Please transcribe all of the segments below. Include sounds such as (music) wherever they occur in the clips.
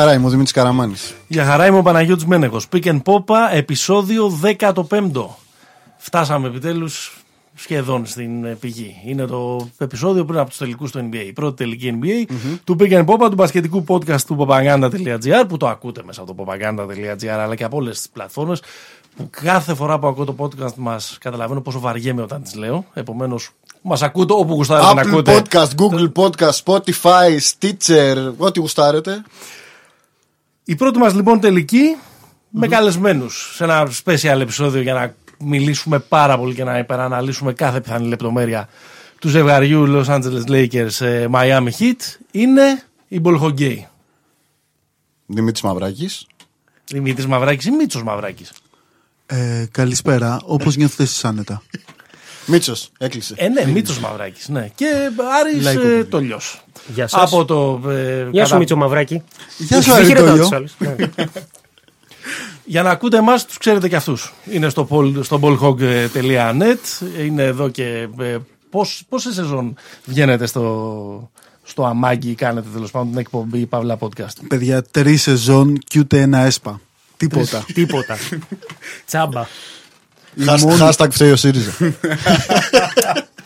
χαρά, είμαι ο Δημήτρης Καραμάνης. Για χαρά είμαι ο Παναγιώτης Μένεγος. Pick and Popa, επεισόδιο 15. Φτάσαμε επιτέλους σχεδόν στην ε, πηγή. Είναι το επεισόδιο πριν από τους τελικούς του NBA. Η πρώτη τελική NBA του Pick and Popa, του μπασκετικού podcast του propaganda.gr που το ακούτε μέσα από το propaganda.gr αλλά και από όλες τις πλατφόρμες που κάθε φορά που ακούω το podcast μας καταλαβαίνω πόσο βαριέμαι όταν τις λέω. Επομένως, μας ακούτε όπου γουστάρετε να Apple ακούτε. Podcast, Google Podcast, Spotify, Stitcher, ό,τι γουστάρετε. Η πρώτη μας λοιπόν τελική με καλεσμένους σε ένα special επεισόδιο για να μιλήσουμε πάρα πολύ και να υπεραναλύσουμε κάθε πιθανή λεπτομέρεια του ζευγαριού Los Angeles Lakers ε, Miami Heat είναι η Μπολχογκέη. Δημήτρης Μαυράκης. Δημήτρης Μαυράκης ή Μίτσος Μαυράκης. Ε, καλησπέρα. Όπως νιώθετε εσείς άνετα. (laughs) Μίτσο, έκλεισε. Ε, ναι, Μίτσος Μαυράκης, ναι. Και Άρης Λαϊκό ε, παιδί. Τολιός. Γεια σας. Από το... ε, Γεια σου κατα- Μίτσο Μαυράκη. Γεια σου, Μην χαιρετάω Αριτόλιο. τους άλλους. Ναι. (laughs) Για να ακούτε εμάς, τους ξέρετε και αυτούς. Είναι στο, pol- στο ballhog.net. Είναι εδώ και. Ε, πώς, πόσε σεζόν βγαίνετε στο, στο αμάγκι, κάνετε τέλος πάντων την εκπομπή Παύλα Podcast; Παιδιά, τρεις σεζόν και ούτε ένα έσπα. Τίποτα. Τίποτα. (laughs) Τσάμπα. Hashtag- Hashtag φταίει ο ΣΥΡΙΖΑ.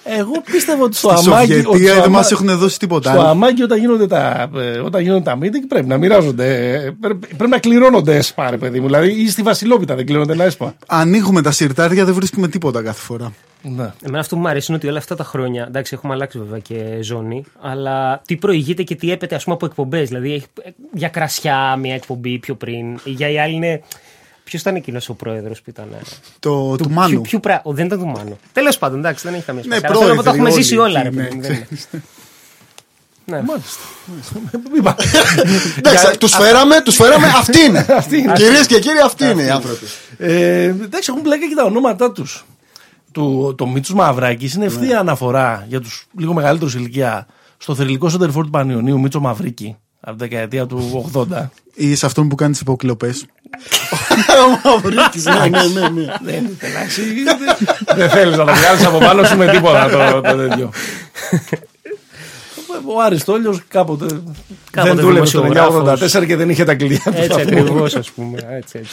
Εγώ πίστευα ότι στο Στη αμάγκι. ότι στο Σοβιετία δεν αμα- μας έχουν δώσει τίποτα. Στο άλλο. αμάγκι όταν γίνονται, τα, ε, όταν γίνονται τα meeting πρέπει να μοιράζονται. ε, Πρέπει, πρέπει να κληρώνονται έσπα, ρε παιδί μου. Δηλαδή ή στη Βασιλόπιτα δεν κληρώνονται ένα έσπα. Ανοίγουμε τα σιρτάρια, δεν βρίσκουμε τίποτα κάθε φορά. Ναι. Εμένα αυτό που μου αρέσει είναι ότι όλα αυτά τα χρόνια, εντάξει, έχουμε αλλάξει βέβαια και ζώνη, αλλά τι προηγείται και τι έπεται ας πούμε από εκπομπές. Δηλαδή, έχει, ε, για κρασιά μια εκπομπή πιο πριν, για η άλλη είναι. Ποιος ήταν εκείνος ο πρόεδρος που ήταν. ε, Το του ποιου- Μάνου. ποιου πρά- ο, δεν ήταν του Μάνου. Τέλος πάντων, εντάξει, δεν έχει καμία Ναι, σημασία. Αλλά θέλω να πω, τα πρόεδροι έχουμε ζήσει όλοι όλα, ρε εκεί, παιδί ναι, μου, δεν είναι. Ναι. Μάλιστα. Είπα. (laughs) Εντάξει, τους φέραμε, τους φέραμε. (laughs) Αυτή είναι. Αυτή είναι. Κυρίες και κύριοι, αυτοί είναι οι άνθρωποι. Ε, εντάξει, έχουν μπλέκα και τα ονόματά τους. Το, το Μίτσο Μαυράκης είναι ευθεία αναφορά για τους λίγο μεγαλύτερους ηλικία στο θρηλυκό σεντερφόρ του Πανιωνίου Μίτσο Μαυρίκη από τη δεκαετία του 80. Ή σε αυτόν που κάνει τι υποκλοπέ. Ο Μαυρίκης, ναι, ναι, ναι, ναι. Δεν εντάξει. Δεν θέλεις να το βγάλεις από πάνω σου με τίποτα το, το τέτοιο. Ο Αριστόλιος κάποτε, Κάποτε δεν δούλευε στο δημοσιογράφος. 1984 και δεν είχε τα κλειδιά του. Έτσι σταθμού. ακριβώς, ας πούμε. Έτσι, έτσι.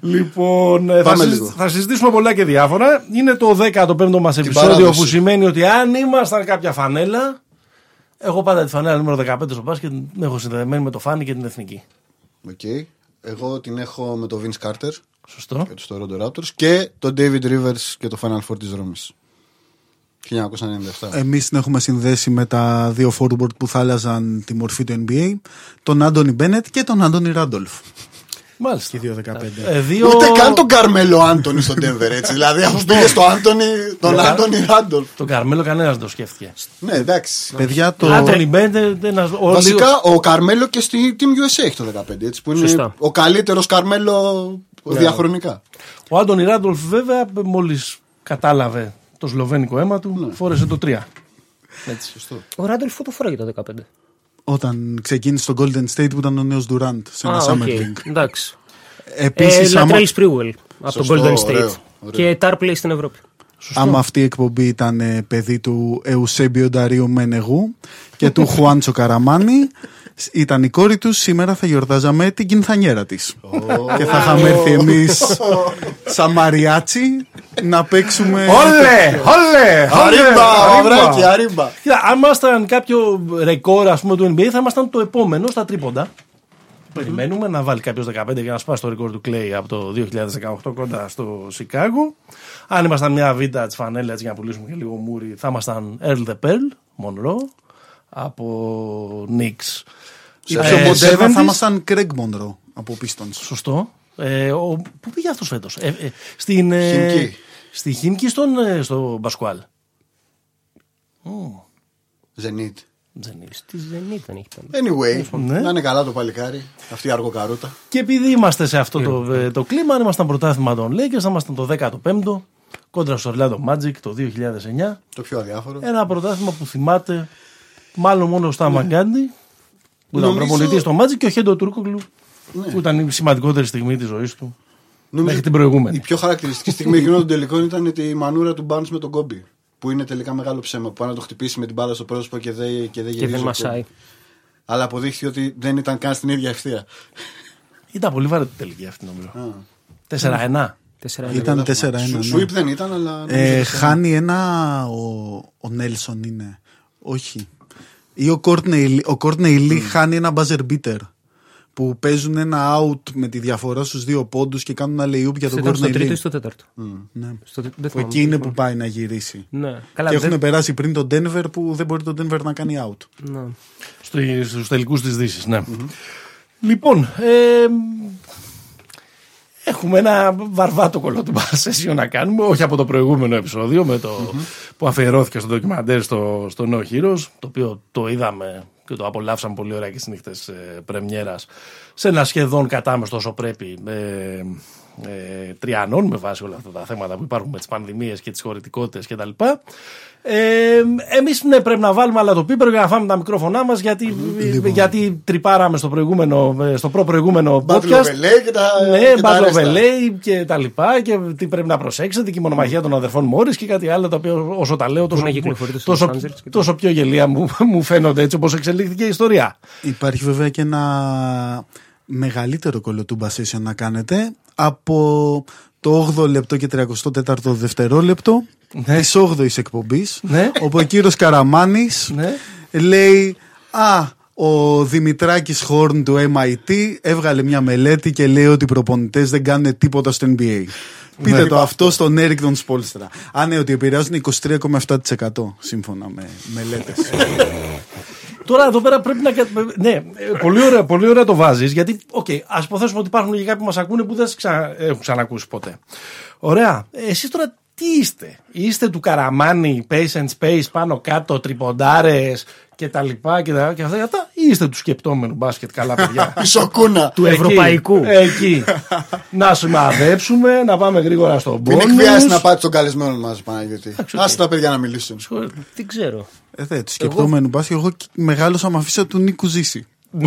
Λοιπόν, ε, θα, Πάμε συζη- λίγο. θα συζητήσουμε πολλά και διάφορα. Είναι το 15ο μας επεισόδιο παράδοση. που σημαίνει ότι αν ήμασταν κάποια φανέλα. Εγώ πάντα τη φανέλα νούμερο 15 στο μπάσκετ την έχω συνδεδεμένη με το Φάνη και την εθνική. Οκ. Εγώ την έχω με το Vince Carter Σωστό. και του Toronto Raptors και το David Rivers και το Final Four της Ρώμης. 1997. Εμείς την έχουμε συνδέσει με τα δύο forward που θα άλλαζαν τη μορφή του NBA. Τον Άντωνι Μπένετ και τον Άντωνι Ράντολφ. Μάλιστα. Και δύο 15. Ε, δύο... Ούτε καν τον Καρμέλο Άντωνη στον Denver έτσι. δηλαδή αφού πήγε στο Άντωνη, τον Ναι. Άντωνη Ράντολφ. Τον Καρμέλο κανένας δεν το σκέφτηκε. Ναι, εντάξει. Παιδιά, το. Άντωνι Μπένετ, ένας- ο Βασικά ο Καρμέλο και στη Team USA έχει το 15 έτσι, που είναι Σωστά. ο καλύτερος Καρμέλο διαχρονικά. Ο Άντωνι Ράντολφ, βέβαια, μόλις κατάλαβε το σλοβένικο αίμα του, φόρεσε το 3. Έτσι. Σωστό. Ο Ράντολφ το φοράγε το 15. Όταν ξεκίνησε στο Golden State που ήταν ο νέος Durant σε ένα Α, Summer OK. League. Εντάξει. Επίσης, Ε, άμα, Latrell Sprewell από το Σωστό, Golden State. ωραίο, ωραίο. Και Tarpley στην Ευρώπη. άμα αυτή η εκπομπή ήταν ε, παιδί του Εουσέμπιο Νταρίου Μενεγού και του Χουάντσο Καραμάνη, σ- ήταν η κόρη τους, σήμερα θα γιορτάζαμε την κινθανιέρα της. και θα είχαμε έρθει εμείς σαν μαριάτσι να παίξουμε. Όλε! Όλε! Αρίμπα, μαυράκι, αρίμπα. Κοίτα, αν ήμασταν κάποιο ρεκόρ ας πούμε, του NBA, θα ήμασταν το επόμενο στα τρίποντα. Περιμένουμε να βάλει κάποιος 15 για να σπάσει το ρεκόρ του Clay από το 2018 κοντά στο Σικάγο. Αν ήμασταν μια β' τη φανέλα έτσι για να πουλήσουμε και λίγο μούρι, θα ήμασταν Earl the Pearl, Monroe, από Knicks. Σε Ε, πιο μοντέρνα 70s. θα ήμασταν Craig Monroe από Pistons. Σωστό. Ε, ο, πού πήγε αυτός φέτος, ε, ε, στην. Ε, Χίμκι. Στη Χίμκι ή στον, ε, στο Μπασκουάλ. Zenit. Zenit. Στη Zenit δεν έχει πάει. Anyway, Ναι. να είναι καλά το παλικάρι. Αυτή η αργοκαρούτα. Και επειδή είμαστε σε αυτό το, ε, το κλίμα, αν ήμασταν πρωτάθλημα των Lakers, θα ήμασταν το 15ο κόντρα στο Orlando Magic το 2009. Το πιο αδιάφορο. Ένα πρωτάθλημα που θυμάται μάλλον μόνο ο Στάμα Γκάντι, που ήταν Νομίζω- προπονητής στο Magic και ο Χέντο Τούρκογλου, που ήταν η σημαντικότερη στιγμή της ζωής του. Νομίζω Μέχρι την προηγούμενη. Η πιο χαρακτηριστική στιγμή εκείνων των τελικών ήταν η μανούρα του Barnes με τον Κόμπι. Που είναι τελικά μεγάλο ψέμα. Που πάνε να το χτυπήσει με την μπάλα στο πρόσωπο και δεν και δεν Και γυρίζει δεν ο μασάει. Kobe. Αλλά αποδείχθηκε ότι δεν ήταν καν στην ίδια ευθεία. Ήταν πολύ βαρετή τελική αυτή νομίζω. 4-1. Τέσσερα Ήταν 4-1. Σου- ναι. Σουίπ δεν ήταν, αλλά. Ε, νομίζω χάνει ένα. Ο, ο Νέλσον είναι. Όχι. Ή ο Κόρτνεϊ ο Courtney Lee χάνει ένα buzzer beater. Που παίζουν ένα out με τη διαφορά στους δύο πόντους και κάνουν ένα lay-up για τον Ήταν στο Courtney τρίτο ή Lee. στο τέταρτο; Ναι. Στο, δεν Που θυμάμαι. εκεί είναι που πάει να γυρίσει. Ναι. Καλά, και δεν- έχουν περάσει πριν τον Denver που δεν μπορεί τον Denver να κάνει out. ναι. Στο- στους τελικούς της Δύσης, ναι. Λοιπόν, ε, έχουμε ένα βαρβάτο κολότουμπα session να κάνουμε, όχι από το προηγούμενο επεισόδιο με το, που αφιερώθηκε στο ντοκιμαντέρ στο, στο No Heroes, το οποίο το είδαμε και το απολαύσαμε πολύ ωραία και στις νύχτες ε, πρεμιέρας σε ένα σχεδόν κατάμεστο όσο πρέπει ε, ε, τριανών με βάση όλα αυτά τα θέματα που υπάρχουν με τις πανδημίες και τις χωρητικότητες κτλ. Ε, Εμείς ναι, πρέπει να βάλουμε αλλά το πίπερο για να φάμε τα μικρόφωνά μας γιατί, γιατί τρυπάραμε στο, προηγούμενο, ε, στο προ-προηγούμενο Battle of podcast. LA και τα. Ναι, και τα Battle of αρέστα. LA και τα λοιπά και τι πρέπει να προσέξετε και η μονομαχία των αδερφών Μόρις και κάτι άλλο τα οποία όσο τα λέω τόσο, να κυκλοφορείτε στο τόσο, Los Angeles και τόσο πιο γελία μου, μου φαίνονται έτσι όπως εξελίχθηκε η ιστορία. Υπάρχει βέβαια και ένα μεγαλύτερο κολοτούμπα session να κάνετε από το 8ο λεπτό και 34ο δευτερόλεπτο Ναι. της 8ης εκπομπής Ναι. όπου ο κύριος Καραμάνης Ναι. λέει «Α, ο Δημητράκης Χόρν του MIT έβγαλε μια μελέτη και λέει ότι οι προπονητές δεν κάνουν τίποτα στο NBA». Πείτε το αυτό στον Έρικ τον Σπόλστρα. Α, ναι, ότι επηρεάζουν 23,7% σύμφωνα με μελέτες. (laughs) Τώρα εδώ πέρα πρέπει να. κα- Ναι, ε, πολύ ωραία, πολύ ωραία το βάζεις. Γιατί, οκ, ας υποθέσουμε ότι υπάρχουν και κάποιοι που μας ακούνε που δεν σας ξα... έχουν ξανακούσει ποτέ. Ωραία. Εσείς τώρα τι είστε; Είστε του καραμάνι, pace and space πάνω κάτω, τριποντάρες και τα λοιπά και, τα... και αυτά, και αυτά, ή είστε του σκεπτόμενου μπάσκετ καλά παιδιά. (laughs) Η σοκούνα. Του Εκεί, ευρωπαϊκού. Εκεί. να σημαδέψουμε, να πάμε γρήγορα στον Μην πόνο. εκβιάσει να πάτε στον καλεσμένο μας, Παναγιώτη. Άσε τα παιδιά να μιλήσουν. Τι ξέρω. Ε, δε, του σκεπτόμενου μπάσκετ. Εγώ μεγάλωσα με αφίσα του Νίκου Ζήση. (laughs)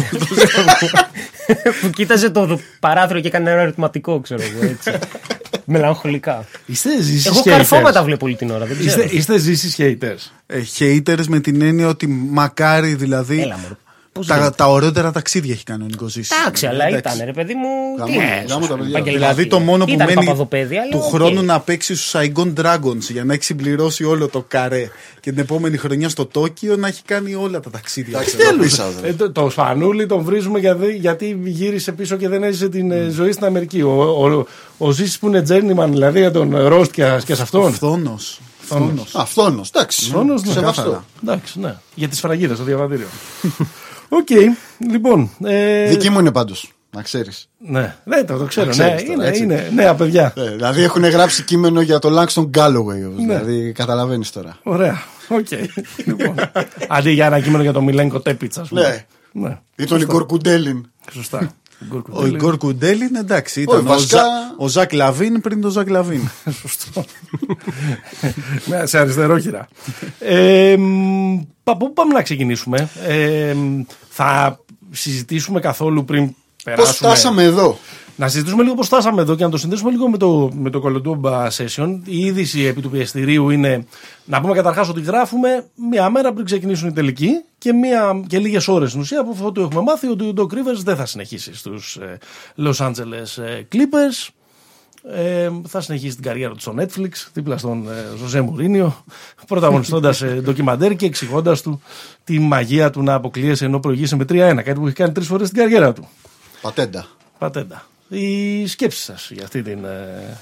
που κοίταζε το παράθυρο και έκανε ένα ερωτηματικό, ξέρω εγώ έτσι. (laughs) Μελαγχολικά. Είστε Ζήση Εγώ καρφώματα βλέπω όλη την ώρα, δεν ξέρω. Είστε, είστε Ζήση haters. Ε, haters με την έννοια ότι μακάρι δηλαδή. Έλα, μωρέ. Πώς τα, γίνεται. τα ωραιότερα ταξίδια έχει κάνει ο Νίκος Ζήση. Εντάξει, αλλά Εντάξει. ήταν ρε παιδί μου. Γάμο- τι είναι, γαμώ τα παιδιά. επαγγελματία. Δηλαδή το μόνο που Ήταν μένει παπαδοπαίδι, αλλά του οκ. χρόνου να παίξει στους Saigon Dragons για να έχει συμπληρώσει όλο το καρέ και την επόμενη χρονιά στο Τόκιο να έχει κάνει όλα τα ταξίδια. Εντάξει, ξέρω. το πείσα, δε. Ε, το, το Σπανούλι τον βρίζουμε γιατί, γιατί γύρισε πίσω και δεν έζησε την ε, ζωή στην Αμερική. Ο, ο, ο Ζήσης που είναι journeyman, δηλαδή για τον Ρόστ και, και σε αυτόν. Φθόνος. Φθόνος. Α, φθόνος. Εντάξει. Φθόνος, ναι. Σεβαστό. Καθαρά. Εντάξει, ναι. Για τις σφραγίδες στο διαβατήριο. (laughs) Οκ, λοιπόν. Ε, Δική μου είναι πάντως. Να ξέρεις. Ναι, ναι, το, το ξέρω. Να Ναι, ξέρεις τώρα, είναι, έτσι. είναι νέα παιδιά. δηλαδή έχουν γράψει κείμενο για το Langston Galloway. Ναι. όμως, Δηλαδή καταλαβαίνεις τώρα. Ωραία. Οκ. λοιπόν. (laughs) Αντί για ένα κείμενο για τον Μιλένκο Τέπιτς, ας πούμε. Ναι. ναι. Ή τον Ιγκορ Κουντέλιν. Σωστά. Ο Ιγκόρ Κουντέλιν εντάξει ήταν Όχι, ο, βασικά- Ζα- ο Ζακ Λαβίν πριν τον Ζακ Λαβίν. (laughs) Σωστό. Ναι, σε αριστερόχειρα. Ε, μ, από πού πάμε να ξεκινήσουμε; Ε, μ, θα συζητήσουμε καθόλου πριν Πώς περάσουμε. φτάσαμε εδώ; Να συζητήσουμε λίγο πώς φτάσαμε εδώ και να το συνδέσουμε λίγο με το, με το Κολοτούμπα Session. Η είδηση επί του πιεστηρίου είναι να πούμε καταρχάς ότι γράφουμε μία μέρα πριν ξεκινήσουν οι τελικοί και, μία, και λίγες ώρες στην ουσία από αυτό το έχουμε μάθει ότι ο Doc Rivers δεν θα συνεχίσει στους ε, Los Angeles ε, Clippers. Ε, θα συνεχίσει την καριέρα του στο Netflix δίπλα στον ε, Ζωζέ Μουρίνιο πρωταγωνιστώντας ε, ντοκιμαντέρ και εξηγώντας του τη μαγεία του να αποκλείεσαι ενώ προηγείσαι με 3-1 κάτι που έχει κάνει τρεις φορές στην καριέρα του Πατέντα. Πατέντα. Η σκέψη σας για αυτή την... ε,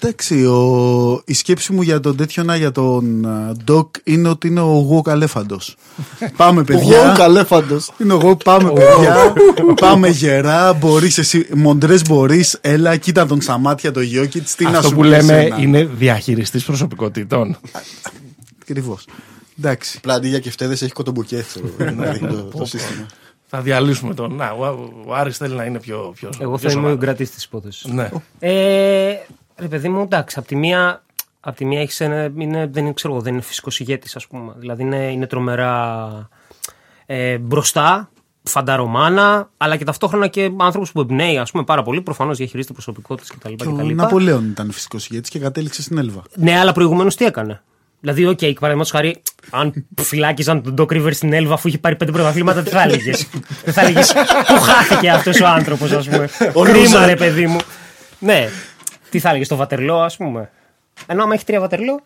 Εντάξει, ο... η σκέψη μου για τον τέτοιο να για τον α, Doc είναι ότι είναι ο Γουό Καλέφαντος. (laughs) πάμε Ο παιδιά. Γουόν Καλέφαντο. Είναι εγώ, πάμε παιδιά. πάμε γερά. Μπορείς εσύ, Μοντρές μπορείς. Έλα, κοίτα τον στα μάτια το Γιώκητ. Τι να Αυτό σου που πει λέμε εσένα. είναι διαχειριστής προσωπικότητων. Ακριβώς. Εντάξει. Απλά αντί για κεφτέδες έχει κοτομπουκέ. δηλαδή, το, το σύστημα. Θα διαλύσουμε τον... Να, ο, ο Άρης θέλει να είναι πιο, πιο Εγώ πιο θα είμαι ο σοβαρός. κρατή της υπόθεσης. Ναι. Ε, ρε παιδί μου, εντάξει, απ' τη μία, απ' τη μία έχεις ένα, είναι, δεν, είναι, ξέρω, εγώ, δεν είναι φυσικός ηγέτης, ας πούμε. Δηλαδή είναι, είναι τρομερά ε, μπροστά, φανταρομάνα, αλλά και ταυτόχρονα και άνθρωπος που εμπνέει, ας πούμε, πάρα πολύ. Προφανώς διαχειρίζεται προσωπικότητες κτλ. Και ο κτλ. Ναπολέον ήταν φυσικός ηγέτης και κατέληξε στην Έλβα. Ναι, αλλά προηγουμένως τι έκανε; Δηλαδή, OK, okay, παραδείγματος χάρη, αν φυλάκιζαν τον Doc Rivers στην Έλβα αφού είχε πάρει πέντε πρωταθλήματα, τι θα έλεγες. Δεν θα έλεγες Πού χάθηκε αυτός ο άνθρωπος, ας πούμε. Κρίμα, ρε παιδί μου. Ναι. Τι θα έλεγες στο Βατερλό, ας πούμε. Ενώ άμα έχει τρία Βατερλό.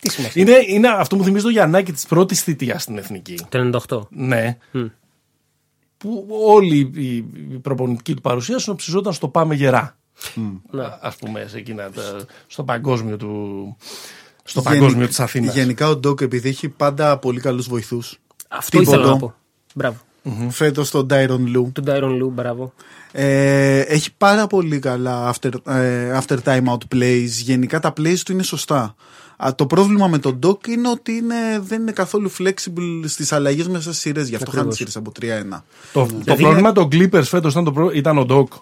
Τι σημασία. Είναι, είναι αυτό μου θυμίζει το Γιαννάκη της πρώτης θητείας στην εθνική. Το 98. Ναι. Που όλη η, η προπονητική του παρουσία συνοψιζόταν στο Πάμε Γερά. Ναι. Α πούμε, σε εκείνα, τα- στο παγκόσμιο του. Στο παγκόσμιο της Αθήνας. Γενικά ο Ντόκ επειδή έχει πάντα πολύ καλούς βοηθούς. Αυτό ήθελα να πω. Μπράβο. Φέτος τον Τάιρον Λου. Τον Τάιρον Λου, μπράβο. Ε, έχει πάρα πολύ καλά after, ε, after time out plays. Γενικά τα plays του είναι σωστά. Α, το πρόβλημα με τον Doc είναι ότι είναι, δεν είναι καθόλου flexible στις αλλαγές μέσα στις σειρές. Γι' αυτό χάνει Ακριβώς. σειρές από 3-1. Το, το πρόβλημα των Clippers φέτος ήταν, το προ- ήταν ο Ντοκ.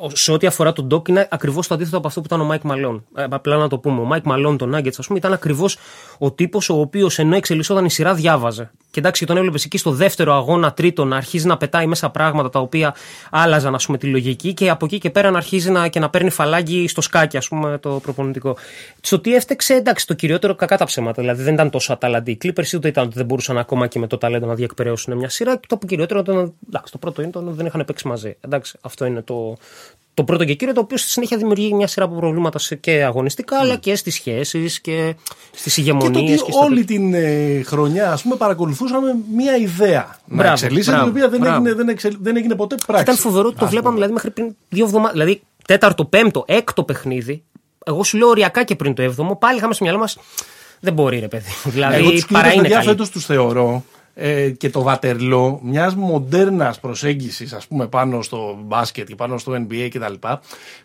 Ο- Σε ό,τι αφορά τον Ντόκ, είναι ακριβώς το αντίθετο από αυτό που ήταν ο Μάικ Μαλόν. Ε, απλά να το πούμε. Ο Μάικ Μαλόν, τον Nuggets, ας πούμε, ήταν ακριβώς ο τύπος ο οποίος ενώ εξελισσόταν η σειρά διάβαζε. Και εντάξει, τον έβλεπες εκεί στο δεύτερο αγώνα, τρίτο, να αρχίζει να πετάει μέσα πράγματα τα οποία άλλαζαν ας πούμε, τη λογική και από εκεί και πέρα να αρχίζει να, και να παίρνει φαλάγγι στο σκάκι, ας πούμε, το προπονητικό. Στο τι έφταιξε, εντάξει, το κυριότερο κακά τα ψέματα. Δηλαδή δεν ήταν τόσο αταλαντή. Οι Clippers ούτε ήταν ότι δεν μπορούσαν ακόμα και με το ταλέντο να διεκπεραιώσουν μια σειρά. Και το που κυριότερο ήταν, εντάξει, το πρώτο είναι το ότι δεν είχαν παίξει μαζί. Εντάξει, αυτό είναι το, το πρώτο και κύριο, το οποίο στη συνέχεια δημιουργεί μια σειρά από προβλήματα σε- και αγωνιστικά, αλλά και στις σχέσεις και στις Και το ηγεμονίε. ότι όλη την ε, χρονιά ας πούμε, παρακολουθούσαμε μία ιδέα να Μπράβο, εξελίσσεται, η μπράβο, οποία δεν μπράβο. έγινε, δεν, εξελ- δεν έγινε ποτέ πράξη. Ήταν φοβερό ότι το Ας βλέπαμε πούμε. δηλαδή μέχρι πριν δύο εβδομάδες. Δηλαδή, τέταρτο, πέμπτο, έκτο παιχνίδι. Εγώ σου λέω οριακά και πριν το έβδομο, πάλι είχαμε στο μυαλό μας. Δεν μπορεί, ρε παιδί. Εγώ Δηλαδή, τους παρά Clippers, είναι παιδιά, καλή. φέτος τους θεωρώ ε, και το βατερλό μιας μοντέρνας προσέγγισης, ας πούμε, πάνω στο μπάσκετ και πάνω στο NBA κτλ.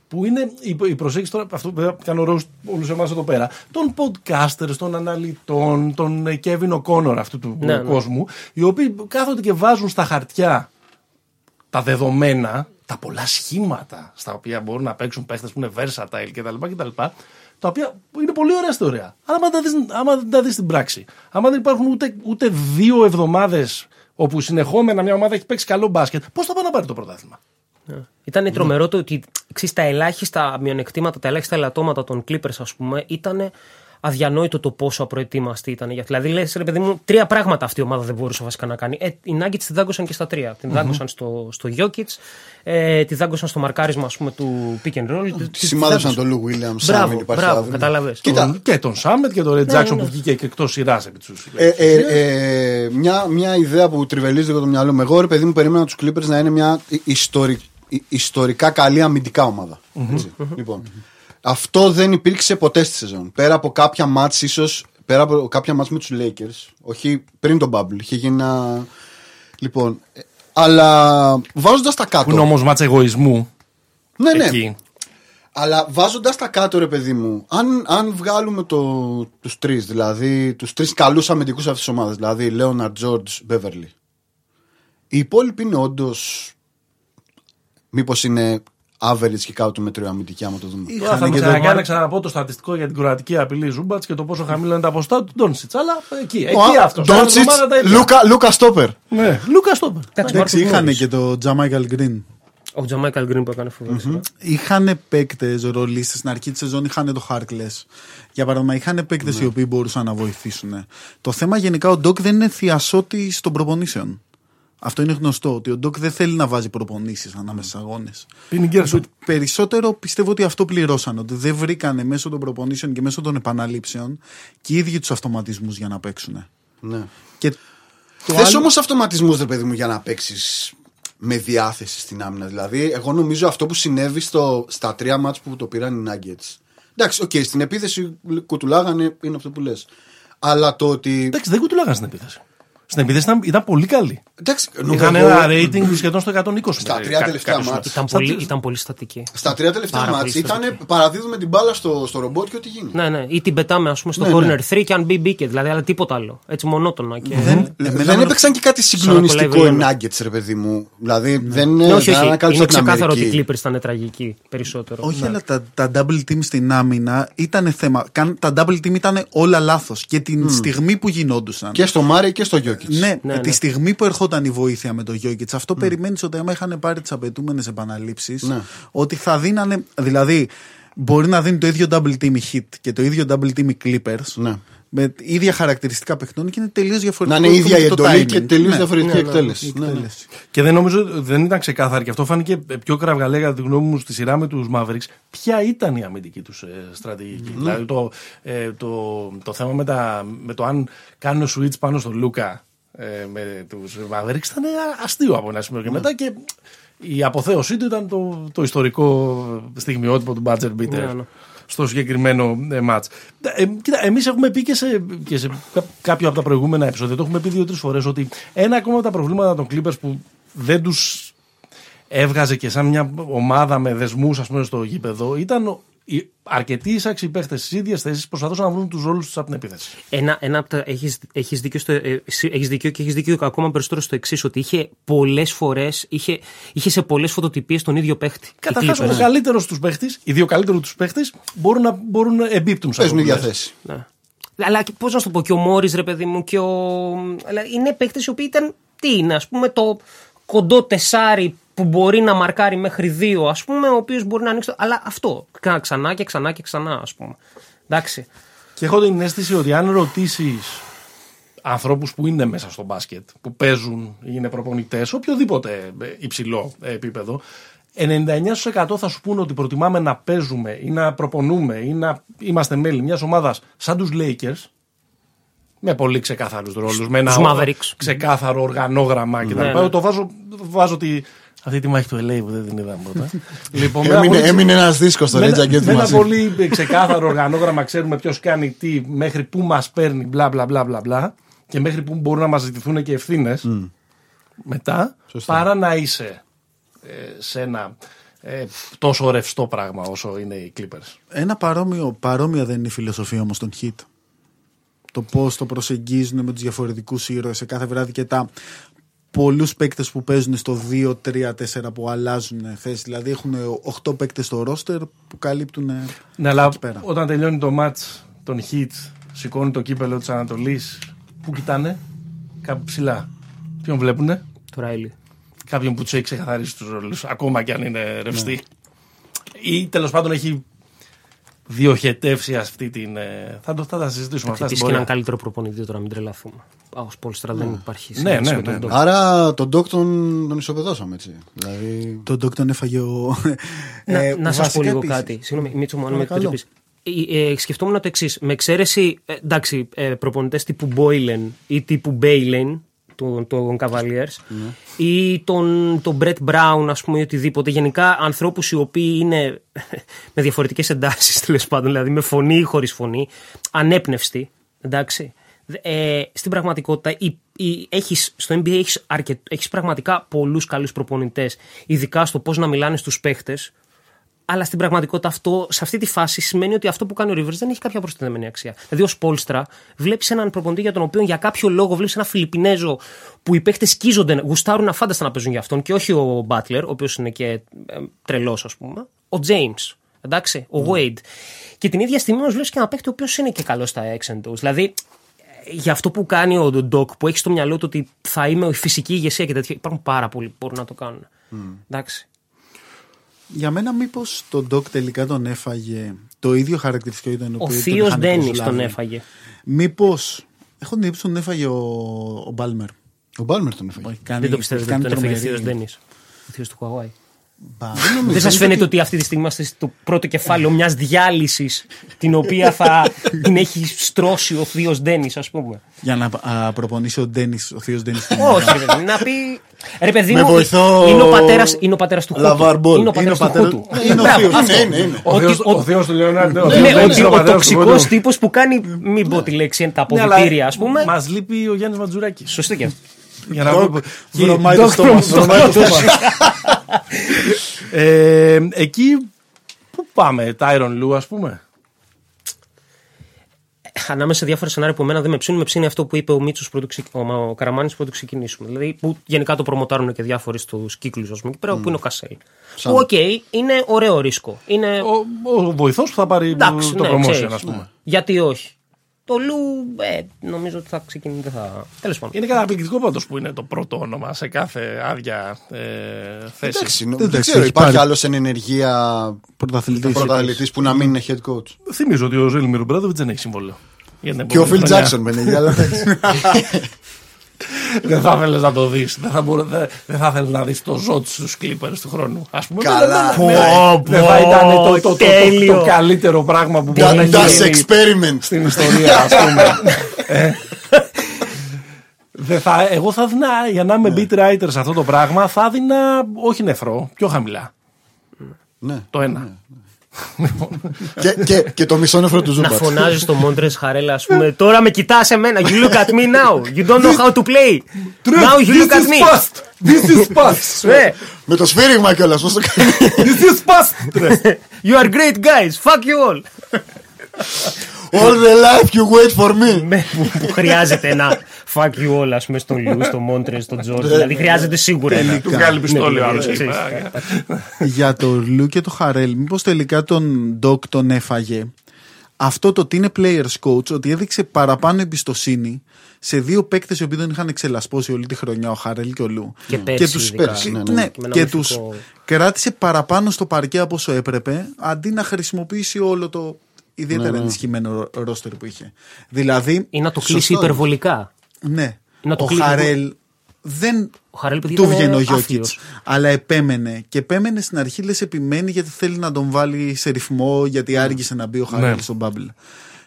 Που είναι η, η προσέγγιση τώρα, αυτό που κάνω ρόλο όλους εμάς εδώ πέρα, των podcasters, των αναλυτών, των ε, Kevin O'Connor αυτού του Ναι, ναι. κόσμου, οι οποίοι κάθονται και βάζουν στα χαρτιά τα δεδομένα, τα πολλά σχήματα στα οποία μπορούν να παίξουν παίχτες που είναι versatile κτλ. κτλ τα οποία είναι πολύ ωραία ιστορία. Αλλά άμα, τα δεις, άμα δεν τα δεις στην πράξη, άμα δεν υπάρχουν ούτε, ούτε δύο εβδομάδες όπου συνεχόμενα μια ομάδα έχει παίξει καλό μπάσκετ, πώς θα πάει να πάρει το πρωτάθλημα; Ήταν τρομερό το ότι ξέρεις, τα ελάχιστα μειονεκτήματα, τα ελάχιστα ελαττώματα των Clippers, ας πούμε, ήταν αδιανόητο το πόσο απροετοίμαστοι ήταν. για- Δηλαδή, λες, ρε παιδί μου, τρία πράγματα αυτή η ομάδα δεν μπορούσε βασικά να κάνει. Ε, οι Nuggets τη δάγκωσαν και στα τρία. Την δάγκωσαν στο, στο Jokic, ε, τη δάγκωσαν στο μαρκάρισμα ας πούμε, του pick and roll. τη- τη Σημάδεψαν δάγκωσαν. τον Λου Βίλιαμς. Μπράβο, μπράβο, κατάλαβες. Κοίτα, Τον- και τον Σάμετ και τον Ρετ Ναι, Τζάξον ναι, που ναι. βγήκε και εκτός σειράς επί τη Ε, ε, ε, μια, μια ιδέα που τριβελίζει λίγο το μυαλό μου. Εγώ, ρε παιδί μου, περίμενα τους Clippers να είναι μια ι- ιστορι- ι- ιστορικά καλή αμυντικά ομάδα. Έτσι. Λοιπόν, αυτό δεν υπήρξε ποτέ στη σεζόν. Πέρα από κάποια μάτς ίσως, πέρα από κάποια μάτς με τους Lakers, όχι πριν τον Bubble, είχε γίνει ένα... Λοιπόν, ε, αλλά βάζοντας τα Που είναι κάτω... όμως μάτσα εγωισμού. Ναι, ναι. Εκεί. Αλλά βάζοντας τα κάτω, ρε παιδί μου, αν, αν βγάλουμε το, τους τρεις, δηλαδή τους τρεις καλούς αμυντικούς αυτής της ομάδας, δηλαδή Λέοναρντ, Τζόρτζ, Μπέβερλι, οι υπόλοιποι είναι όντως. Μήπως είναι average και κάτω του μετρίου αμυντική, άμα το δούμε. Τώρα θα και με τον ξανακάνει Μάρ- να ξαναπώ το στατιστικό για την κροατική απειλή Ζούμπατς και το πόσο χαμηλό είναι τα ποστά του Ντόνσιτ. Αλλά εκεί, εκεί αυτός. Ντόντσιτς, Λούκα, Λούκα Στόπερ. Ναι, Λούκα Στόπερ. Εντάξει, Εντάξει, Μάρκος είχαν Μόρις. και το Τζαμάικαλ Γκριν. Ο Τζαμάικαλ Γκριν που έκανε φοβερή σειρά. Είχαν παίκτες ρολίστες στην αρχή της σεζόν, είχαν το Χάρκλε. Για παράδειγμα, είχαν παίκτες οι οποίοι μπορούσαν να βοηθήσουν. Το θέμα γενικά ο Ντόκ δεν είναι θειασότη των προπονήσεων. Αυτό είναι γνωστό, ότι ο Ντόκ δεν θέλει να βάζει προπονήσεις ανάμεσα στους αγώνες. Πίνει γκέρσον. Περισσότερο πιστεύω ότι αυτό πληρώσαν. Ότι δεν βρήκανε μέσω των προπονήσεων και μέσω των επαναλήψεων και οι ίδιοι τους αυτοματισμούς για να παίξουν. Ναι. Και το Θες άλλο- όμως αυτοματισμούς, ρε παιδί μου, για να παίξεις με διάθεση στην άμυνα. Δηλαδή, εγώ νομίζω αυτό που συνέβη στο, στα τρία μάτς που το πήραν οι Nuggets. Εντάξει, οκ, στην επίθεση κουτουλάγανε, είναι αυτό που λες. Αλλά το ότι. Εντάξει, δεν κουτουλάγαν στην επίθεση. Στην επίθεση ήταν, ήταν πολύ καλή. Εντάξει, Είχαν εγώ- ένα rating σχεδόν στο 120. Στα ε, τρία κα- τελευταία κάποιους ματς. ματς. Ήταν, Στα πολύ, τρία- ήταν πολύ στατική. Στα τρία τελευταία Πάρα ματς πολύ ήταν στατική. παραδίδουμε την μπάλα στο, στο ρομπότ και ό,τι γίνει. Ναι, ναι. Ή την πετάμε, ας πούμε, στο Ναι, corner ναι. 3 και αν μπει, μπήκε. Δηλαδή, αλλά τίποτα άλλο. Έτσι μονότονα. Και... Δεν, Εμένα δεν με- έπαιξαν και κάτι Σαν συγκλονιστικό να οι κολλάει Nuggets, ρε παιδί μου. Δηλαδή δεν Ναι, όχι, δεν όχι. ανακάλυψαν Είναι την ξεκάθαρο ότι οι Αμερική. Clippers ήταν τραγικοί περισσότερο. Όχι, αλλά τα, τα double team στην άμυνα ήταν θέμα. Καν, τα double team ήταν όλα λάθος. Και την στιγμή που γινόντουσαν. Και στο Μάρι και στο Γιώκητς. Ναι, Ναι, τη ναι. στιγμή που ερχόταν η βοήθεια με το Γιώκητς, αυτό περιμένεις ότι άμα είχαν πάρει τις απαιτούμενες επαναλήψεις, Ναι. ότι θα δίνανε. Δηλαδή, μπορεί να δίνει το ίδιο double team η Hit και το ίδιο double team οι Clippers. Ναι. Με ίδια χαρακτηριστικά παιχνών και είναι τελείως Να διαφορετικό. είναι η ίδια η το εντολή timing. και τελείως Ναι. διαφορετική Ναι, ναι, εκτέλεση. η Ναι, ναι. εκτέλεση. Και δεν νομίζω δεν ήταν ξεκάθαρη και αυτό φάνηκε πιο κραυγαλέ κατά τη γνώμη μου στη σειρά με τους Mavericks. Ποια ήταν η αμυντική τους στρατηγική; Δηλαδή το, ε, το, το θέμα με, τα, με το αν κάνουν switch πάνω στον Λούκα ε, με τους Mavericks ήταν αστείο από ένα σημείο και μετά και η αποθέωσή του ήταν το, το ιστορικό στιγμιότυπο του Badger Beater Ναι, ναι. Στο συγκεκριμένο ε, μάτς. Ε, κοίτα, εμείς έχουμε πει και σε, και σε κα- κάποιο από τα προηγούμενα επεισόδια, το έχουμε πει δύο-τρεις φορές, ότι ένα ακόμα από τα προβλήματα των Clippers που δεν τους έβγαζε και σαν μια ομάδα με δεσμούς ας πούμε στο γήπεδο ήταν ο- οι αρκετοί εισάξιοι παίχτες στις ίδιες θέσεις προσπαθούσαν να βρουν τους ρόλους τους από την επίθεση. Ένα, ένα από τα, έχεις, έχεις, δίκιο στο, ε, εσύ- έχεις δίκιο και έχεις δίκιο ακόμα περισσότερο στο εξής ότι είχε πολλές φορές, είχε, είχε σε πολλές φωτοτυπίες τον ίδιο παίχτη. Καταρχάς Οι ο Clippers. καλύτερος τους παίχτες, οι δύο καλύτεροι τους παίχτες μπορούν να, μπορούν να εμπίπτουν σε αυτό Παίζουν που ίδια λες. θέση. Ναι. Αλλά και πώς να σου το πω, και ο Μόρις ρε παιδί μου, και ο... Αλλά είναι παίχτες οι οποίοι ήταν, τι είναι, ας πούμε το κοντό τεσάρι που μπορεί να μαρκάρει μέχρι δύο, ας πούμε, ο οποίος μπορεί να ανοίξει το... Αλλά αυτό, κα- ξανά και ξανά και ξανά, ας πούμε. Εντάξει. Και έχω την αίσθηση ότι αν ρωτήσεις ανθρώπους που είναι μέσα στο μπάσκετ, που παίζουν, είναι προπονητές, οποιοδήποτε ε, υψηλό ε, επίπεδο, 99% θα σου πούνε ότι προτιμάμε να παίζουμε ή να προπονούμε ή να είμαστε μέλη μιας ομάδας σαν τους Lakers. Με πολύ ξεκάθαρους ρόλους. Με ένα Τους Mavericks. ξεκάθαρο οργανόγραμμα κτλ. Ναι, ναι. Το βάζω, βάζω τη, αυτή τη μάχη του LA που δεν την είδαμε πρώτα. (laughs) λοιπόν, με ένα Έμεινε, πολύ- έμεινε ένα δίσκο στο με, Ρέτζα ένα- και με ένα μαζί. πολύ ξεκάθαρο οργανόγραμμα ξέρουμε ποιος κάνει τι, μέχρι πού μας παίρνει, μπλα μπλα μπλα μπλα μπλα και μέχρι πού μπορούν να μας ζητηθούν και ευθύνες μετά, Σωστά. παρά να είσαι ε, σε ένα ε, τόσο ρευστό πράγμα όσο είναι οι Clippers. Ένα παρόμοιο, παρόμοια δεν είναι η φιλοσοφία όμως των hit. Το πώς το προσεγγίζουν με τους διαφορετικούς ήρωες σε κάθε βράδυ και τα πολλούς παίκτες που παίζουν στο 2, 3, 4 που αλλάζουν θέση. Δηλαδή έχουν 8 παίκτες στο ρόστερ που καλύπτουν. Ναι, αλλά εκεί πέρα. όταν τελειώνει το match των Heat, σηκώνει το κύπελο της Ανατολής, πού κοιτάνε, κάπου ψηλά. Ποιον βλέπουνε, Το Ράιλι. κάποιον που τους έχει ξεκαθαρίσει τους ρόλους, ακόμα και αν είναι ρευστή. Ναι. Ή τέλος πάντων έχει διοχετεύσει αυτή την. ε, Θα, το, θα τα συζητήσουμε αυτά στην Επίση και έναν πορεία. καλύτερο προπονητή τώρα, μην τρελαθούμε. Ω Πόλστρα δεν υπάρχει. Ναι, σύγκριση ναι, με τον ναι, Ντόκ. Άρα τον Ντόκ τον, τον ισοπεδώσαμε έτσι. Δηλαδή. Τον Ντόκ τον έφαγε ο. Να, Ε, να σας πω βασικά λίγο επίσης- κάτι. Συγγνώμη, Μίτσο, μου αν με Παρακαλώ. επιτρέπεις. Ε, ε, σκεφτόμουν το εξής. Με εξαίρεση, ε, εντάξει, ε, προπονητές τύπου Boylen ή τύπου Μπέιλεν των, των Cavaliers Ναι. ή τον, τον Brett Brown, ας πούμε, ή οτιδήποτε. Γενικά ανθρώπους οι οποίοι είναι (laughs) με διαφορετικές εντάσεις, τέλος πάντων, δηλαδή με φωνή ή χωρίς φωνή, ανέπνευστοι. Εντάξει. Ε, στην πραγματικότητα, η, η, έχεις, στο NBA έχεις, αρκετ, έχεις πραγματικά πολλούς καλούς προπονητές, ειδικά στο πώς να μιλάνε στους παίχτες, αλλά στην πραγματικότητα αυτό, σε αυτή τη φάση, σημαίνει ότι αυτό που κάνει ο Rivers δεν έχει κάποια προστιθέμενη αξία. Δηλαδή, ω Πόλστρα, βλέπεις έναν προπονητή για τον οποίο για κάποιο λόγο βλέπεις ένα Φιλιππινέζο που οι παίχτε σκίζονται, γουστάρουν αφάνταστα να παίζουν για αυτόν και όχι ο Μπάτλερ, ο οποίος είναι και ε, τρελός, ας πούμε. Ο James. Εντάξει, ο Wade. Και την ίδια στιγμή όμως βλέπεις και ένα παίχτη ο οποίος είναι και καλός στα έξεντο. Δηλαδή, ε, για αυτό που κάνει ο Ντοκ, που έχει στο μυαλό του ότι θα είμαι η φυσική ηγεσία και τέτοια, υπάρχουν πάρα πολλοί που μπορούν να το κάνουν. Εντάξει. Για μένα, μήπως τον Ντόκ τελικά τον έφαγε το ίδιο χαρακτηριστικό ήταν Ο θείος Ντένις τον έφαγε. Μήπως. Έχω την εντύπωση τον έφαγε ο, ο Μπάλμερ. Ο Μπάλμερ τον έφαγε. Έχει κάνει- Δεν το πιστεύετε έχει ότι τον κάνει έφαγε ο θείος τρομερή- Ντένις. Ο θείος του Χαουάι. Μπα. Δεν σας φαίνεται ότι αυτή τη στιγμή είμαστε στο πρώτο κεφάλαιο μιας διάλυσης την οποία θα (laughs) την έχει στρώσει ο θείος Ντένις, ας πούμε. Για να α, προπονήσει ο Ντένις, ο θείος Ντένις. Όχι, ρε παιδί, να πει. Ρε παιδί Με μου, βοηθό είναι ο πατέρας, είναι ο πατέρας του Χούτου. Λαβάρ Μπολ. Είναι ο πατέρας του πατέρας- Χούτου. Είναι ο Μπράβο, θείος. αυτό. Είναι, είναι, είναι. Ο Ότι- Θεός, ο- ο Θεός του Λεωνάρντο. Ναι, ότι ο τοξικός τύπος που κάνει. Μην πω τη λέξη, είναι τα αποδητήρια, ας πούμε. Μας λείπει ο Γιάννης Ματζουράκης. Σωστό και αυτό. Για να Ντοκ, πω. βρωμάει το Ντοκ στόμα σου. βρωμάει το στόμα. Ε, Εκεί πού πάμε, Τάιρον Λου, ας πούμε; Ανάμεσα σε διάφορα σενάρια που εμένα δεν με ψήνουν, με ψήνει αυτό που είπε ο Μίτσος πρώτο ξεκ- ο, ο Καραμάνης πρώτο ξεκινήσουμε. Δηλαδή που γενικά το προμοτάρουν και διάφοροι στους κύκλους, ας πούμε, εκεί πέρα που είναι ο Κασέλ. Που, οκ, είναι ωραίο ρίσκο. Είναι. Ο, ο βοηθός που θα πάρει Εντάξει, το ναι, promotion, ξέρεις, ας πούμε. Γιατί όχι. Το Λου, ε, νομίζω ότι θα ξεκινήσει. Δεν θα... Τέλος πάντων. Είναι καταπληκτικό πάντως που είναι το πρώτο όνομα σε κάθε άδεια ε, θέση. Εντάξει, νο- Εντάξει, δεν ξέρω, έχει υπάρχει πάρει. άλλος εν ενεργεία Πρωταθλητής. πρωταθλητής που να μην είναι head coach. Θυμίζω ότι ο Ζέλμιρ Μπράδοβιτ δεν έχει συμβόλαιο. Για την Και ο επόμενη Phil χρονιά. Jackson μεν αλλά εντάξει. (laughs) Δεν θα ήθελες να το δεις. Δεν θα, μπορέ- δεν, δεν θα ήθελες να δεις το ζώο στους Clippers του χρόνου. Α πούμε. Καλά. Δεν, δεν, Πω, δεν θα πω, ήταν το, το, το, το, τέλειο. το καλύτερο πράγμα που μπορεί να Das das γίνει experiment. στην ιστορία, ας (laughs) πούμε. Ε, δεν θα, εγώ θα έδινα, για να είμαι beat writer σε αυτό το πράγμα, θα έδινα όχι νεφρό, πιο χαμηλά. Ναι. Το ένα. Και, και, και το μισό νεφρό του να Ζούμπατ. φωνάζεις στο Μόντρες Χαρέλα, ας πούμε. Τώρα με κοιτάς εμένα. You look at me now. You don't know how to play. Now you look at me. This is past. (laughs) Ναι. Με το σφύριγμα κιόλας, πώ το κάνει. (laughs) This is past. (laughs) You are great guys. Fuck you all. All the life you wait for me. Ναι, που, που χρειάζεται ένα fuck you all, ας πούμε, στον Λιούς, στον Μόντρεζ, στον Τζορτζ. δηλαδή χρειάζεται σίγουρα. ένα. Του βγάλει πιστόλι ο Ναι, άλλος. ξέρεις. για το Λου και το Χαρέλ, μήπως τελικά τον Ντοκ τον έφαγε αυτό το ότι είναι players coach, ότι έδειξε παραπάνω εμπιστοσύνη σε δύο παίκτες οι οποίοι δεν είχαν ξελασπώσει όλη τη χρονιά, ο Χαρέλ και ο Λου. Και πέρσι, τους, ειδικά. πέρσι, ναι, ναι, ναι. Με ένα και μυθικό- τους κράτησε παραπάνω στο παρκέ από όσο έπρεπε, αντί να χρησιμοποιήσει όλο το ιδιαίτερα ενισχυμένο ρόστερ που είχε. Δηλαδή, Ή να το κλείσει Σωστό. υπερβολικά. Ναι, Να το ο κλείσει- Χαρέλ δεν Ο Χαρέλ, παιδί, του ήταν βγαίνει ο άθλιος. Γιώκητ. Αλλά επέμενε. Και επέμενε στην αρχή, λες, επιμένει γιατί θέλει να τον βάλει σε ρυθμό, γιατί άργησε να μπει ο Χαρέλ Ναι. στο Bubble.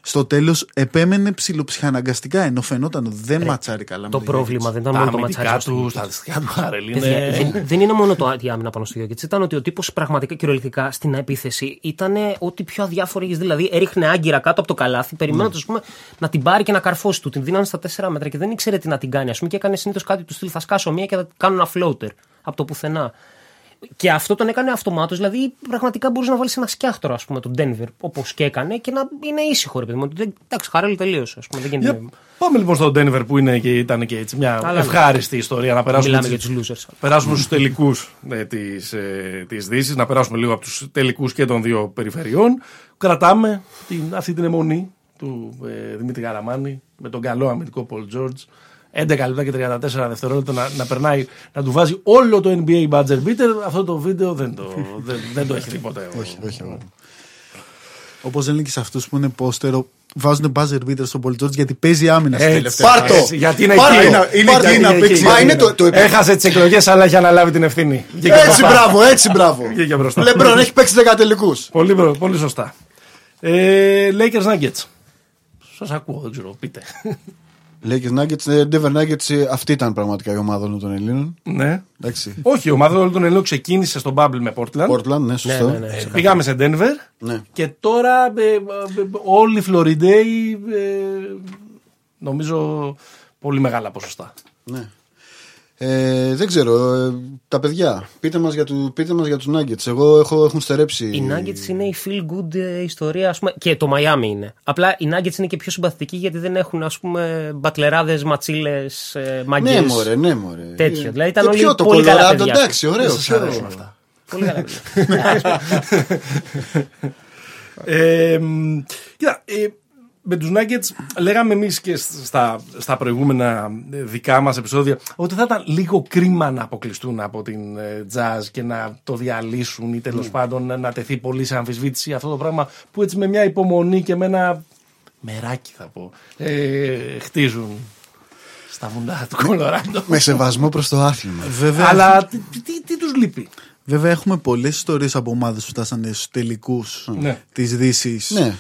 Στο τέλος, επέμενε ψιλοψυχαναγκαστικά ενώ φαινόταν ότι δεν ματσάρει καλά. με Το τον πρόβλημα δεν Τα ήταν μόνο το αμυντικά ματσάρισμα. του, στα αριστερά του Χάρελ Παιδιά, είναι. δεν, δεν είναι μόνο το η άμυνα πάνω στο Γιώκητ. Ήταν ότι ο τύπος πραγματικά κυριολεκτικά στην επίθεση ήταν ό,τι πιο αδιάφορο έχεις. Δηλαδή έριχνε άγκυρα κάτω από το καλάθι, περιμένοντας πούμε, να την πάρει και να καρφώσει του. Την δίνανε στα 4 μέτρα και δεν ήξερε τι να την κάνει. Α πούμε, και έκανε συνήθως κάτι του στυλ. Θα σκάσω μία και θα κάνω ένα floater από το πουθενά. Και αυτό τον έκανε αυτομάτως. Δηλαδή, πραγματικά μπορούσε να βάλει ένα σκιάχτρο, ας πούμε, τον Denver, όπως και έκανε, και να είναι ήσυχο, ρε παιδί μου. Ότι δεν- Εντάξει, χαρέλει τελείωσε. Α πούμε, δεν γίνεται. Για- Πάμε λοιπόν στον Denver που είναι και, ήταν και έτσι μια Καλά, ευχάριστη ιστορία να περάσουμε, Μιλάμε τις- για τους losers. περάσουμε στους τελικούς ε, της, ε, της Δύσης, να περάσουμε λίγο από τους τελικούς και των δύο περιφερειών. Κρατάμε την, αυτή την εμμονή του ε, Δημήτρη Καραμάνη με τον καλό αμυντικό Πολ Τζόρτζ. 11 λεπτά και 34 δευτερόλεπτα να, να περνάει, να του βάζει όλο το NBA buzzer beater. Αυτό το βίντεο δεν το, δεν, δεν το έχει δει ποτέ. ο- Όχι, όχι. όχι. Όπως λένε και σε αυτούς που είναι πόστερ, ο, βάζουν buzzer beater στον Paul George γιατί παίζει άμυνα στη Έτσι, τελευταία. Πάρ' το. έτσι, Γιατί είναι Πάρ' εκεί. το. Είναι- είναι Πάρ' το. εκεί να Είναι παίξει. εκεί. Μα είναι το, το Έχασε τις εκλογές, αλλά έχει αναλάβει την ευθύνη. Βγήκε Έτσι μπροστά. μπράβο, έτσι μπράβο. Βγήκε μπροστά. Λεμπρόν έχει παίξει 10 τελικούς. Πολύ, μπρο- πολύ σωστά. Ε, Lakers Nuggets. Σας ακούω, δεν ξέρω, πείτε. Lakers Nuggets, ε, Denver Nuggets, ε, αυτή ήταν πραγματικά η ομάδα όλων των Ελλήνων. ναι. Εντάξει. Όχι, η ομάδα όλων των Ελλήνων ξεκίνησε στο Bubble με Portland. Portland, ναι, σωστό. ναι, ναι. Ε, πήγαμε σε Denver. Ναι. Και τώρα ε, ε, ε, όλοι οι Φλωριντέοι ε, νομίζω πολύ μεγάλα ποσοστά. Ναι. Ε, δεν ξέρω, ε, τα παιδιά, πείτε μας για, του, πείτε μας για τους Nuggets. Εγώ έχω, έχουν στερέψει. Οι Nuggets είναι η feel good ε, ιστορία, ας πούμε, και το Miami είναι. Απλά οι Nuggets είναι και πιο συμπαθητικοί γιατί δεν έχουν, ας πούμε, μπατλεράδες, ματσίλες, ε, μαγκέ. Ναι, μωρέ, ναι, μωρέ. Τέτοιο. Δηλαδή ήταν Και όλοι ποιο, το πολύ καλά Colorado, παιδιά. εντάξει, ωραίο. Δεν σας ποιο- αρέσουν αυτά. Πολύ καλά. παιδιά. (laughs) Ε, μ, κοίτα, ε, με τους Nuggets λέγαμε εμείς και στα, στα προηγούμενα ε, δικά μας επεισόδια ότι θα ήταν λίγο κρίμα να αποκλειστούν από την ε, jazz και να το διαλύσουν ή τέλος πάντων να, να τεθεί πολύ σε αμφισβήτηση αυτό το πράγμα που έτσι με μια υπομονή και με ένα μεράκι θα πω ε, χτίζουν στα βουνά του Κολοράντο. Με σεβασμό προς το άθλημα. Βέβαια, Αλλά τι, τι, τι τους λείπει; βέβαια έχουμε πολλές ιστορίες από ομάδες που φτάσανε στους τελικούς Ναι. της Δύσης. Ναι.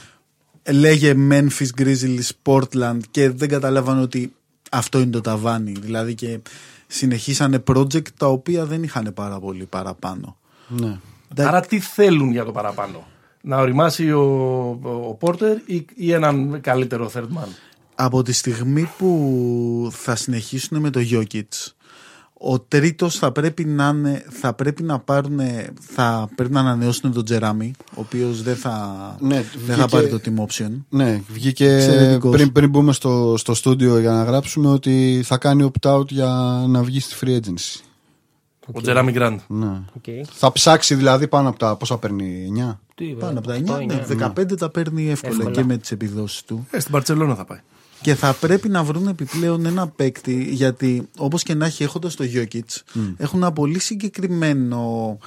Λέγε Memphis Grizzlies, Portland και δεν καταλάβαν ότι αυτό είναι το ταβάνι. Δηλαδή και συνεχίσανε project τα οποία δεν είχαν πάρα πολύ παραπάνω. ναι. Άρα τι θέλουν για το παραπάνω; Να οριμάσει ο, ο Πόρτερ ή, ή έναν καλύτερο third man; Από τη στιγμή που θα συνεχίσουν με το Jokic, ο τρίτος θα πρέπει να, είναι, θα πρέπει να πάρουν, θα πρέπει να ανανεώσουν τον Τζεράμι, ο οποίος δεν θα, Ναι, δεν θα βγήκε- πάρει το team option. Ναι, βγήκε Εξαιρετικός. πριν, πριν μπούμε στο, στο στούντιο για να γράψουμε ότι θα κάνει opt-out για να βγει στη free agency. Ο Τζεράμι Γκραντ. Ναι. Οκ. Θα ψάξει δηλαδή πάνω από τα πόσα παίρνει 9. Τι, βέβαια, Πάνω από τα 9, αυτό είναι. ναι, 15 τα παίρνει εύκολα, Εύκολα. και με τις επιδόσεις του. Ε, στην Μπαρσελόνα θα πάει. Και θα πρέπει να βρουν επιπλέον ένα παίκτη, γιατί όπως και να έχει έχοντας το Jokic, έχουν ένα πολύ συγκεκριμένο...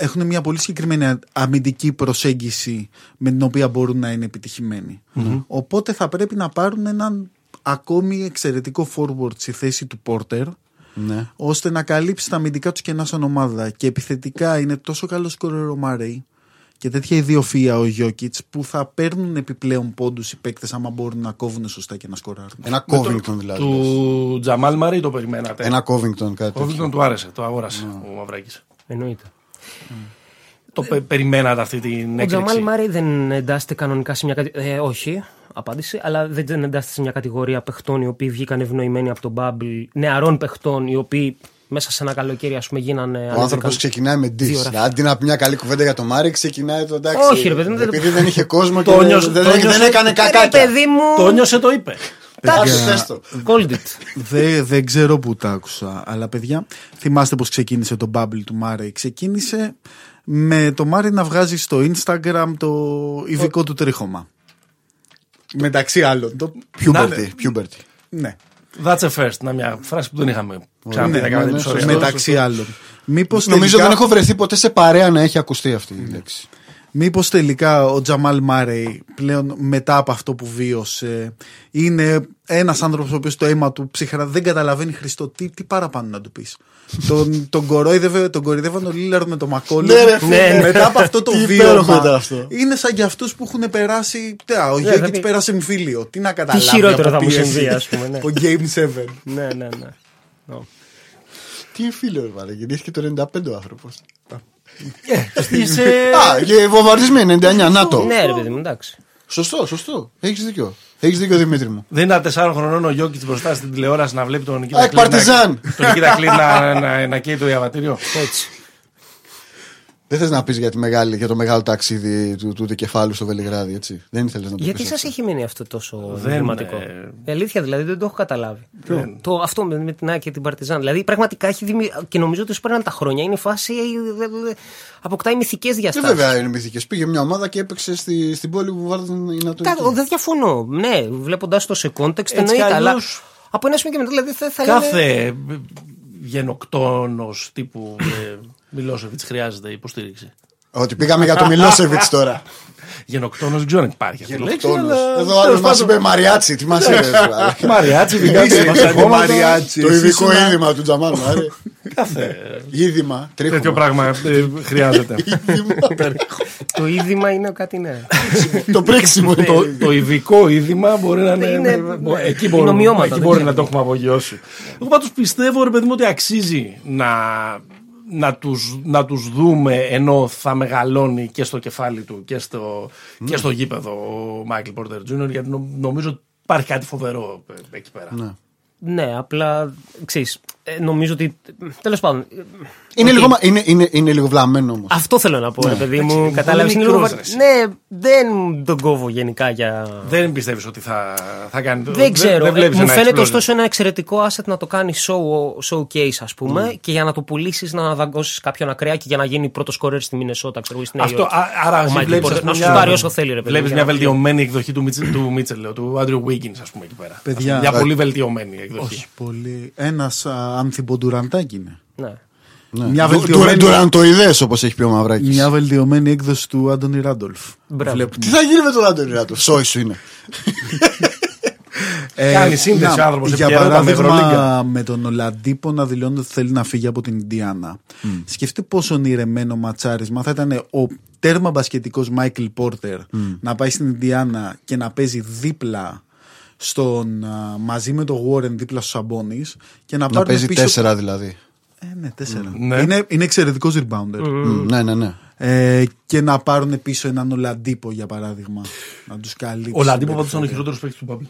Έχουν μια πολύ συγκεκριμένη αμυντική προσέγγιση με την οποία μπορούν να είναι επιτυχημένοι. Οπότε θα πρέπει να πάρουν έναν ακόμη εξαιρετικό forward στη θέση του Porter, Ναι. ώστε να καλύψει τα αμυντικά τους κενά σαν ομάδα. Και επιθετικά είναι τόσο καλός σκορέρο ο Μάρεϊ και τέτοια ιδιοφία ο Γιώκητς που θα παίρνουν επιπλέον πόντους οι παίκτες άμα μπορούν να κόβουν σωστά και να σκοράρουν. Ένα Covington δηλαδή. Του Τζαμάλ Μαρή το περιμένατε. Ένα Covington κάτι. Ο τέτοιο. Βίκτον του άρεσε, το αγόρασε ο Μαυράκης. Εννοείται. Το πε- περιμένατε αυτή την Ο έκρηξη; Τζαμάλ Μάρι δεν εντάσσεται κανονικά σε μια κατηγορία. Ε, όχι, απάντηση. Αλλά δεν δεν εντάσσεται σε μια κατηγορία παιχτών οι οποίοι βγήκαν ευνοημένοι από τον Bubble. Νεαρών παιχτών οι οποίοι μέσα σε ένα καλοκαίρι, ας πούμε, γίνανε. Ο άνθρωπος ξεκινάει με Δύο ντύση. ράφια. Αντί να πει μια καλή κουβέντα για το Μάρι, ξεκινάει το εντάξει. Όχι, ρε παιδί μου, δεν- Επειδή δεν είχε κόσμο και Το δεν, νιώσε- δεν, το δεν νιώσε- έκανε Ρε κακάκια. παιδί μου. Το νιώσε, το είπε. Άσε, πες το. Called it. Δεν, δεν ξέρω που τα άκουσα. Αλλά παιδιά, θυμάστε πώς ξεκίνησε το bubble του Μάρεϊ. Ξεκίνησε με το Μάρεϊ να βγάζει στο Instagram το ειδικό του τρίχωμα. Μεταξύ άλλων. Το... Puberty, puberty. Ναι. That's a first. Να μια φράση που δεν είχαμε ξαναπεί Ναι, να ναι, κάνουμε ναι, επεισόδιο. σωστό. Μεταξύ άλλων. Μήπως Νομίζω τελικά, δεν έχω βρεθεί ποτέ σε παρέα να έχει ακουστεί αυτή η λέξη. μήπως τελικά ο Τζαμάλ Μάρεϊ πλέον μετά από αυτό που βίωσε είναι ένας άνθρωπος ο οποίος το αίμα του ψυχρά δεν καταλαβαίνει Χριστό τι, τι παραπάνω να του πεις; Τον, τον, κορόιδευε, τον κοροϊδεύαν ο Λίλαρντ με το Μακόλο. Ναι, ρε, φίλε. μετά από αυτό το (laughs) Τι υπέροχο βίωμα. ήταν αυτό. Είναι σαν για αυτούς που έχουν περάσει. Τε, ο Ναι, Γιώργη δηλαδή- πέρασε εμφύλιο. Τι να καταλάβει. χειρότερο από θα μου πίεση. συμβεί, ας πούμε, ναι. (laughs) Από Game 7. ναι, ναι, ναι. Ω. Τι φίλο, ρε βάλε, γεννήθηκε το 95 ο άνθρωπος. Είσαι... Α, και βομβαρδισμένοι 99, να το. Ναι, ρε παιδί μου, εντάξει. Σωστό, σωστό. Έχεις δίκιο. Έχεις δίκιο, Δημήτρη μου. Δεν ήταν 4 χρονών ο Γιώκητς μπροστά στην τηλεόραση να βλέπει τον Νικήτα Α, Κλίν να- Παρτιζάν. Τον Νικήτα Κλίν να, να, να καίει το διαβατήριο. Έτσι. Δεν θες να πεις για, τη μεγάλη- για το μεγάλο ταξίδι του, του δικεφάλου στο Βελιγράδι, έτσι. Δεν ήθελες να το Γιατί πεις σας αυτό. έχει μείνει αυτό τόσο Δεν, δραματικό. ε, Η αλήθεια δηλαδή δεν το έχω καταλάβει. Το, αυτό με, με την Άκη και την Παρτιζάν. Δηλαδή πραγματικά έχει δημι... και νομίζω ότι σου παίρνουν τα χρόνια. Είναι η φάση. ε, ε, ε, αποκτάει μυθικές Και διαστάσεις. βέβαια είναι μυθικές. Πήγε μια ομάδα και έπαιξε στη, στην πόλη που βάρδαν οι Νατοικοί. Δεν διαφωνώ. Ναι, βλέποντα το σε context Έτσι εννοείται. κι Αλλά αλλιώς- από ένα σημείο και μετά δηλαδή θα, θα λένε- Κάθε γενοκτόνος τύπου ε, Μιλόσεβιτς χρειάζεται υποστήριξη. Ότι πήγαμε για το Μιλόσεβιτς τώρα. (laughs) Γενοκτόνος δεν ξέρω αν υπάρχει αυτή η λέξη. Γενοκτόνος. αλλά Εδώ άλλος τέλος μας πάντων. είπε Μαριάτσι. Τι μας είπε. (laughs) Μαριάτσι, βιγάτσι, Είσαι μασαγώματα. Μαριάτσι. Το εσύ ειδικό ήσουν- είδημα του Τζαμάλ Μάρε. (laughs) Κάθε Είδημα. τέτοιο Τρίχωμα. πράγμα ε, χρειάζεται. Το είδημα είναι κάτι ναι. Το πρίξιμο. το, το ειδικό είδημα μπορεί να είναι. Είναι- μπο- ναι, εκεί είναι μπορεί, ομοιώματα, εκεί δεν μπορεί ξέρω. να το έχουμε απογειώσει. Εγώ πάντως πιστεύω, ρε παιδί μου, ότι αξίζει να, να, τους, να τους δούμε ενώ θα μεγαλώνει και στο κεφάλι του και στο, και στο γήπεδο ο Μάικλ Πόρτερ Τζούνιορ γιατί νο- νομίζω ότι υπάρχει κάτι φοβερό ε, εκεί πέρα. ναι, απλά ξέρεις, ε, νομίζω ότι. Τέλος πάντων. ε, Είναι οκ. λίγο, μα- είναι, είναι, είναι λίγο βλαμμένο όμως. Αυτό θέλω να πω, ρε παιδί μου. είναι Κατάλαβε. πολύ μικρός, ρε, εσύ. Ναι, δεν τον κόβω γενικά για. Δεν πιστεύεις ότι θα, θα κάνει το Δεν ξέρω. Δεν, Ε, βλέπεις μου ένα φαίνεται explosion. ωστόσο ένα εξαιρετικό asset να το κάνει show, showcase, ας πούμε, και για να το πουλήσεις να αναδαγκώσει κάποιον ακραία και για να γίνει πρώτος σκόρερ στη Μινεσότα, ξέρω εγώ, στη Νέα Αυτό, Υόρκη. α, άρα Ο εσύ Michael βλέπεις, Porter. ας πούμε, να σου μια- πάρει όσο θέλει, ρε παιδί. Βλέπεις μου, μια για να- βελτιωμένη εκδοχή του Μίτσελ, του, Μίτσελ λέω, του Άντριου Wiggins, ας πούμε, εκεί πέρα. Παιδιά, Ας πούμε, μια ε, πολύ βελτιωμένη εκδοχή. Όχι πολύ. Ένας ανθιποντουραντάκι είναι. Ναι. Μια βελτιωμένη- Ντουραντοειδέ όπως έχει πει ο Μαυράκης; Μια βελτιωμένη έκδοση του Άντωνι Ράντολφ. Μπράβο. Βλέπουμε. Τι θα γίνει με τον Άντωνη Ράτο. Σόι σου είναι. Ε, Κάνει σύνδεση να, ο άνθρωπος, Για επικαιρότητα με παράδειγμα, Ευρωλίγκα. με τον Ολαντίπο να δηλώνει ότι θέλει να φύγει από την Ινδιάνα. Σκεφτείτε πόσο ονειρεμένο ματσάρισμα θα ήταν ο τέρμα μπασκετικός Μάικλ Πόρτερ να πάει στην Ινδιάνα και να παίζει δίπλα στον, α, μαζί με τον Warren δίπλα στους Σαμπόνι και να, Να πάρουν παίζει πίσω... τέσσερα δηλαδή. Ε, ναι, τέσσερα. Ναι. Είναι, είναι εξαιρετικός rebounder. Μμ, Ναι, ναι, ναι. Ε, και να πάρουν πίσω έναν Ολαντίπο για παράδειγμα. Να τους καλύψει. Ο Λαντίπο πάντως ήταν ο χειρότερος παίκτης του Μπάμπη.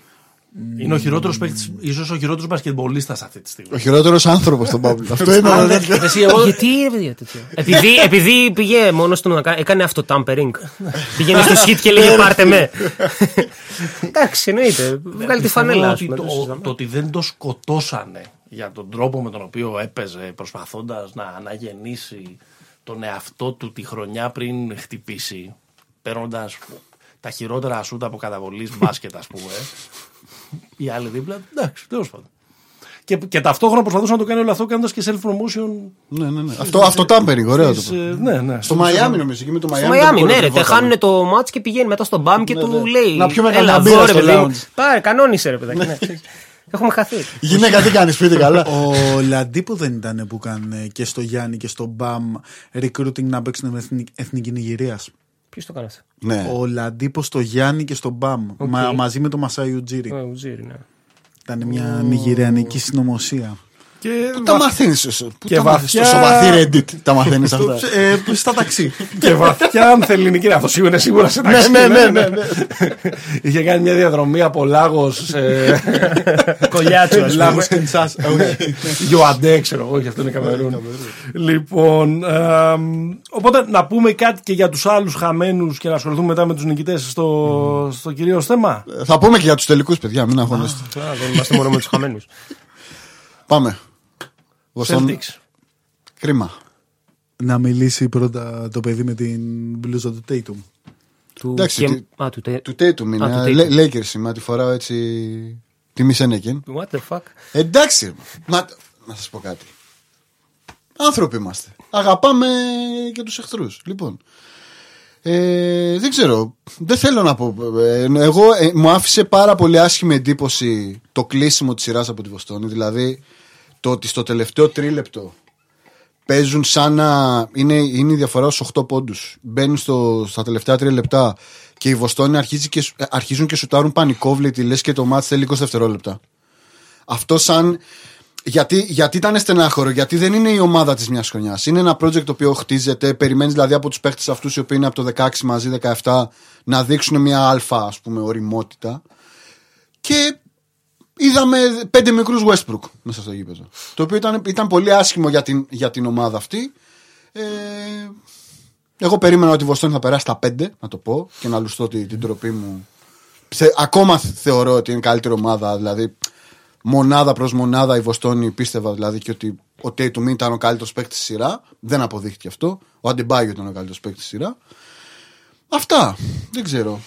Είναι ο χειρότερος παίκτης, ίσως ο χειρότερος μπασκετμπολίστας αυτή τη στιγμή. Ο χειρότερος άνθρωπος στον Παύλο. Αυτό είναι Α, ένα ναι, τέτοιο. εσύ, εγώ- Γιατί ρε παιδιά τέτοιο; επειδή, επειδή πήγε μόνο του να κάνει, έκανε αυτό tampering. Πήγαινε στο shit και λέγε πάρτε με. Εντάξει, εννοείται. Βγάλει τη Πιστεύω φανέλα. ας ότι πούμε, το, δεν συζητάμε. το ότι δεν το σκοτώσανε για τον τρόπο με τον οποίο έπαιζε προσπαθώντας να αναγεννήσει τον εαυτό του τη χρονιά πριν χτυπήσει παίρνοντας τα χειρότερα σούτα από καταβολής μπάσκετ ας πούμε οι άλλοι δίπλα εντάξει τέλος πάντων και, και ταυτόχρονα προσπαθούσε να το κάνει όλο αυτό κάνοντας και self-promotion. Ναι, ναι, ναι. Αυτό, αυτό τάμπερινγκ, ωραίο το της, πω. ε, ναι, ναι. Στο Μαϊάμι νομίζω, εκεί με το Στο Μαϊάμι. Μαϊάμι, το ναι, ρε. κορυφαίο Τε χάνουν το μάτς και πηγαίνει μετά στον μπαμ και Ναι, του ναι. λέει. Να πιούμε «Έλα κανένα εδώ, μπύρα ρε, στο παιδί μου». lounge. Πάρε, κανόνισε, ρε παιδάκι. ναι. Έχουμε χαθεί. Γυναίκα, τι κάνει, σπίτι καλά. Ο Λαντίπο δεν ήταν που έκανε και στο Γιάννη και στο Μπαμ recruiting να παίξουν με εθνική- εθνική Νιγηρίας. Ποιο το έκανε αυτό. Ναι. Ο Λαντίπος στο Γιάννη και στο Μπαμ. Μα, μαζί με το Μασάι Ουτζήρι. Ο Ουζίρι, ναι. Ήταν μια νιγηριανική συνωμοσία. Και Πού τα βα- μαθαίνεις, Πού και τα μαθαίνεις, βαθιά- Στο βαθύ Reddit τα μαθαίνεις αυτά; ε, στα ταξί. (laughs) και βαθιά ανθεληνική. είναι Αυτό σίγουρα είναι σίγουρα σε ταξί. Ναι, ναι, ναι, ναι. (laughs) Είχε κάνει μια διαδρομή από Λάγος. (laughs) Κολλιάτσο, ας πούμε. Λάγος Κινσάς. Ιωαντέ, ξέρω εγώ, και αυτό είναι Καμερούν. λοιπόν, εμ, οπότε να πούμε κάτι και για τους άλλους χαμένους και να ασχοληθούμε μετά με τους νικητές στο, στο κυρίως θέμα; Θα πούμε και για τους τελικούς, παιδιά, μην αγχώνεστε. Α, Δεν είμαστε μόνο με τους χαμένους. Πάμε. Εγώ στον- Celtics. Κρίμα. Να μιλήσει πρώτα το παιδί με την μπλούζα του Tatum. Εντάξει, τι- Α, του Τε- Του Tatum είναι. Α, του Λέ- Tatum. Lakers είμαι, τη φοράω έτσι. Τιμή Σένεκεν. What the fuck; Εντάξει. Μα, να σας πω κάτι. Άνθρωποι είμαστε. Αγαπάμε και τους εχθρούς. Λοιπόν. Ε, δεν ξέρω. Δεν θέλω να πω. Ε, εγώ ε, μου άφησε πάρα πολύ άσχημη εντύπωση το κλείσιμο της σειράς από τη Βοστόνη. Δηλαδή το ότι στο τελευταίο τρίλεπτο παίζουν σαν να. Είναι, είναι η διαφορά στου 8 πόντους. Μπαίνουν στο, στα τελευταία τρία λεπτά και η Βοστόνη αρχίζει και, σου- ε, αρχίζουν και σουτάρουν πανικόβλητη. Λες και το μάτς θέλει 20 δευτερόλεπτα. Αυτό σαν. Γιατί, γιατί ήταν στενάχωρο, γιατί δεν είναι η ομάδα της μιας χρονιάς. Είναι ένα project το οποίο χτίζεται. Περιμένεις δηλαδή από τους παίχτες αυτούς οι οποίοι είναι από το 16 μαζί 17 να δείξουν μια αλφα ας πούμε οριμότητα. Και είδαμε πέντε μικρούς Westbrook μέσα στο γήπεδο. Το οποίο ήταν, ήταν πολύ άσχημο για την, για την ομάδα αυτή. Ε, εγώ περίμενα ότι η Βοστόνη θα περάσει τα 5, να το πω, και να λουστώ την, την τροπή μου. Θε- ακόμα θεωρώ ότι είναι καλύτερη ομάδα, δηλαδή μονάδα προς μονάδα η Βοστόνη πίστευα δηλαδή και ότι ο Tatum ήταν ο καλύτερος παίκτης στη σειρά. Δεν αποδείχτηκε αυτό. Ο Αντιμπάγιο ήταν ο καλύτερος παίκτης στη σειρά. Αυτά. Δεν ξέρω.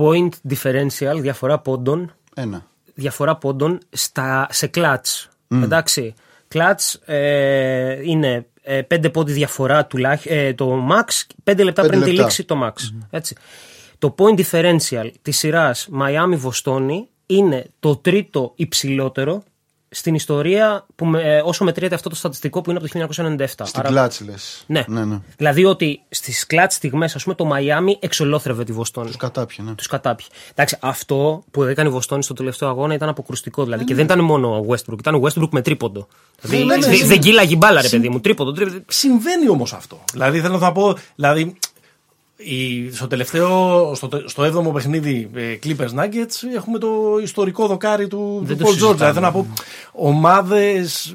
Point differential, διαφορά πόντων. Ένα. Διαφορά πόντων στα, σε κλατς. Εντάξει. Κλατς ε, είναι ε, πέντε πόντι διαφορά τουλάχιστον ε, το max, πέντε λεπτά Πέντε πριν τη λεπτά. λήξη το max. Έτσι. Το point differential της σειράς Miami-Βοστόνη είναι το τρίτο υψηλότερο στην ιστορία που με, ε, όσο μετριέται αυτό το στατιστικό που είναι από το 1997. Στην Άρα- κλάτς λες. ναι. ναι, ναι. Δηλαδή ότι στις κλατ στιγμές, ας πούμε, το Μαϊάμι εξολόθρευε τη Βοστόνη. Τους κατάπιε, ναι. Τους κατάπιε. Εντάξει, αυτό που έκανε η Βοστόνη στο τελευταίο αγώνα ήταν αποκρουστικό. Δηλαδή και δεν ήταν μόνο ο Westbrook, ήταν ο Westbrook με τρίποντο. Δηλαδή ναι, ναι, δεν- ναι. δεν κύλαγε η μπάλα, ρε παιδί μου. Τρίποντο, τρίποντο. Συμβαίνει όμως αυτό. Δηλαδή θέλω να πω, δηλαδή η, στο τελευταίο, στο, τε- στο 7ο παιχνίδι ε, Clippers Nuggets έχουμε το ιστορικό δοκάρι του, Δεν του το Paul George. συζητάμε. Δηλαδή θέλω να πω, ομάδες.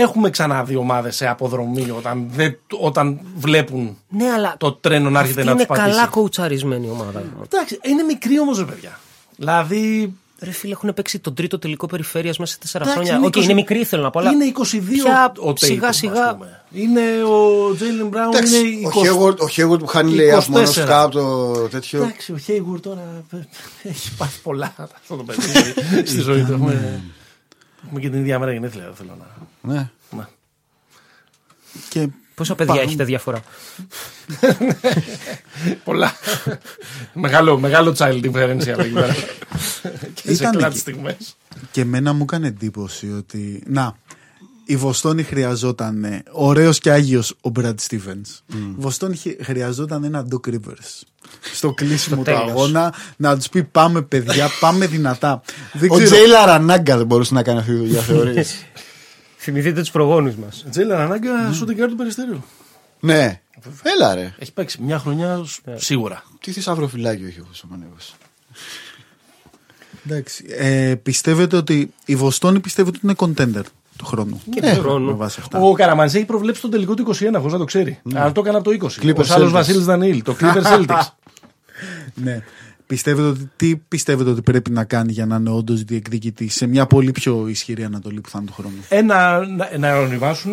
Έχουμε ξαναδεί ομάδες σε αποδρομή όταν, δεν, όταν βλέπουν Ναι, αλλά το τρένο να έρχεται αυτή να τους είναι πατήσει. καλά κοουτσαρισμένη η ομάδα. Εντάξει, είναι μικρή όμως, ρε παιδιά. Δηλαδή. Ρε φίλε, έχουν παίξει τον τρίτο τελικό περιφέρειας μέσα σε τέσσερα εντάξει, χρόνια. Οκ, 20 είναι μικρή, θέλω να πω. Αλλά Είναι 22 πια ο Tatum, σιγά ας σιγά. πούμε. Είναι ο Τζέιλεν Μπράουν, Εντάξει, είναι ο 20. Χέγορτ- ο Χέγορτ που χάνει λέει 24. μόνο σκάπ το τέτοιο. Εντάξει, ο Χέιγουρ τώρα ε, (laughs) έχει πάθει πολλά (laughs) αυτό το παιδί στη ζωή του. Έχουμε, έχουμε και την ίδια μέρα γενέθλια, δεν θέλω να. Ναι. να. Και Πόσα παιδιά Πάμε. έχετε διαφορά. (laughs) Πολλά. μεγάλο, μεγάλο child differential εκεί πέρα. (laughs) και σε Ήταν κλατ εκεί. στιγμές. Και εμένα μου έκανε εντύπωση ότι. Να, η Βοστόνη χρειαζόταν ε, ωραίος και άγιος ο Brad Stevens. Η Βοστόνη χει- χρειαζόταν ένα Doc Rivers. Στο κλείσιμο του τέλος. αγώνα να τους πει πάμε παιδιά, πάμε δυνατά. Δεν Ο ξέρω. Τζέιλα Ρανάγκα δεν μπορούσε να κάνει αυτή τη δουλειά, θεωρείς; (laughs) Θυμηθείτε τους προγόνους μας. Τζέιλαν ανάγκα σου την κάρτα του περιστέριου. ναι. Έλα ρε. Έχει παίξει μια χρονιά σ- σίγουρα. Τι θησαυροφυλάκιο έχει ο Σαμανέβος. Εντάξει, ε, πιστεύετε ότι η Βοστόνη πιστεύετε ότι είναι contender του χρόνου; Και Ναι, του με χρόνου. βάση αυτά. Ο Καραμανζή έχει προβλέψει τον τελικό του 21, χωρί να το ξέρει. Αλλά το έκανε από το 20. Clippers Ο άλλος Celtics. Βασίλης Δανίλ, το Clippers (laughs) Celtics. Ναι. Πιστεύετε ότι, τι πιστεύετε ότι πρέπει να κάνει για να είναι όντως διεκδικητή σε μια πολύ πιο ισχυρή Ανατολή που θα είναι του χρόνου. Ένα, να, να ονειβάσουν.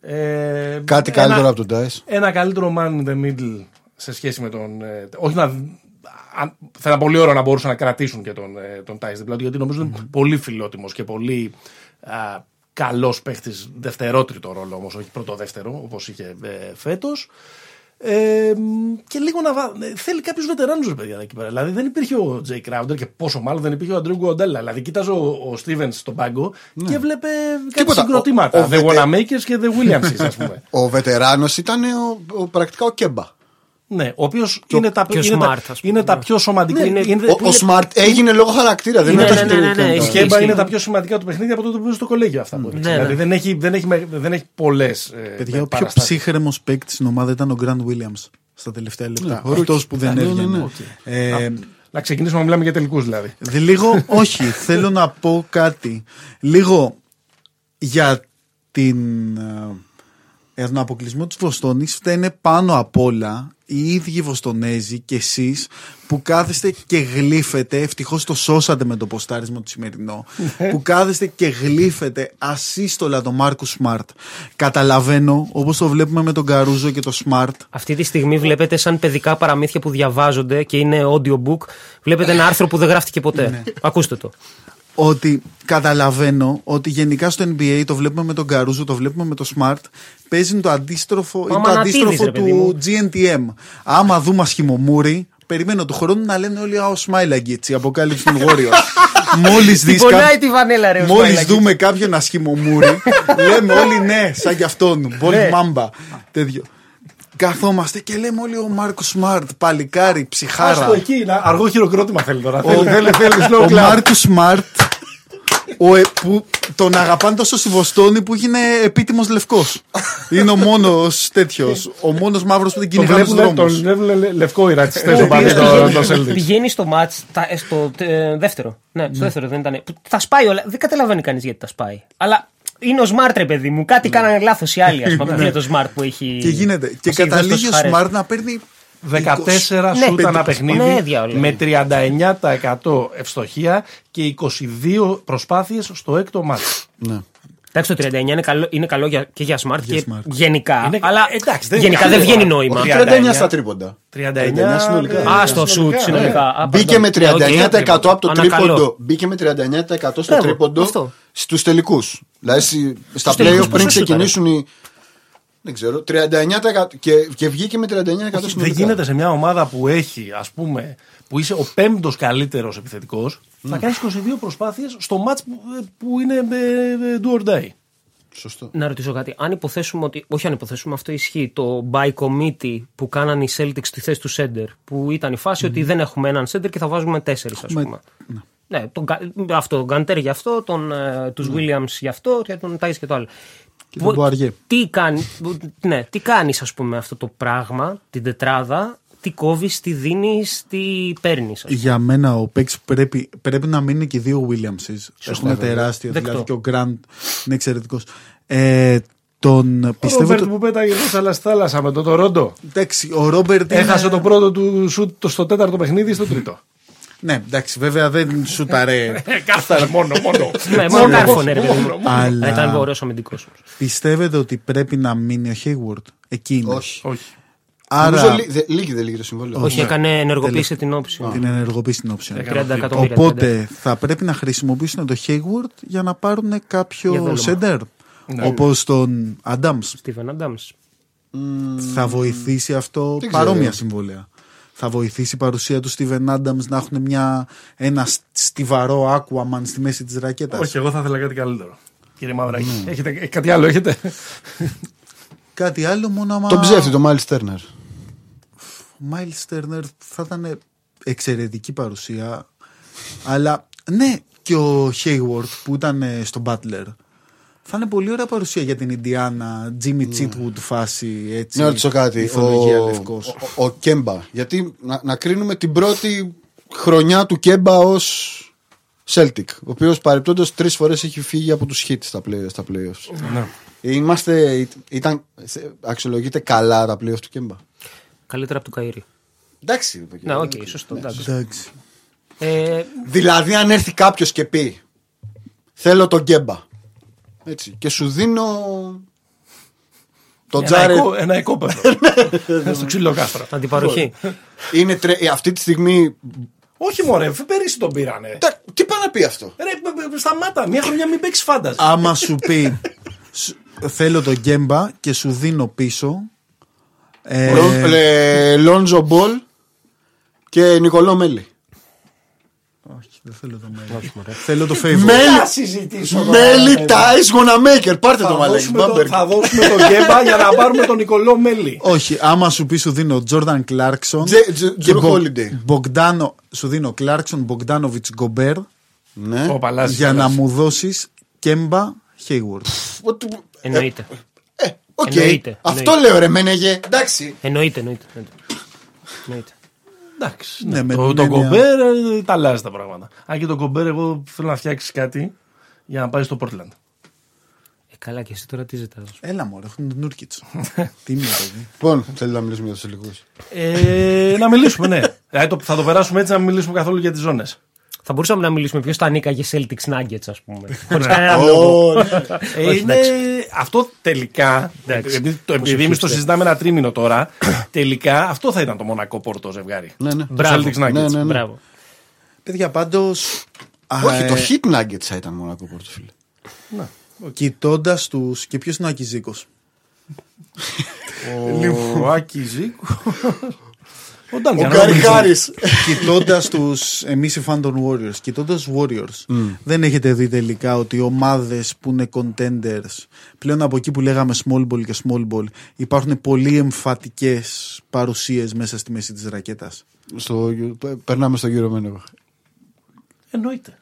Ε, Κάτι ένα- καλύτερο από τον Dice. Ένα καλύτερο man in the middle σε σχέση με τον. ε, όχι να. αν- Θα ήταν πολύ ωραίο να μπορούσαν να κρατήσουν και τον, ε, τον Τάις δίπλα του, γιατί νομίζω είναι πολύ φιλότιμος και πολύ καλός παίχτης δευτερότριτο ρόλο όμως, όχι πρώτο-δεύτερο, όπως είχε ε, φέτος. Ε, μ, και λίγο να βα... ε, θέλει κάποιου βετεράνου, παιδιά, εκεί πέρα. Δηλαδή δεν υπήρχε ο Τζέι Κράουντερ και πόσο μάλλον δεν υπήρχε ο Αντρέου Γκουοντέλα. Δηλαδή κοίταζε ο, ο Στίβενς στον πάγκο και βλέπε κάτι Τίποτα. συγκροτήματα. Ο- ο The Βετε- Wanamakers και The Williamses, ας πούμε. (laughs) Ο βετεράνος ήταν ο, ο, πρακτικά ο Κέμπα. Ναι, ο οποίος είναι, τα, πιο είναι, smart, τα, ας πούμε, είναι τα ναι. πιο σωματικά. Ναι, είναι- είναι, Ο, ο Smart έγινε λόγω χαρακτήρα. Δεν Ναι, είναι ναι, τόσο ναι, ναι, ναι, τελικό. η ισχύει. Σκέμπα είναι ισχύει. τα πιο σημαντικά του παιχνίδια από τότε που είναι στο κολέγιο αυτά που έδειξε. Ναι, ναι. Δηλαδή δεν έχει, δεν έχει, με- δεν έχει πολλές. Παιδιά, ο πιο ψύχρεμος παίκτης στην ομάδα ήταν ο Γκραντ Williams στα τελευταία λεπτά. ο Αυτός Ρούκι. που δεν Ναι, ναι, έβγαινε. ναι. Ε, Να ξεκινήσουμε να μιλάμε για τελικούς δηλαδή. Δε- Λίγο, όχι, (laughs) θέλω να πω κάτι. Λίγο για την, ε, για τον αποκλεισμό της Βοστόνης φταίνε πάνω απ' όλα οι ίδιοι Βοστονέζοι και εσείς που κάθεστε και γλύφετε, ευτυχώς το σώσατε με το ποστάρισμα του σημερινό, που κάθεστε και γλύφετε ασύστολα τον Μάρκου Σμαρτ. Καταλαβαίνω, όπως το βλέπουμε με τον Καρούζο και το Σμαρτ, Αυτή τη στιγμή βλέπετε σαν παιδικά παραμύθια που διαβάζονται και είναι audiobook. Βλέπετε ένα άρθρο που δεν γράφτηκε ποτέ. Ακούστε το. Ότι καταλαβαίνω ότι γενικά στο NBA το βλέπουμε με τον Καρούζο, το βλέπουμε με το Smart, παίζει το αντίστροφο, είναι το Μανατίδης, αντίστροφο ρε παιδί του μου. GNTM. Άμα δούμε ασχημομούρι, περιμένω του χρόνου να λένε όλοι «Α, ο Smiley αποκάλυψη των Warriors». (laughs) Μόλις δεις πονάει κά- τη βανέλα, ρε, ο Μόλις Smiley. δούμε κάποιον ασχημομούρι, (laughs) λέμε όλοι ναι, σαν κι αυτόν, Μπολ Ναι. Μάμπα, τέτοιο. Καθόμαστε και λέμε όλοι ο Μάρκος Σμαρτ, παλικάρι, ψυχάρα. Άστο εκεί, να- αργό χειροκρότημα θέλει τώρα. Θέλει, θέλει, θέλει slow Ο clap. Μάρκος Σμαρτ, ο, ε, που τον αγαπάνε τόσο στη Βοστόνη που έγινε επίτιμος λευκός. Είναι ο μόνος τέτοιος. Ο μόνος μαύρος που δεν Τον κυνηγάνε στου βλέπουν, τον δρόμου. βλέπουν λε- λευκό οι ρατσιστές Ο στο οποίος πάλι το- πηγαίνει- το Celtics. Πηγαίνει στο μάτς, τα- ε, στο ε, δεύτερο. Ναι, στο δεύτερο δεν ήταν. που Τα σπάει όλα. Δεν καταλαβαίνει κανείς γιατί τα σπάει. Αλλά είναι ο Smart, ρε παιδί μου. Κάτι κάνανε λάθος οι άλλοι, ας πούμε. Είναι το Smart που έχει. Και γίνεται. Και μας έχει δώσει καταλήγει τόσες ο χαρές. Σμαρτ να παίρνει. 14 Ναι, σούτ ανά πέντε- παιχνίδι ναι, διάολο. με 39% ευστοχία και 22 προσπάθειες στο έκτο μάτς. Ναι. Εντάξει, το 39 είναι καλό, είναι καλό για, και για Smart και Smart. γενικά. Είναι- αλλά εντάξει, δεν γενικά είναι δεν καλό. βγαίνει νόημα. Όχι, 39 στα τρίποντα. 39 συνολικά. ε, Α, στο σουτ συνολικά. Α, Μπήκε με pardon. 39% από το Ανακαλώ. τρίποντο. Μπήκε με 39% στο Ναι, τρίποντο αυτό. Στους τελικούς. Δηλαδή στη- στα τελικούς playoff πριν πόσο σούταρε; ξεκινήσουν οι. Δεν ξέρω, 39% και, και βγήκε με 39% Δεν συνολικά. γίνεται σε μια ομάδα που έχει, ας πούμε, που είσαι ο πέμπτος καλύτερος επιθετικός, Ναι. να κάνεις 22 προσπάθειες στο μάτς που, που είναι ε, ε, do or die. Σωστό. Να ρωτήσω κάτι. Αν υποθέσουμε ότι. Όχι αν υποθέσουμε, αυτό ισχύει. Το by committee που κάνανε οι Celtics στη θέση του Σέντερ. Που ήταν η φάση ότι δεν έχουμε έναν Σέντερ και θα βάζουμε τέσσερις, ας πούμε. Ναι, τον, Κα- αυτό, τον Γκαντέρ για αυτό, τον, ε, τους Williams για αυτό και τον Τάις και το άλλο. Και τον Μποαριέ. Τι κάνει, ναι, τι κάνεις ας πούμε αυτό το πράγμα, την τετράδα, τι κόβεις, τι δίνεις, τι παίρνεις. ας πούμε. Για μένα ο παίκτης που πρέπει, πρέπει να μείνουν και οι δύο Williamses. Έχουν τεράστιο. Δεκτό. Δηλαδή και ο Γκραντ είναι εξαιρετικός. Ε, τον Ο πιστεύω. Ρόμπερτ το- που πέταγε μέσα στη θάλασσα με το Τορόντο. Εντάξει, ο Ρόμπερτ. είναι- Έχασε το πρώτο του σουτ το- στο τέταρτο παιχνίδι ή στο τρίτο. Ναι, εντάξει, βέβαια δεν σουταρέ. Κάθαρε μόνο, μόνο. Ναι, μόνο κάρφωνε ρε παιδί μου. Αλλά- Αλλά Ήταν ωραίος αμυντικός. όμως. Πιστεύετε ότι πρέπει να μείνει ο Hayward. Εκεί είναι. Όχι. Όχι. Νομίζω Άρα λύ- δε- λύγει δεν λύγει το συμβόλαιο. Όχι, έκανε ενεργοποίησε την όψη. την ενεργοποίηση την όψη. 30 εκατομμύρια. Οπότε θα πρέπει να χρησιμοποιήσουν το Hayward για να πάρουν Για κάποιο δέλωμα. center. Όπως τον Adams. Στίβεν Αντάμ. Θα βοηθήσει αυτό Δεν παρόμοια ξέρω. συμβόλαια. Θα βοηθήσει η παρουσία του Steven Adams να έχουν μια, ένα στιβαρό Aquaman στη μέση της ρακέτας; Όχι, εγώ θα ήθελα κάτι καλύτερο. Κύριε Μαυράκη, έχετε ε, κάτι άλλο, έχετε; Κάτι άλλο μόνο άμα... Τον ψεύτη, τον Miles Turner. Ο Miles Turner θα ήταν εξαιρετική παρουσία. αλλά ναι, και ο Hayward που ήταν ε, στο Butler θα είναι πολύ ωραία παρουσία για την Ιντιάνα. Jimmy Chitwood φάση έτσι. Ναι, να ρωτήσω κάτι. Ο, μυθολογία λευκός. ο, ο Κέμπα. Γιατί να, να κρίνουμε την πρώτη χρονιά του Κέμπα ως Celtic. Ο οποίος παρεπτόντως τρεις φορές έχει φύγει από τους hits στα, play, στα playoffs. Ναι. Είμαστε, ήταν, αξιολογείται καλά τα playoffs του Κέμπα; Καλύτερα από του Κάιρι. Εντάξει. είπε και Ναι, εγώ. οκ, σωστό. εντάξει. Εντάξει. Ε, Δηλαδή, αν έρθει κάποιος και πει Θέλω τον Κέμπα. Έτσι. Και σου δίνω. Το Ένα, Τζάρετ. οικό, ένα οικόπεδο. (laughs) Στο ξύλο κάστρο. αντιπαροχή. Είναι τρε... ε, αυτή τη στιγμή. Όχι μωρέ, πέρυσι τον πήρανε. Τα- Τι πάει να πει αυτό; Ρε, μπ- μπ- σταμάτα, μια χρονιά μην παίξεις φάνταζ. Άμα σου πει «Σου- θέλω τον Γκέμπα και σου δίνω πίσω. ε, Λον- ε, Λόντζο Μπολ και Νικολό Μέλι. Όχι, δεν θέλω το Μέλι. Θέλω το favorite. Μέλι- Θα συζητήσω τώρα, Μέλι παιδί. Τάι Γοναμέικερ. Πάρτε Θα το μαλάκι. δώσουμε, το, Μπάμπερ. θα δώσουμε τον Γκέμπα για να πάρουμε τον Νικολό Μέλι. Όχι, άμα σου πει σου δίνω Τζόρνταν Κλάρκσον. Τζε- Τζε- Τζρου Holiday. Μπογκδάνο, σου δίνω Κλάρκσον, Μπογκδάνοβιτ, Γκομπέρ. Ναι. Ο Παλάσιος. Για να μου δώσεις Κέμπα, Hayward. Ότι- Εννοείται. Ε, οκ. Εννοείται, Αυτό εννοείται. λέω ρε Μένεγε. Εντάξει. Εννοείται, εννοείται. Εννοείται. Εννοείται. Εντάξει. Ναι, Ναι, με το, την το έννοια- Κομπέρ ε, τα αλλάζει τα πράγματα. Αν και το Κομπέρ, εγώ θέλω να φτιάξει κάτι για να πάει στο Portland. Ε, καλά, και εσύ τώρα τι ζητάς. Έλα μου, έχουν τον Νούρκιτ. (laughs) Τι είναι παιδί. Λοιπόν, θέλει να μιλήσουμε για τους τελικού. Ε, να μιλήσουμε, ναι. (laughs) Ε, το- θα το περάσουμε έτσι να μην μιλήσουμε καθόλου για τις ζώνες. Θα μπορούσαμε να μιλήσουμε ποιος θα ανήκαγε Celtics Nuggets, ας πούμε. Χωρίς κανένα λόγο. Ε, Όχι, είναι... εντάξει. Αυτό τελικά. Εντάξει. Επειδή, το, επειδή Όσο εμείς το χύψτε. συζητάμε ένα τρίμηνο τώρα, (coughs) τελικά αυτό θα ήταν το μονακό πόρτο ζευγάρι. Ναι, ναι. Το Μπράβο. Celtics Nuggets. Ναι, ναι, ναι. Μπράβο. Παιδιά, πάντως. Όχι, το hit nuggets θα ήταν μονακό πόρτο, φίλε. Κοιτώντας του. Και ποιος είναι ο Ακιζίκο. Ο Άκης Ζήκου. Ο Ο Ντάνκαν Γκάρι Ρόμπινσον. Χάρις. Κοιτώντας τους. Εμείς οι φαν των Warriors. Κοιτώντας του Warriors. Δεν έχετε δει τελικά ότι ομάδες που είναι contenders. Πλέον από εκεί που λέγαμε small ball και small ball. Υπάρχουν πολύ εμφατικές παρουσίες μέσα στη μέση της ρακέτας; Στο, περνάμε στο γύρο Μένεγο. Εννοείται.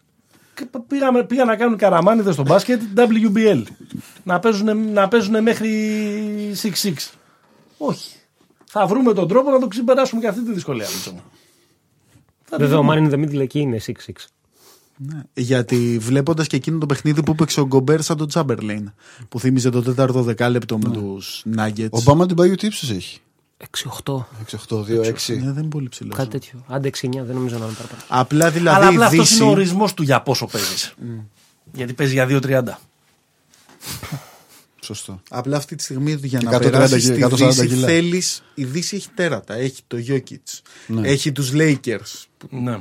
Και π- Πήγαμε, πήγα να κάνουν καραμάνιδες στο μπάσκετ WBL. Να παίζουν, να παίζουν μέχρι 6-6. Όχι. Θα βρούμε τον τρόπο να το ξεπεράσουμε και αυτή τη δυσκολία. Μίτσο μου. Θα τη Βέβαια, ο βρούμε. Μάνιν δεν μην εκεί είναι 6-6. Ναι. Γιατί βλέποντας και εκείνο το παιχνίδι που έπαιξε ο Γκομπέρ σαν τον Τσάμπερλέιν. Που θύμιζε το τέταρτο δεκάλεπτο με τους Nuggets. Ο Μπάμα την Παγιού τι ύψος έχει. 6-8. 6-8-2-6. Ναι, δεν είναι πολύ ψηλός. Κάτι τέτοιο. Άντε 6-9, δεν νομίζω να είναι παραπάνω. Απλά δηλαδή Αλλά απλά η αυτός Δύση. είναι ο ορισμός του για πόσο παίζεις. Γιατί παίζει για 2-30. (laughs) Σωστό. Απλά αυτή τη στιγμή για Και να 130 περάσει κιλά, στη 140 Δύση κιλά. θέλεις, η Δύση έχει τέρατα. Έχει το Jokic. Ναι. Έχει τους Lakers. Ναι.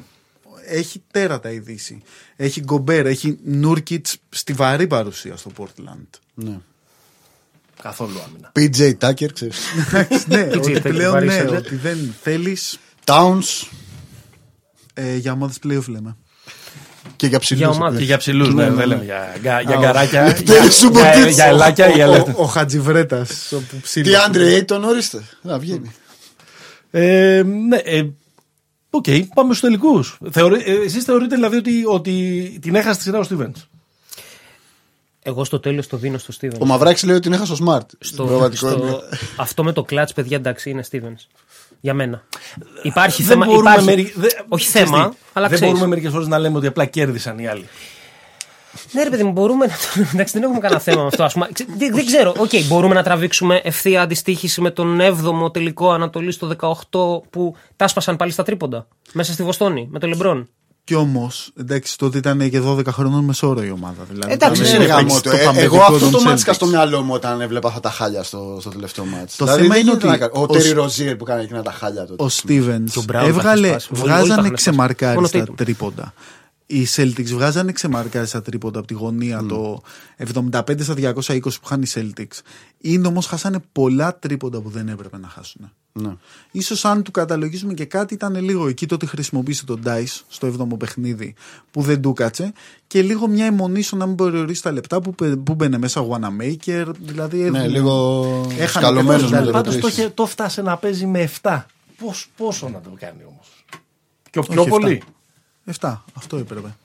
Έχει τέρατα η Δύση. Έχει Γκομπέρ. Έχει Νούρκιτς στη βαρύ παρουσία στο Portland. Ναι. Καθόλου άμυνα. PJ Tucker, ξέρεις. (laughs) ναι, PJ ότι Tucker, πλέον βαρύ ναι, σέντερ. ότι δεν θέλεις Towns ε, για ομάδες playoff λέμε. Και για ψηλούς. Για ομάδες. Και για ψηλούς, ναι, δεν λέμε για, για, για γκαράκια. (laughs) Λευτέρη για, Σουμποτίτς. για, για ελάκια ή Ο, ελεύθερα. ο, ο Χατζιβρέτας. όπου ψήλωσε. Τι Άντρε Aiton ορίστε. Να βγαίνει. Ε, ναι, ε, Οκ, πάμε στους τελικούς. Εσείς θεωρείτε δηλαδή ότι, ότι την έχασε τη σειρά ο Στίβενς; Εγώ στο τέλος το δίνω στο Stevens. Ο Μαυράκης λέει ότι είναι έχασε ο Smart. Στο, Πραγματικό στο- είναι. αυτό με το clutch, παιδιά, εντάξει, είναι Stevens. Για μένα. Υπάρχει Δεν θέμα. μπορούμε Υπάρχει... μερι- δε- Όχι ξέρεις θέμα, τι, αλλά Δεν ξέρεις. μπορούμε μερικές φορές να λέμε ότι απλά κέρδισαν οι άλλοι. Ναι, ρε παιδί μου, μπορούμε να το. (laughs) Εντάξει, δεν έχουμε κανένα θέμα με αυτό. Ας πούμε. Ξε- δεν, δεν ξέρω. Οκ, μπορούμε να τραβήξουμε ευθεία αντιστοίχηση με τον 7ο τελικό Ανατολής στο 18 που τα σπάσαν πάλι στα τρίποντα. Μέσα στη Βοστόνη, με τον Λεμπρόν. Κι όμως, εντάξει, τότε ήταν και 12 χρονών μεσόρο η ομάδα. Δηλαδή, Εντάξει, ήταν- ναι, Ε, ρε, γάμο παίξει το. το Ε, παμπεδικό Εγώ αυτό των το Celtics. μάτσικα στο μυαλό μου όταν έβλεπα αυτά τα χάλια στο, στο τελευταίο μάτς. Το δηλαδή, θέμα δεν είναι γίνεται να ότι κα- Ο ο Τέρι Σ- Ροζίερ που κάνει εκείνα τα χάλια τότε. Ο Στίβεν Τον Brown τα έβγαλε, έχει σπάσει. Όλοι- όλοι τα βγάζανε έχουν ξεμαρκάρι Μόνο στα Tatum. τρίποντα. Οι Celtics βγάζανε ξεμαρκάρι στα τρίποντα από τη γωνία το 75 στα 220 που είχαν οι Celtics. Είναι όμως χάσανε πολλά τρίποντα που δεν έπρεπε να χάσουν. Ναι. Ίσως αν του καταλογίσουμε και κάτι ήταν λίγο εκεί τότε χρησιμοποίησε τον Dice στο 7ο παιχνίδι που δεν του κάτσε και λίγο μια αιμονή στο να μην περιορίσει τα λεπτά που, πε- που μπαινε μέσα Wanamaker δηλαδή Ναι, έδινε- λίγο Έχανε σκαλωμένος και με το το Πάντως το, ρετρίσι. είχε- το φτάσε να παίζει με 7. Πώς, πόσο να το κάνει όμως; Και πιο Όχι, πολύ. 7, αυτό έπρεπε.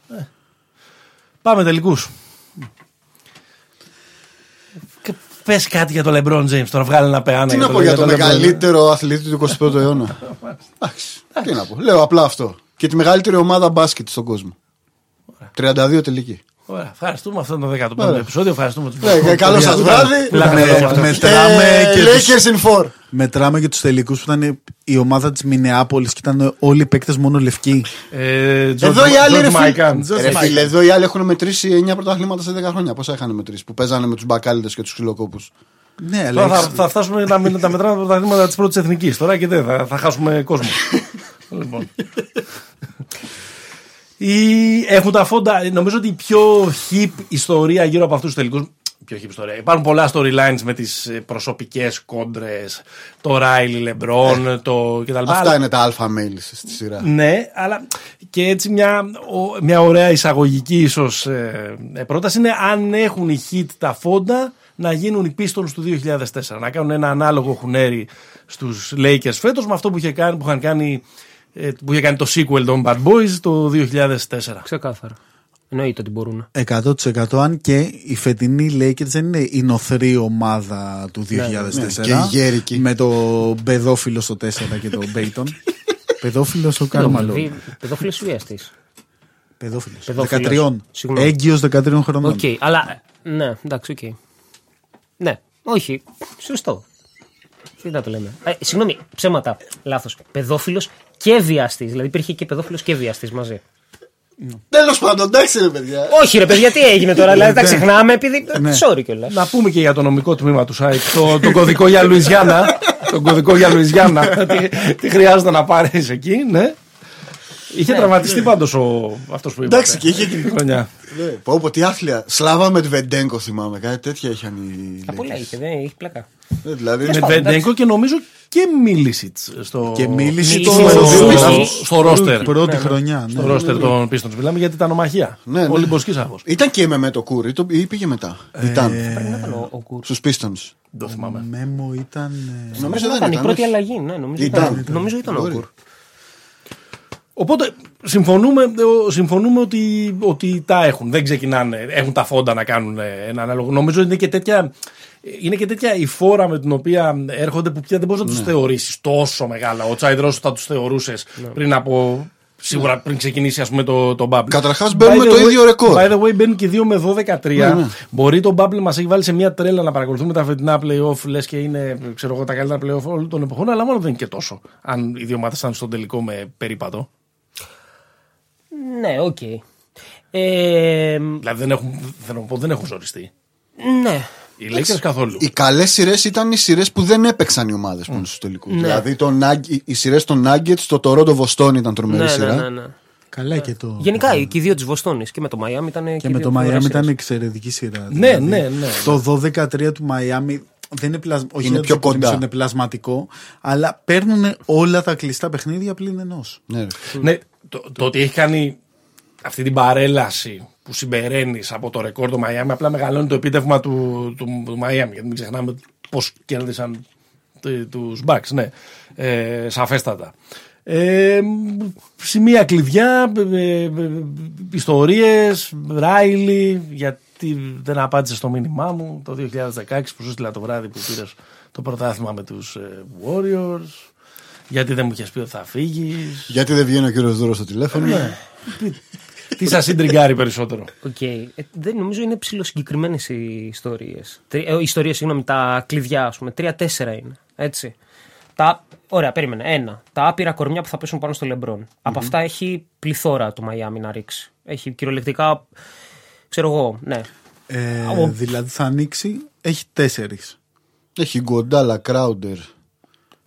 Πάμε τελικούς. Πες κάτι για τον Λεμπρόν James τώρα, βγάλει ένα πεάνα. Τι να πω για το μεγαλύτερο αθλητή του 21ου αιώνα; (laughs) Εντάξει. Τι να πω. Λέω απλά αυτό. Και τη μεγαλύτερη ομάδα μπάσκετ στον κόσμο. 32 τελική. Ωραία, ευχαριστούμε. Αυτό είναι το 15ο Ωραία. επεισόδιο. Ευχαριστούμε τους Ναι, καλό σας βράδυ. Μιλάμε Με- εδώ με μετράμε Ε, και τους- Lakers in four. Μετράμε και τους τελικούς που ήταν η ομάδα της Μινεάπολης και ήταν όλοι οι παίκτες μόνο λευκοί. Ε, Εδώ οι άλλοι ρε φίλε. George Ρε Mikan. φίλε, εδώ οι άλλοι έχουν μετρήσει 9 πρωταθλήματα σε 10 χρόνια. Πόσα είχαν μετρήσει που παίζανε με τους μπακάλιδες και τους ξυλοκόπους; Ναι, αλλά Τώρα θα, έχεις- θα φτάσουμε να, μην- να μετράμε τα πρωταθλήματα της πρώτης εθνικής. Τώρα και δεν, θα, θα χάσουμε κόσμο. (laughs) λοιπόν. Ή έχουν τα φόντα. Νομίζω ότι η πιο hip ιστορία γύρω από αυτούς τους τελικούς. Πιο hip ιστορία. Υπάρχουν πολλά storylines με τις προσωπικές κόντρες. Το Riley LeBron, το κτλ. Αυτά Αλλά- είναι τα αλφα mail στη σειρά. ναι, αλλά και έτσι μια, ο- μια ωραία εισαγωγική ίσως ε, ε, πρόταση είναι αν έχουν οι hit τα φόντα να γίνουν οι Pistons του 2004. Να κάνουν ένα ανάλογο χουνέρι στους Lakers φέτος με αυτό που είχε κάνει, που είχαν κάνει, ε, που είχε κάνει το sequel των Bad Boys το 2004. Ξεκάθαρα. Εννοείται ότι μπορούν. 100% αν και η φετινή Lakers δεν είναι η νοθρή ομάδα του 2004. ναι, και η γέρικη. Με το παιδόφιλο στο 4 και το Μπέιτον. (laughs) παιδόφιλος στο Κάρμαλο. Παιδόφιλος ή βιαστή. Παιδόφιλος. Παιδόφιλος. 13. Συγγνώμη. Έγκυος 13 χρονών. Οκ, αλλά. Ναι, εντάξει, οκ. Ναι, όχι. Σωστό. Τι να το λέμε. Ε, συγγνώμη, ψέματα. Λάθος. Παιδόφιλος και βιαστής. Δηλαδή υπήρχε και παιδόφιλος και βιαστής μαζί. Τέλος πάντων, εντάξει ρε παιδιά. Όχι, ρε παιδιά, τι έγινε τώρα. Δηλαδή τα ξεχνάμε επειδή. Sorry κιόλας. Να πούμε και για το νομικό τμήμα του site, το, το κωδικό για Λουιζιάννα. (laughs) το κωδικό για Λουιζιάννα. (laughs) τι, τι χρειάζεται να πάρεις εκεί, ναι. Είχε τραυματιστεί πάντως αυτός που είπε. Εντάξει, και είχε και- χρονιά. Ναι, Πω πω τι άθλια. Slava με Βεντέγκο θυμάμαι. Κάτι τέτοια είχαν οι. Τα πολλά Lakers. είχε, δεν είχε πλακά. Ναι, Δηλαδή. Με πάντων, Βεντέγκο και νομίζω και Μίλισιτ στο, Και μίλησε Μίλησε στο, στο- στο, στο ρόστερ. πρώτη χρονιά. Ναι. Στο ρόστερ των Pistons. Μιλάμε γιατί ήταν ομαχία. Ναι, ναι. Ολυμπιακή άβο. Ήταν και με, με το κούρι το- ή πήγε μετά. Ήταν. Πρέπει να ήταν ο, ο Κουρ. Στους Pistons. Το θυμάμαι. Μέμο ήταν. ε, Νομίζω δεν Ήταν η ήταν. πρώτη όχι. αλλαγή, ναι, νομίζω Ήταν, ήταν, ήταν. νομίζω ήταν ο Μπορεί. Κουρ. Οπότε συμφωνούμε, ε, συμφωνούμε ότι, ότι τα έχουν. Δεν ξεκινάνε, έχουν τα φόντα να κάνουν ε, ένα ανάλογο. Νομίζω είναι και τέτοια, είναι και τέτοια η φόρα με την οποία έρχονται που πια δεν μπορείς να τους Ναι. θεωρήσεις τόσο μεγάλα. Ο Τσάιντ Ρος θα τους θεωρούσες Ναι. πριν από. Σίγουρα πριν ξεκινήσει ας πούμε, το, το Bubble. Καταρχάς, μπαίνουμε By the το way- ίδιο ρεκόρ. By the way, μπαίνουν και δύο με 12-3. Ναι, ναι. Μπορεί το Bubble μας έχει βάλει σε μια τρέλα να παρακολουθούμε τα φετινά playoff, λες και είναι ξέρω εγώ, τα καλύτερα playoff όλων των εποχών, αλλά μόνο δεν είναι και τόσο. Αν οι δύο ομάδες ήταν στον τελικό με περίπατο. Ναι, οκ. Ε, Δηλαδή δεν έχουν, θέλω να πω, δεν έχουν ζοριστεί. ναι. Οι Lakers καθόλου. Οι καλές σειρές ήταν οι σειρές που δεν έπαιξαν οι ομάδες που είναι στους τελικούς. Δηλαδή το, Nug- οι- οι σειρές των Nuggets, το Toronto Βοστόνη ήταν τρομερή Ναι, σειρά. ναι, ναι, ναι. Καλά και το. Γενικά και οι δύο της Βοστόνης και με το Μαϊάμι ήταν. Και οι με δύο το Μαϊάμι ωραίες ήταν σειρές. εξαιρετική σειρά. Ναι, Δηλαδή, ναι, ναι. Το 12-3 του Μαϊάμι δεν είναι, πλασ... Όχι Είναι να πιο το υποτιμήσω, κοντά. Είναι πλασματικό, αλλά παίρνουν όλα τα κλειστά παιχνίδια πλην ενός. Ναι, ρε. Ναι, το, το ότι έχει κάνει αυτή την παρέλαση που συμπεραίνεις από το ρεκόρ του Μαϊάμι απλά μεγαλώνει το επίτευγμα του, του, του Μαϊάμι. Γιατί μην ξεχνάμε πώς κέρδισαν τους Bucks. Ναι, ε, σαφέστατα. Ε, σημεία κλειδιά, ε, ε, ιστορίες, Ράιλι, γιατί δεν απάντησε στο μήνυμά μου το 2016 που σου στείλα το βράδυ που πήρες το πρωτάθλημα με τους ε, Warriors, γιατί δεν μου είχες πει ότι θα φύγεις; Γιατί δεν βγαίνει ο κύριος Δούρος στο τηλέφωνο; Ναι. Τι σας σας τριγκάρει περισσότερο; Οκ. Ε, δεν νομίζω είναι ψιλοσυγκεκριμένες οι ιστορίες. Ε, οι ιστορίες, συγγνώμη, τα κλειδιά, ας πούμε. Τρία-τέσσερα είναι. Έτσι. Τα, ωραία, περίμενε. Ένα. Τα άπειρα κορμιά που θα πέσουν πάνω στο λεμπρον Από αυτά έχει πληθώρα το Μαϊάμι να ρίξει. Έχει κυριολεκτικά. Ξέρω εγώ, ναι. Ε, Ο- δηλαδή θα ανοίξει, έχει τέσσερις. Έχει Γκοντάλα, Κράουντερ,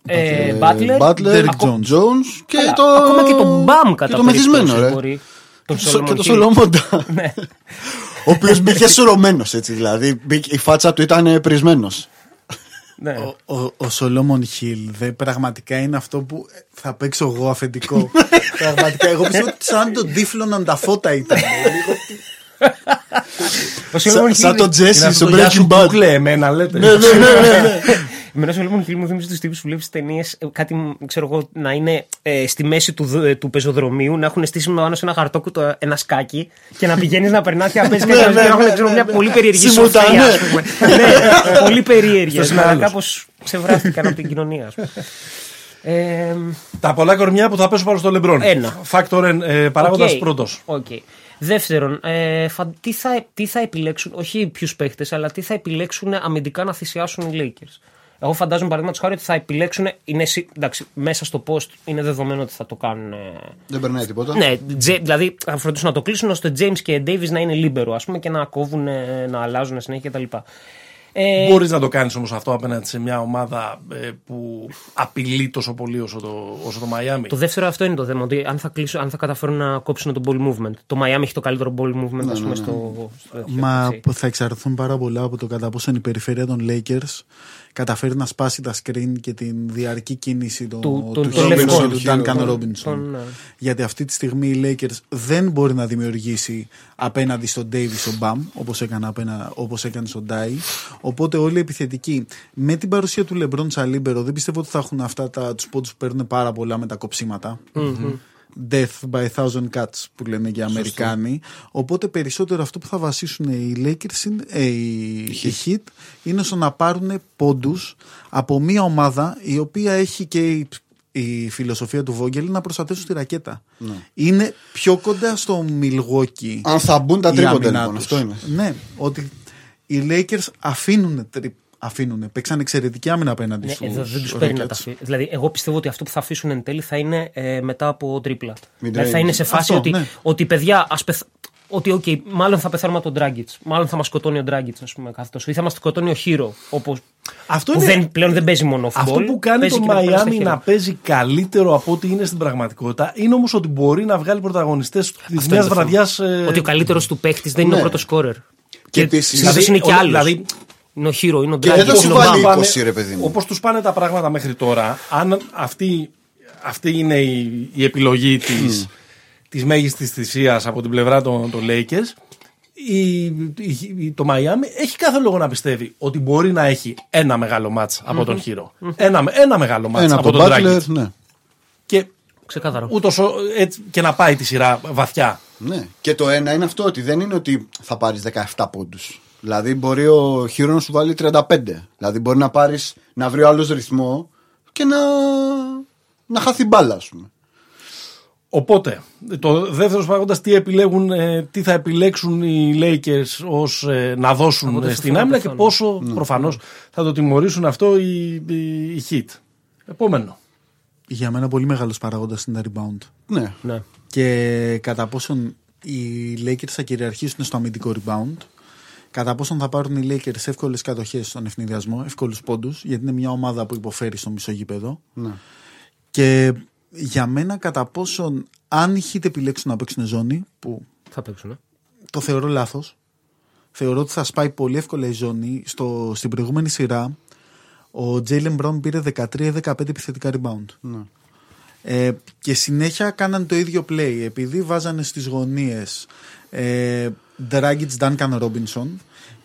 Ε, Butler, Μπάτλερ, Derek Jones. Jones και Αλλά το. Ακόμα και τον Μπαμ κατά και το μεθυσμένο, περίπτωση ρε. μπορεί. Τον Και το- Και το Solomon (laughs) Hill. Σολομόντα. Ναι. Ο οποίος μπήκε σωρωμένος έτσι. Δηλαδή μπήκε- η φάτσα του ήταν πρισμένος. ναι. Ο, ο, ο Σολόμον Χιλ δε, πραγματικά είναι αυτό που ε, θα παίξω εγώ αφεντικό. (laughs) πραγματικά. Εγώ πιστεύω ότι σαν τον τύφλωναν τα φώτα ήταν. Λίγο τι- (laughs) Ο Σαν, Solomon σαν Hill- τον Τζέσι στο Γεια Breaking σου Bad. κούκλε εμένα λέτε. Ναι, ναι, ναι, ναι, ναι. Εμένα ο Σολομon Hill μου θύμισε τους τύπους που βλέπεις ταινίες, κάτι ξέρω εγώ, να είναι ε, στη μέση του, δ- ε, του πεζοδρομίου, να έχουν στήσει πάνω σε ένα χαρτόκουτο ένα σκάκι και να πηγαίνεις να περνάς και να παίζεις Ναι, κάτι ναι, και να ναι, έχουν ξέρω, ναι, μια ναι. πολύ περίεργη Συμμετά, σοφία, ναι. ας πούμε. ναι, (laughs) πολύ περίεργη. Αυτός είναι Αλλά άλλος. κάπως ξεβράστηκαν από την κοινωνία, ας πούμε. Ε, Τα πολλά κορμιά που θα πέσουν πάνω στο Λεμπρόν. Ένα. Factor ε, παράγοντας οκ, πρώτος. οκ. Δεύτερον, ε, φα- τι, θα, τι θα επιλέξουν, όχι ποιους παίχτες, αλλά τι θα επιλέξουν αμυντικά να θυσιάσουν οι Lakers. Εγώ φαντάζομαι παραδείγματος χάρη ότι θα επιλέξουν. Είναι, σι- εντάξει, μέσα στο post είναι δεδομένο ότι θα το κάνουν. ε, Δεν περνάει τίποτα. Ναι, Τζε- δηλαδή θα φροντίσουν να το κλείσουν ώστε James και Davis να είναι libero, ας πούμε, και να κόβουν, ε, να αλλάζουν συνέχεια κτλ. Ε, Μπορείς να το κάνεις όμως αυτό απέναντι σε μια ομάδα ε, που απειλεί τόσο πολύ όσο το, όσο το Miami; Το δεύτερο αυτό είναι το θέμα. Ότι αν θα, κλείσουν, αν θα καταφέρουν να κόψουν το ball movement. Το Miami έχει το καλύτερο ball movement, ας πούμε, στο. στο Μα έτσι. θα εξαρτηθούν πάρα πολλά από το κατά πόσο η περιφέρεια των Lakers καταφέρει να σπάσει τα screen και την διαρκή κίνηση του, Του- του, των- Higgins των και λευκών. του Duncan Των- Robinson. των, ναι. Γιατί αυτή τη στιγμή οι Lakers δεν μπορεί να δημιουργήσει απέναντι στον Davis ο Μπαμ, όπως, έκανε, απένα, όπως έκανε στον Ντάι. Οπότε όλοι οι επιθετικοί με την παρουσία του LeBron Σαλίμπερο δεν πιστεύω ότι θα έχουν αυτά τα, τους πόντους που παίρνουν πάρα πολλά με τα κοψιματα Death by thousand cuts που λένε και οι Αμερικάνοι. Οπότε περισσότερο αυτό που θα βασίσουν οι Lakers, είναι, ε, οι, οι Heat, είναι στο να πάρουν πόντους από μια ομάδα η οποία έχει και η, η φιλοσοφία του Βόγγελ να προστατεύσουν τη ρακέτα. Είναι πιο κοντά στο Milwaukee. Αν θα μπουν τα η τρίποντα άμυνά λοιπόν, τους. αυτό είναι. Ναι, ότι οι Lakers αφήνουν, τρι- αφήνουν παίξαν εξαιρετική άμυνα απέναντι Ναι, στους εδώ δεν τους παίρνει να τα Rockets. αφήσει. Δηλαδή, εγώ πιστεύω ότι αυτό που θα αφήσουν εν τέλει θα είναι ε, μετά από τρίπλα. Δηλαδή, range. θα είναι σε φάση Αυτό, ότι, ναι. ότι παιδιά, ας πεθ... ότι okay, μάλλον θα πεθάνουμε από τον Dragic. Μάλλον θα μας σκοτώνει ο Dragic, ας πούμε, κάθε τόσο. Ή θα μας σκοτώνει ο Hero. Όπως... Αυτό που είναι- δεν, πλέον δεν παίζει μόνο football. Αυτό που κάνει παίζει το και με πολλά στα Miami χέρια. να παίζει καλύτερο από ό,τι είναι στην πραγματικότητα είναι όμως ότι μπορεί να βγάλει πρωταγωνιστές της Αυτό μιας είναι το βραδιάς. θέμα. Ότι ο καλύτερος του παίχτη δεν είναι ναι. ο πρώτος σκόρερ. Και επίσης- δηλαδή, είναι και ο- άλλος. δηλαδή, είναι ο Hero, είναι ο Και Dragic. δεν θα σου είναι ο βάλει Bam. 20, ρε παιδί μου. Όπως τους πάνε τα πράγματα μέχρι τώρα, αν αυτή, αυτή είναι η, η επιλογή της της μέγιστης θυσίας από την πλευρά των, των Lakers, η, η- η- το Miami έχει κάθε λόγο να πιστεύει ότι μπορεί να έχει ένα μεγάλο μάτς από τον Hero. Ένα, ένα μεγάλο μάτς Ένα από από τον τον Dragic. Butler, ναι. Και, Ξεκάθαρο. ούτως, ο- έτσι, και να πάει τη σειρά βαθιά. ναι. Και το ένα είναι αυτό, ότι δεν είναι ότι θα πάρεις 17 πόντους. Δηλαδή μπορεί ο Χείρο να σου βάλει 35. Δηλαδή μπορεί να πάρεις να βρει άλλος ρυθμό και να, να χάθει μπάλα, ας πούμε. Οπότε, το δεύτερος παράγοντα τι, επιλέγουν, ε, τι θα επιλέξουν οι Lakers ως ε, να δώσουν Από το ε, στην σωστό άμυνα και πεθάνω. πόσο προφανώς θα το τιμωρήσουν αυτό οι, οι, οι Heat. Επόμενο. Για μένα πολύ μεγάλος παράγοντας είναι τα rebound. Ναι. Ναι. Και κατά πόσον οι Lakers θα κυριαρχήσουν στο αμυντικό rebound, κατά πόσον θα πάρουν οι Lakers εύκολες κατοχές στον ευνηδιασμό, εύκολους πόντους, γιατί είναι μια ομάδα που υποφέρει στο μισό γήπεδο. ναι. Και για μένα κατά πόσον αν οι Heat επιλέξουν να παίξουν ζώνη, που Θα παίξουν. ε. το θεωρώ λάθος, θεωρώ ότι θα σπάει πολύ εύκολα η ζώνη. Στο, στην προηγούμενη σειρά ο Jalen Brown πήρε 13-15 επιθετικά rebound. ναι. Ε, και συνέχεια κάναν το ίδιο play. Επειδή βάζανε στις γωνίες ε, Dragic Duncan Robinson,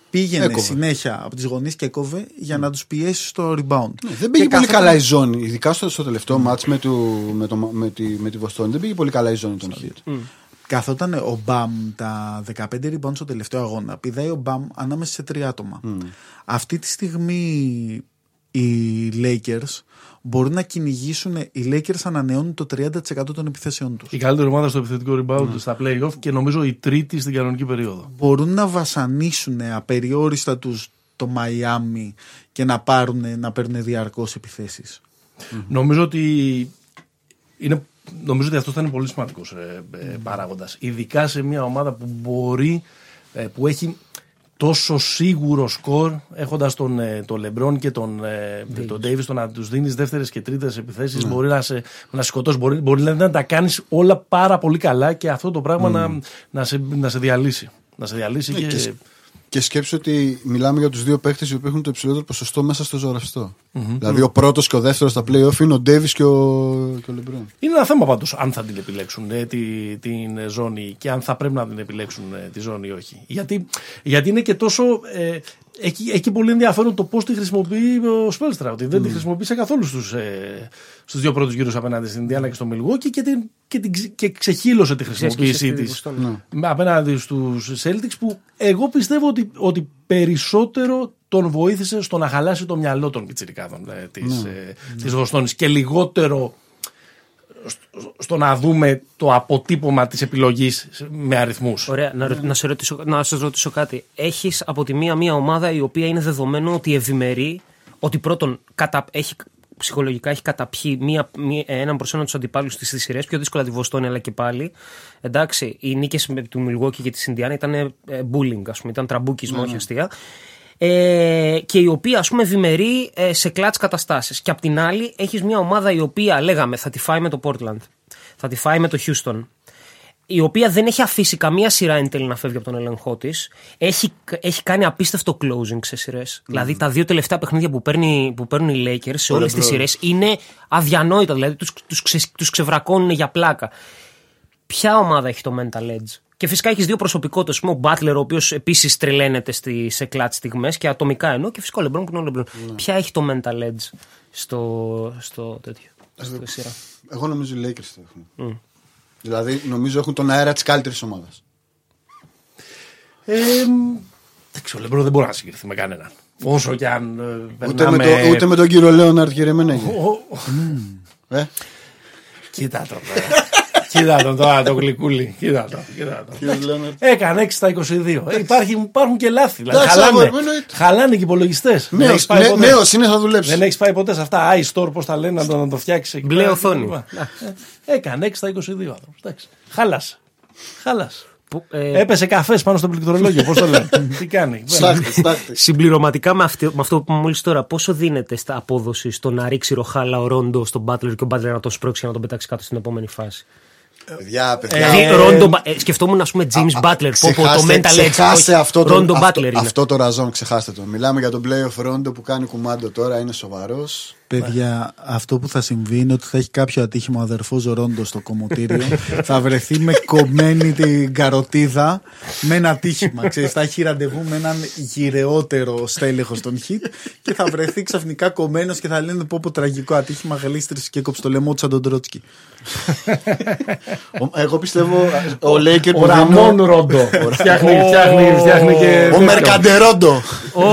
πήγαινε Έκοβε. συνέχεια από τις γωνίες και έκοβε για να τους πιέσει στο rebound. Ναι, δεν πήγε Και πολύ κάθε- καλά η ζώνη. Ειδικά στο, στο τελευταίο μάτς με, του, με, το, με, τη, με τη Βοστόνη. Δεν πήγε πολύ καλά η ζώνη των Heat. Καθόταν ο Μπαμ τα 15 rebound στο τελευταίο αγώνα. Πηδάει ο Μπαμ ανάμεσα σε τρία άτομα. Αυτή τη στιγμή οι Lakers μπορούν να κυνηγήσουν. Οι Lakers ανανεώνουν το 30% των επιθέσεών τους. Η καλύτερη ομάδα στο επιθετικό rebound στα playoff και νομίζω η τρίτη στην κανονική περίοδο. μπορούν να βασανίσουν απεριόριστα τους το Μαϊάμι και να, πάρουν, να παίρνουν διαρκώς επιθέσεις. Νομίζω ότι είναι, νομίζω ότι αυτός θα είναι πολύ σημαντικός ε, ε, παράγοντας. Ειδικά σε μια ομάδα που μπορεί, ε, που έχει τόσο σίγουρο σκορ, έχοντας τον, ε, τον Λεμπρόν και τον, ε, τον Davis, το να τους δίνεις δεύτερες και τρίτες επιθέσεις, μπορεί να σε, να σε σκοτώσεις, μπορεί, μπορεί δηλαδή να τα κάνεις όλα πάρα πολύ καλά και αυτό το πράγμα να, να, σε, να σε διαλύσει. Να σε διαλύσει Ναι, και, και σ- Και σκέψου ότι μιλάμε για τους δύο παίχτες οι οποίοι έχουν το υψηλότερο ποσοστό μέσα στο ζωγραφιστό. Δηλαδή ο πρώτος και ο δεύτερος στα playoff είναι ο Ντέβις και ο, και ο Λεμπρόν. Είναι ένα θέμα πάντως αν θα την επιλέξουν ε, τη, την ζώνη και αν θα πρέπει να την επιλέξουν ε, τη ζώνη ή όχι. Γιατί, γιατί είναι και τόσο. Ε, Έχει, έχει πολύ ενδιαφέρον το πώς τη χρησιμοποιεί ο Σπέλστρα. Ότι δεν τη χρησιμοποίησε καθόλους στου ε, στους δύο πρώτους γύρους απέναντι στην Ινδιάνα και στο Μιλγόκι και, την, και, την, ξε- και ξεχύλωσε τη χρησιμοποίησή τη απέναντι στους Celtics που εγώ πιστεύω ότι, ότι περισσότερο τον βοήθησε στο να χαλάσει το μυαλό των πιτσιρικάδων ε, της, ε, της Βοστόνης και λιγότερο στο, στο να δούμε το αποτύπωμα της επιλογής με αριθμούς. Ωραία, να, ρω- να, σε ρωτήσω, να σας ρωτήσω κάτι. Έχεις από τη μία μία ομάδα η οποία είναι δεδομένο ότι ευημερεί, ότι πρώτον κατα, έχει, ψυχολογικά έχει καταπιεί μία, μία, έναν προς έναν τους αντιπάλους στις στις σειρές, πιο δύσκολα τη Βοστόνη αλλά και πάλι. Εντάξει, οι νίκες με του Μιλγουόκι και τη Ιντιάνα ήταν ε, bullying, ας πούμε, ήταν τραμπούκισμα, όχι αστεία. Ε, και η οποία ας πούμε ευημερεί ε, σε clutch καταστάσεις. Και απ' την άλλη έχεις μια ομάδα η οποία λέγαμε θα τη φάει με το Portland, θα τη φάει με το Houston, η οποία δεν έχει αφήσει καμία σειρά εν τέλει να φεύγει από τον έλεγχό της. Έχει, έχει κάνει απίστευτο closing σε σειρές. Δηλαδή τα δύο τελευταία παιχνίδια που, παίρνει, που παίρνουν οι Lakers σε όλες τις σειρές είναι αδιανόητα. Δηλαδή τους τους ξε, τους ξεβρακώνουν για πλάκα. Ποια ομάδα έχει το mental edge; Και φυσικά έχεις δύο προσωπικότητες. Ο Μπάτλερ, ο οποίος επίσης τρελαίνεται στις σε κλατ στιγμές και ατομικά εννοώ. Και φυσικά ο Λεμπρόν που είναι ο Λεμπρόν. Ποια έχει το mental edge στο, στο τέτοιο. Στο σειρά; Εγώ νομίζω οι Lakers το έχουν. Δηλαδή νομίζω έχουν τον αέρα της καλύτερης ομάδας. Ε, εντάξει, ο Λεμπρό δεν μπορεί να συγκριθεί με κανέναν. Όσο κι αν ε, Ούτε, με περνάμε- το, ούτε με τον κύριο Λέοναρτ και Ρεμένεγε. Ο- Ε, Κοίτα τον τώρα. (laughs) Κοίτα τον τώρα το γλυκούλι. Κοίτα τον. Κοίτα τον. κύριος Λέοναρτ. Έκανε 6 στα 22. Ε, υπάρχει, υπάρχουν και λάθη. Δηλαδή, Εντάξει, χαλάνε, αγόρι μου, εννοείται. χαλάνε και οι υπολογιστές. Νέος, νέ- νέος είναι, θα δουλέψει. Δεν έχεις πάει ποτέ σε αυτά. iStore, πώς τα λένε, να το, να το φτιάξεις. εκεί Μπλε πέρα οθόνη. κτλ. Ε, Έκανε 6 στα 22 άνθρωπος. Χάλασε. Χάλασε. Που, ε, Έπεσε καφές πάνω στο πληκτρολόγιο. Πώς το λένε. (laughs) Τι κάνει. Στάχτη, στάχτη. Συμπληρωματικά με, αυτή, με αυτό που είπαμε μόλις τώρα, πόσο δίνεται στα απόδοση στο να ρίξει ροχάλα ο Ρόντο στον Μπάτλερ και ο Μπάτλερ να το σπρώξει και να τον πετάξει κάτω στην επόμενη φάση; Παιδιά, παιδιά. Δηλαδή, Ρόντο, Μπα- ε, σκεφτόμουν, ας πούμε, James Butler. Πω, πω, το Ξεχάστε- mental edge. ξεχάστε όχι, αυτό το, Ρόντο αυτό, Butler είναι. αυτό το ραζόν, ξεχάστε το. Μιλάμε για τον playoff Ρόντο που κάνει κουμάντο τώρα, είναι σοβαρός. Παιδιά, αυτό που θα συμβεί είναι ότι θα έχει κάποιο ατύχημα ο αδερφός Ρόντο στο κομμωτήριο. (laughs) θα βρεθεί με κομμένη την καροτίδα με ένα ατύχημα. Ξέρεις, θα έχει ραντεβού με έναν γυρεότερο στέλεχος στον Χιτ και θα βρεθεί ξαφνικά κομμένος και θα λένε πω πω τραγικό ατύχημα γλίστρησε και κόψε το λαιμό του σαν τον Τρότσκι. (laughs) Εγώ πιστεύω ο Λέικερ Ο Ραμόν Ρόντο. (laughs) Φτιάχνει, φτιάχνει, φτιάχνει και. Ο τέτοιο. Μερκαντερόντο. Ω,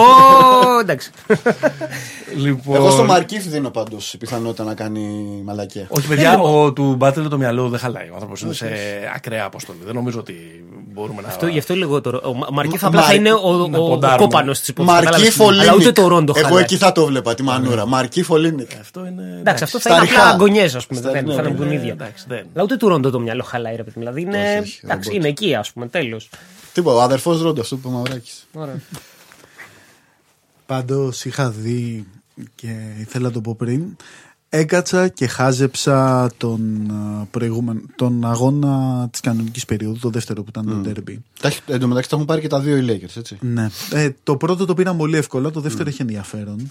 εντάξει. Λοιπόν, Εγώ στο Μαρκίφ δίνω πάντως πιθανότητα να κάνει μαλακία. Όχι, παιδιά, ο, του Μπάτλερ το μυαλό δεν χαλάει. Ο άνθρωπος είναι σε ακραία αποστολή. Δεν νομίζω ότι μπορούμε να. Αυτό, γι' αυτό λιγότερο. Ο Μα- Μαρκίφ Μα- απλά θα είναι ο, να ο, ο, ποντάρουμε. κόπανος της υπόθεσης. Μαρκίφ Αλλά ούτε το Ρόντο Εγώ χαλάει. εκεί θα το βλέπα τη μανούρα. Μαρκίφ Ολίνικ. Αυτό είναι. Εντάξει, αυτό θα Στα είναι αρχά. απλά αγκονιέ, ας πούμε. Στα- δεν- ναι, Θα είναι ναι, γκουνίδια. εντάξει, δεν. Αλλά ούτε του Ρόντο το μυαλό χαλάει, ρε παιδί. Δηλαδή είναι. Όχι, όχι, Εντάξει, ρομπότ. είναι εκεί, ας πούμε. Τέλος. Τίποτα, ο αδερφός Ρόντο, αυτό που είπε ο Μαυράκη. Πάντως είχα δει και ήθελα να το πω πριν. Έκατσα και χάζεψα τον, α, προηγούμενο, τον αγώνα της κανονικής περίοδου, το δεύτερο που ήταν το derby. Εν τω μεταξύ τα έχουν πάρει και τα δύο οι Lakers, έτσι. Ναι. Ε, το πρώτο το πήραν πολύ εύκολα, το δεύτερο έχει ενδιαφέρον.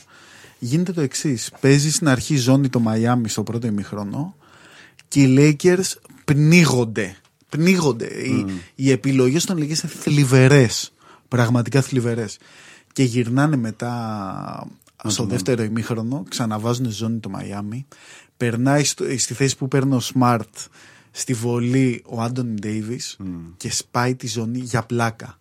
Γίνεται το εξής. Παίζεις στην αρχή ζώνη το Μαϊάμι στο πρώτο ημιχρόνο και οι Lakers πνίγονται. Πνίγονται. Οι, οι επιλογές των Lakers είναι θλιβερές. Πραγματικά θλιβερές. Και γυρνάνε μετά στο δεύτερο ημίχρονο, ξαναβάζουν ζώνη το Μαϊάμι. Περνάει στο- στη θέση που παίρνει ο Smart στη βολή ο Άντωνι Ντέιβις και σπάει τη ζώνη για πλάκα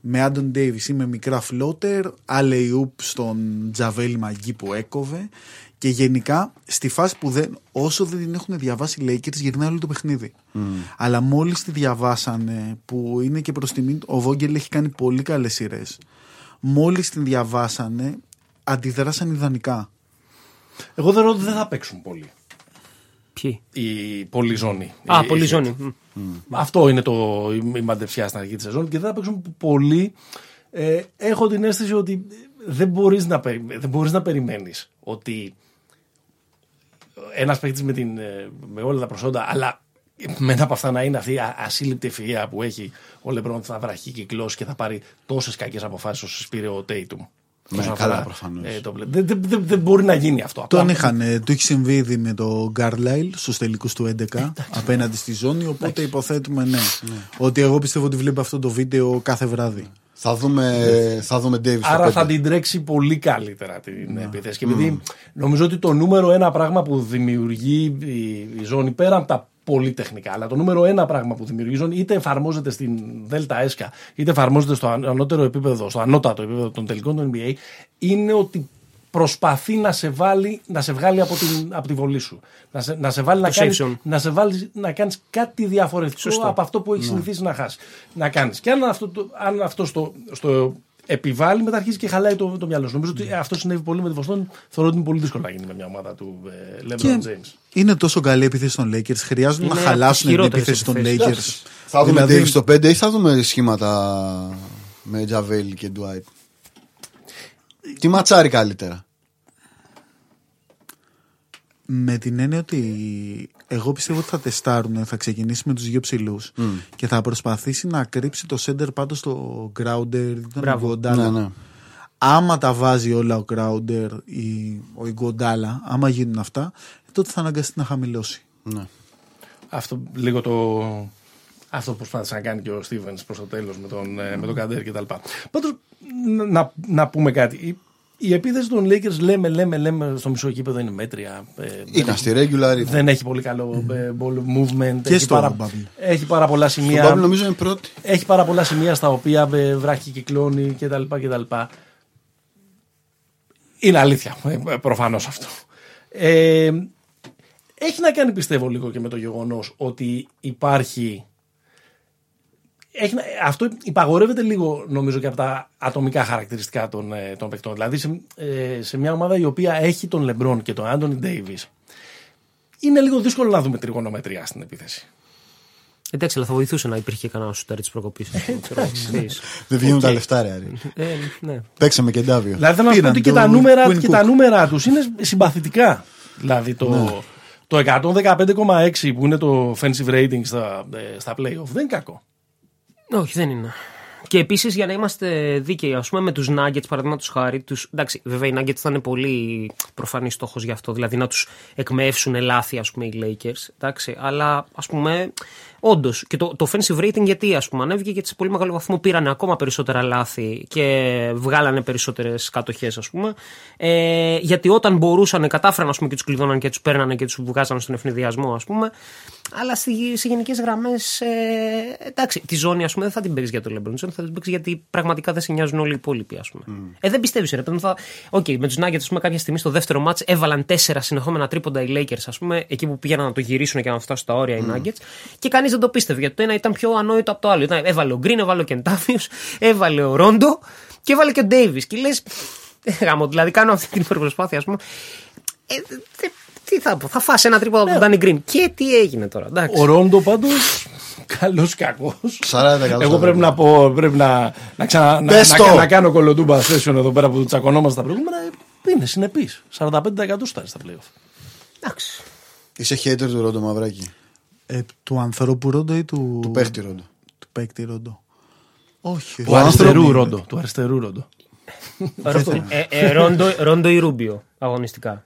με Άντων Ντέιβις ή με μικρά φλότερ, αλεϊούπ στον Τζαβέλ Μαγκή που έκοβε και γενικά στη φάση που δεν, όσο δεν την έχουν διαβάσει οι Lakers γυρνάει όλο το παιχνίδι. Αλλά μόλις τη διαβάσανε που είναι και προς τιμή, ο Βόγγελ έχει κάνει πολύ καλές σειρές. Μόλις την διαβάσανε αντιδράσαν ιδανικά. Εγώ θεωρώ ότι δεν θα παίξουν πολύ. Ποιοι; Η πολυζώνη. Α, Η- πολύ η- ζώνη. Αυτό είναι το, η μαντεψιά στην αρχή της σεζόν και δεν θα παίξουν πολύ. Ε, έχω την αίσθηση ότι δεν μπορείς να, περι- δεν μπορείς να περιμένεις ότι ένας παίκτης με, την, ε, με όλα τα προσόντα αλλά με ένα από αυτά να είναι αυτή η α- ασύλληπτη ευφυΐα που έχει ο Λεμπρόν θα βραχεί κυκλώσει και θα πάρει τόσες κακές αποφάσεις όσο πήρε ο Τέιτουμ. Ναι, Όσον καλά, αφορά, προφανώς. ε, το πλε- δεν, δεν, δεν, δεν μπορεί να γίνει αυτό. Τον Απλά- είχαν, ε, του έχει συμβεί ήδη με το Γκάρλαϊλ στους τελικούς του 11 απέναντι στη ζώνη. Οπότε υποθέτουμε ναι, Ότι εγώ πιστεύω ότι βλέπει αυτό το βίντεο κάθε βράδυ. Θα δούμε, θα δούμε Davis στο Άρα πέντε. θα την τρέξει πολύ καλύτερα την επίθεση. Και επειδή νομίζω ότι το νούμερο ένα πράγμα που δημιουργεί η, η ζώνη πέρα από τα πολύ τεχνικά, αλλά το νούμερο ένα πράγμα που δημιουργεί η ζώνη είτε εφαρμόζεται στην Δέλτα ΕΣΚΑ, είτε εφαρμόζεται στο αν- ανώτερο επίπεδο, στο ανώτατο επίπεδο των τελικών του NBA, είναι ότι προσπαθεί να σε, βάλει, να σε βγάλει από, την, από τη βολή σου. Να σε, να σε βάλει να safe κάνεις, zone. να σε βάλεις να κάνεις κάτι διαφορετικό Σωστό. από αυτό που έχεις συνηθίσει να χάσεις. Να κάνεις. Και αν αυτό, το- αν αυτό στο, στο επιβάλλει, μετά αρχίζει και χαλάει το, το μυαλό σου. Νομίζω ότι αυτό συνέβη πολύ με τη Βοστόνη. Θεωρώ ότι είναι πολύ δύσκολο να γίνει με μια ομάδα του ε, LeBron Και James. είναι τόσο καλή η επίθεση των Lakers. Χρειάζονται Είναι να από τις χαλάσουν την χειρότερες επίθεση των επιθέσεις. Lakers. Θα δούμε Δηλαδή, Davis στο 5 ή θα δούμε σχήματα με Τζαβέλ και Dwight. Τι ματσάρει καλύτερα; με την έννοια ότι εγώ πιστεύω ότι θα τεστάρουν, θα ξεκινήσει με τους δύο ψηλούς και θα προσπαθήσει να κρύψει το center πάντως στο Grounder ή τον Μπράβο. Γκοντάλα. Ναι, ναι. Άμα τα βάζει όλα ο Grounder ή ο Γκοντάλα, άμα γίνουν αυτά, τότε θα αναγκαστεί να χαμηλώσει. ναι. Αυτό λίγο το. Αυτό που προσπάθησε να κάνει και ο Στίβενς προς το τέλος με τον, ε, με τον Καντέρ κτλ. Πάντως, να, να πούμε κάτι. Η, η επίθεση των Lakers λέμε, λέμε, λέμε στο μισό κήπεδο είναι μέτρια. Ε, δεν Ήταν έχει- στη regular. Δεν έχει πολύ καλό ε, ball movement. Και έχει, στο πάρα, bubble. έχει πάρα πολλά Στο σημεία. Bubble νομίζω είναι πρώτη. Έχει πάρα πολλά σημεία στα οποία ε, βράχει κυκλώνει κτλ. κτλ. Είναι αλήθεια, ε, προφανώς αυτό. Ε, έχει να κάνει πιστεύω λίγο και με το γεγονός ότι υπάρχει... Έχει, να- αυτό υπαγορεύεται λίγο νομίζω και από τα ατομικά χαρακτηριστικά των, ε, των παικτών. Δηλαδή σε, ε, σε μια ομάδα η οποία έχει τον Λεμπρόν και τον Άντωνι Ντέιβις είναι λίγο δύσκολο να δούμε τριγωνομετρία στην επίθεση. Εντάξει, αλλά θα βοηθούσε να υπήρχε και κανένα σουτέρ της προκοπής. Δεν βγαίνουν τα λεφτά, ρε. Άρη. ναι. Παίξαμε και Ντάβιο. Δηλαδή θέλω να σου πω Πήραν ότι και το τα νούμερα, Quinn και Cook. τα νούμερα τους είναι συμπαθητικά. Δηλαδή το, Ναι. το 115,6 που είναι το offensive rating στα, ε, στα playoff δεν είναι κακό. Όχι, δεν είναι. Και επίσης για να είμαστε δίκαιοι, ας πούμε με τους Nuggets, παραδείγματος χάρη, τους, εντάξει, βέβαια οι Nuggets θα είναι πολύ προφανής στόχος γι' αυτό, δηλαδή να τους εκμεύσουν λάθη, ας πούμε, οι Lakers. Εντάξει, αλλά ας πούμε, όντως. Και το, το offensive rating γιατί, ας πούμε, ανέβηκε γιατί σε πολύ μεγάλο βαθμό πήραν ακόμα περισσότερα λάθη και βγάλανε περισσότερες κατοχές, ας πούμε. Ε, γιατί όταν μπορούσαν, κατάφεραν, ας πούμε, και τους κλειδώναν και τους παίρνανε και τους βγάζανε στον αιφνιδιασμό, ας πούμε. Αλλά στη, σε γενικές γραμμές, ε, εντάξει, τη ζώνη ας πούμε, δεν θα την παίξει για το LeBron James, θα την παίξει γιατί πραγματικά δεν σε νοιάζουν όλοι οι υπόλοιποι. Ας πούμε. Ε, δεν πιστεύεις, ρε παιδί μου. Θα... Οκ, με τους Nuggets, ας πούμε, κάποια στιγμή στο δεύτερο ματς έβαλαν τέσσερα συνεχόμενα τρίποντα οι Lakers, ας πούμε, εκεί που πήγαιναν να το γυρίσουν και να φτάσουν στα όρια οι Nuggets. Και κανείς δεν το πίστευε γιατί το ένα ήταν πιο ανόητο από το άλλο. Ήταν, έβαλε ο Green, έβαλε ο Κεντάφιο, έβαλε ο Ρόντο και έβαλε και ο Davis. Και λες, γάμο, δηλαδή κάνω αυτή την υπερπροσπάθεια, ας πούμε. Ε, θε- τι θα πω, θα φάσει ένα τρίποδο από τον Danny Green. Και τι έγινε τώρα, εντάξει. Ο Ρόντο πάντως καλός κακός. 40% Εγώ πρέπει να πω, πρέπει να, να, ξανα, να, Πες να, το. να κάνω κολοτούμπα session εδώ πέρα που τσακωνόμαστε τα προηγούμενα. ε, Είναι συνεπής. 45% στάρει στα playoff. εντάξει. Είσαι hater του Ρόντο Μαυράκη. Ε, του ανθρώπου Ρόντο ή του, Του παίχτη Ρόντο. του παίκτη Ρόντο. Όχι. Του αριστερού Ρόντο. Του αριστερού Ρόντο. Ε, ε, Ρόντο, Ρόντο ή Ρούμπιο αγωνιστικά.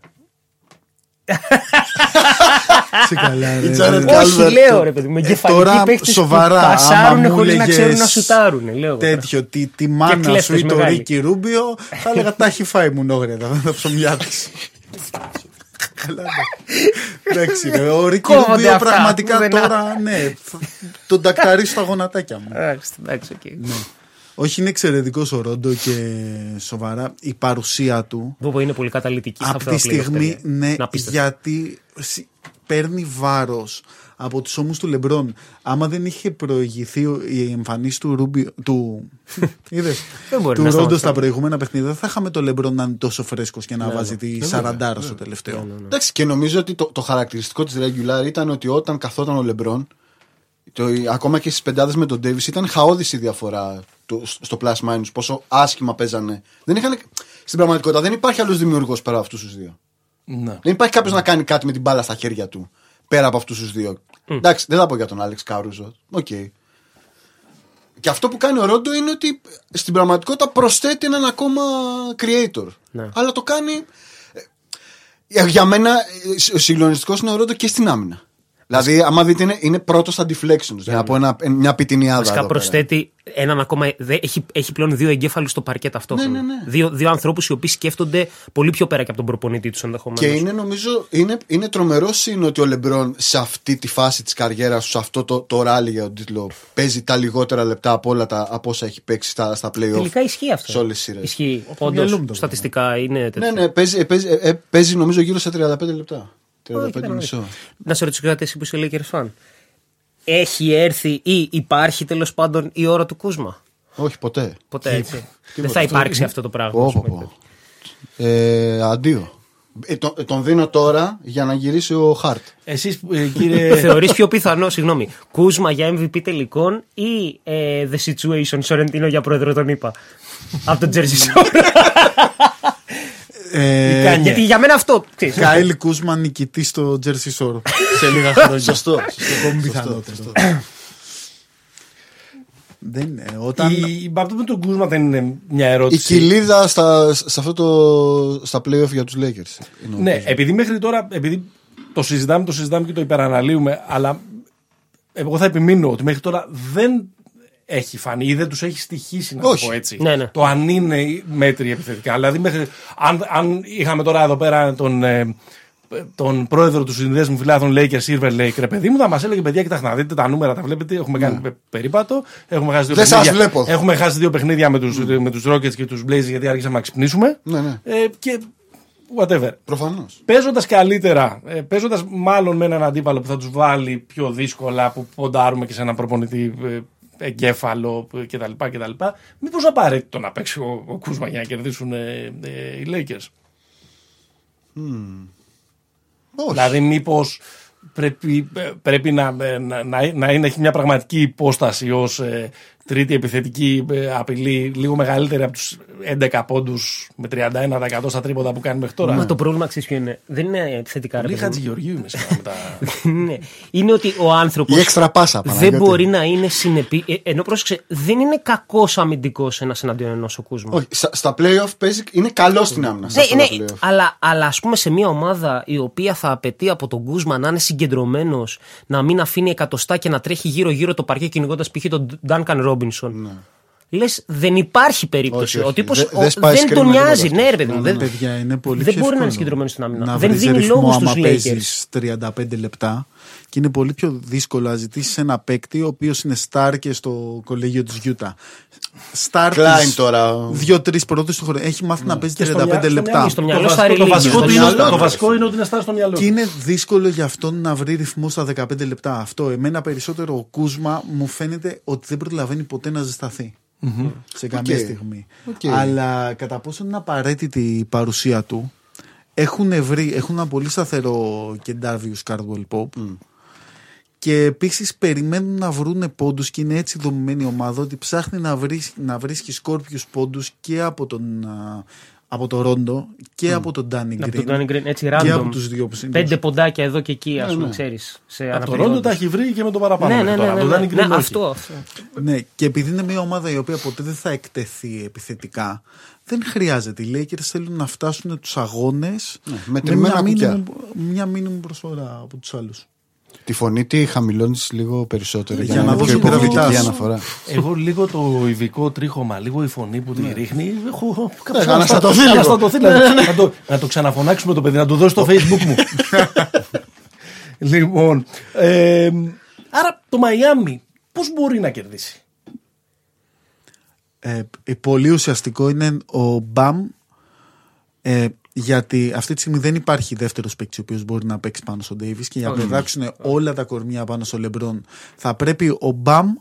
(laughs) Σε καλά, ρε. Η Τζάρετ Ε, Όχι, Calvert. λέω ρε παιδί μου. Εγκεφαλικοί τώρα παίκτες που σοβαρά. Πασάρουν άμα μου χωρίς να ξέρουν να έλεγες σουτάρουν. Λέω. εγώ τώρα. Τέτοιο, τη, τη μάνα κλέφτες σου ή το μεγάλοι. Ρίκι Ρούμπιο, θα έλεγα τα έχει φάει μου νόγρετα, τα ψωμιά τη. Καλά, ναι. Εντάξει, ρε, ο Ρίκι Κόβονται Ρούμπιο αυτά, πραγματικά που δεν τώρα, ναι, θα- τον τακταρεί στα γονατάκια μου. Εντάξει, εντάξει, οκ. Ναι. Όχι, είναι εξαιρετικός ο Ρόντο και σοβαρά η παρουσία του. Μπόμπο είναι πολύ καταλητική στα Από αυτά τη τα playoff, στιγμή, παιδιά. ναι, Είναι απίστευτο. γιατί σι- παίρνει βάρος από τους ώμους του Λεμπρόν. Άμα δεν είχε προηγηθεί ο- η εμφανίση του Ρούμπι, του, (laughs) είδες, Δεν μπορεί του να Ρόντο σταματήσει. στα προηγούμενα παιχνίδια, δεν θα είχαμε το Λεμπρόν να είναι τόσο φρέσκος και να βάζει τη 40 στο τελευταίο. Εντάξει, και νομίζω ότι το, το χαρακτηριστικό της regular ήταν ότι όταν καθόταν ο Λεμπρόν, το, ακόμα και στις πεντάδες με τον Ντέιβις, ήταν χαώδης η διαφορά του, στο plus minus, πόσο άσχημα παίζανε. Δεν είχαν, στην πραγματικότητα δεν υπάρχει άλλος δημιουργός πέρα από αυτούς τους δύο. Ναι. Δεν υπάρχει κάποιος να κάνει κάτι με την μπάλα στα χέρια του πέρα από αυτούς τους δύο. Εντάξει, δεν θα πω για τον Άλεξ Κάρουζο. Οκ. Και αυτό που κάνει ο Ρόντο είναι ότι στην πραγματικότητα προσθέτει έναν ακόμα creator. Ναι. Αλλά το κάνει. ε, Για μένα, ε, ο συγκλονιστικός είναι ο Ρόντο και στην άμυνα. Δηλαδή, άμα δείτε, είναι, είναι πρώτος στα deflections. Για να πω ένα, μια πιτινιάδα. Βασικά εδώ πέρα. προσθέτει έναν ακόμα. δε- έχει, έχει πλέον δύο εγκέφαλους στο παρκέ ταυτόχρονα. Ναι, ναι, ναι. Δύο, δύο ανθρώπους οι οποίοι σκέφτονται πολύ πιο πέρα και από τον προπονητή τους ενδεχομένως. Και είναι νομίζω είναι, είναι τρομερό είναι ότι ο Λεμπρόν σε αυτή τη φάση της καριέρας του, σε αυτό το, το ράλι για τον τίτλο, παίζει τα λιγότερα λεπτά από όλα τα από όσα έχει παίξει στα, στα playoff. Τελικά ισχύει αυτό. Σε όλες τις σειρές. Ισχύει. μυαλό μου Όντω, το στατιστικά είναι τέτοιο. Ναι, ναι, παίζει, ε, παίζει, ε, ε, παίζει νομίζω γύρω στα 35 λεπτά. 35 κοίτα να μισό. Να σε ρωτήσω κάτι, εσύ που είσαι Lakers fan. Έχει έρθει ή υπάρχει τέλος πάντων η ώρα του Κούσμα; Όχι, ποτέ. Ποτέ έτσι. Δεν θα υπάρξει αυτό το πράγμα. Πω, ας πω, πούμε. πω. Ε, αντίο. Ε, τον, ε, τον δίνω τώρα για να γυρίσει ο Χαρτ. Εσείς, κύριε. (laughs) Θεωρείς πιο πιθανό, συγγνώμη, Κούσμα για MVP τελικών ή ε, The Situation Σορεντίνο για πρόεδρο τον είπα. Από τον Jersey Shore. (laughs) Ε, Κάνια. Γιατί για μένα αυτό. ξέρεις, Κάιλ Κούσμαν νικητής στο Jersey Shore (laughs) σε λίγα (laughs) χρόνια. Σωστό. Ακόμη πιθανότερο. (clears throat) Δεν είναι. Όταν. Η, η, αυτό με τον Κούσμα δεν είναι μια ερώτηση. Η κοιλίδα στα, σε αυτό το, στα playoff για τους Lakers. είναι ο Ναι, Κούσμα. επειδή μέχρι τώρα επειδή το συζητάμε, το συζητάμε και το υπεραναλύουμε, αλλά εγώ θα επιμείνω ότι μέχρι τώρα δεν έχει φανεί ή δεν τους έχει στοιχήσει, να το Όχι. πω έτσι. Ναι, ναι. Το αν είναι μέτρη επιθετικά. Δηλαδή, μέχρι, αν, αν είχαμε τώρα εδώ πέρα τον, ε, τον πρόεδρο του συνδέσμου φιλάθλων Lakers, Silver Lake, ρε παιδί μου, θα μας έλεγε παιδιά, κοιτάξτε να δείτε τα νούμερα, τα βλέπετε. Έχουμε κάνει πε- περίπατο. Έχουμε χάσει δύο Ναι. Δεν σας παιχνίδια. βλέπω. Έχουμε χάσει δύο παιχνίδια με του με τους Rockets και τους Blazers γιατί άρχισαμε να ξυπνήσουμε. Ναι, ναι. Ε, και whatever. Προφανώς. Παίζοντας καλύτερα, ε, παίζοντας μάλλον με έναν αντίπαλο που θα τους βάλει πιο δύσκολα, που ποντάρουμε και σε έναν προπονητή ε, εγκέφαλο ε, κτλ. κτλ Μήπως απαραίτητο να παίξει ο, ο Κούσμα για να κερδίσουν ε, ε, οι Lakers; Όχι. Δηλαδή, μήπως πρέπει, ε, πρέπει να, ε, να, να, να είναι, έχει μια πραγματική υπόσταση ως τρίτη επιθετική ε, απειλή, λίγο μεγαλύτερη από τους 11 πόντους με 31% στα τρίποτα που κάνει μέχρι τώρα. Μα το πρόβλημα ξέρεις ποιο είναι; Δεν είναι επιθετικά ρε Πολύ παιδί μου. Χατζηγεωργίου είμαι σήμερα με τα. (laughs) Ναι. Είναι ότι ο άνθρωπος Η έξτρα πάσα, δεν Παναγιώτη. μπορεί να είναι συνεπή. ε, ενώ πρόσεξε, δεν είναι κακός αμυντικός ένας εναντίον ενός ο Κούσμα. Όχι, στα, στα playoff παίζει, είναι καλός στην άμυνα. σε Ναι, αυτά ναι, τα playoff. αλλά, αλλά ας πούμε σε μια ομάδα η οποία θα απαιτεί από τον Κούσμα να είναι συγκεντρωμένος, να μην αφήνει εκατοστά και να τρέχει γύρω-γύρω το παρκέ κυνηγώντας π.χ. τον Duncan Robinson. Λες, δεν υπάρχει περίπτωση. Όχι, όχι. Ο τύπο Δεν- ο- δεν σπάει δεν screen τον με τίποτα νοιάζει. αυτός. Ναι, ρε παιδί μου. δεν- Παιδιά, είναι πολύ δεν πιο μπορεί να είναι εύκολο συγκεντρωμένος στην άμυνα. Να Δεν βρεις δίνει ρυθμό λόγο άμα στους παίζεις 35 λεπτά και είναι πολύ πιο δύσκολο να ζητήσεις ένα παίκτη ο οποίος είναι star και στο κολέγιο της Γιούτα. Star Klein της τώρα. Δύο-τρεις πρώτε του χρόνου. Έχει μάθει να παίζει Και στο 35 μυα- στο λεπτά. μυαλό- Στο μυαλό το στα βασικό- το religion. βασικό Στο του είναι- μυαλό, Το ρε, βασικό είναι ότι είναι στάση στο μυαλό. Και είναι δύσκολο για αυτόν να βρει ρυθμό στα 15 λεπτά. Αυτό. Εμένα περισσότερο ο Κούσμα μου φαίνεται ότι δεν προλαβαίνει ποτέ να ζεσταθεί. Σε καμία Οκ. στιγμή. Οκ. Αλλά κατά πόσο είναι απαραίτητη η παρουσία του, έχουν, βρει, έχουν ένα πολύ σταθερό και Ντάρβιου Cardwell Pop. Και επίσης περιμένουν να βρουν πόντους και είναι έτσι δομημένη η ομάδα ότι ψάχνει να, βρεις, να βρίσκει σκόρπιους πόντους και από τον, α, από το Ρόντο και από τον Ντάνι Από τον Γκριν. Danny Green, έτσι Και random. από τους δύο που είναι. Πέντε ποντάκια εδώ και εκεί, ας Ναι, πούμε, ναι. ξέρεις. Σε Από το αναπηρία. Ρόντο τα έχει βρει και με το παραπάνω. Ναι, μέχρι ναι, ναι. τώρα. ναι, Από ναι, τον Danny ναι, Green όχι. αυτό, αυτό. Ναι, και επειδή είναι μια ομάδα η οποία ποτέ δεν θα εκτεθεί επιθετικά, δεν χρειάζεται. Οι Lakers θέλουν να φτάσουν τους αγώνες με με τριμμένα μια κουκιά. minimum, μια minimum προσφορά από τους άλλους. Τη φωνή τη χαμηλώνεις λίγο περισσότερο Για για, να να είναι δώσει πιο υποδοτική γραβιτάς. αναφορά. Εγώ λίγο το ειδικό τρίχωμα, λίγο η φωνή που τη ρίχνει. Έχω κάπως Ναι, αναστατωθεί αναστα- λίγο. αναστατωθεί, να- να το- Να το ξαναφωνάξουμε το παιδί, να το δώσει στο facebook μου. (laughs) Λοιπόν, ε, άρα το Μαϊάμι πώς μπορεί να κερδίσει; Ε, ε, πολύ ουσιαστικό είναι ο Μπαμ ε, γιατί αυτή τη στιγμή δεν υπάρχει δεύτερος παίκτης ο οποίος μπορεί να παίξει πάνω στον Ντέιβι και για να πετάξουν όλα τα κορμιά πάνω στο Λεμπρόν θα πρέπει ο Μπαμ,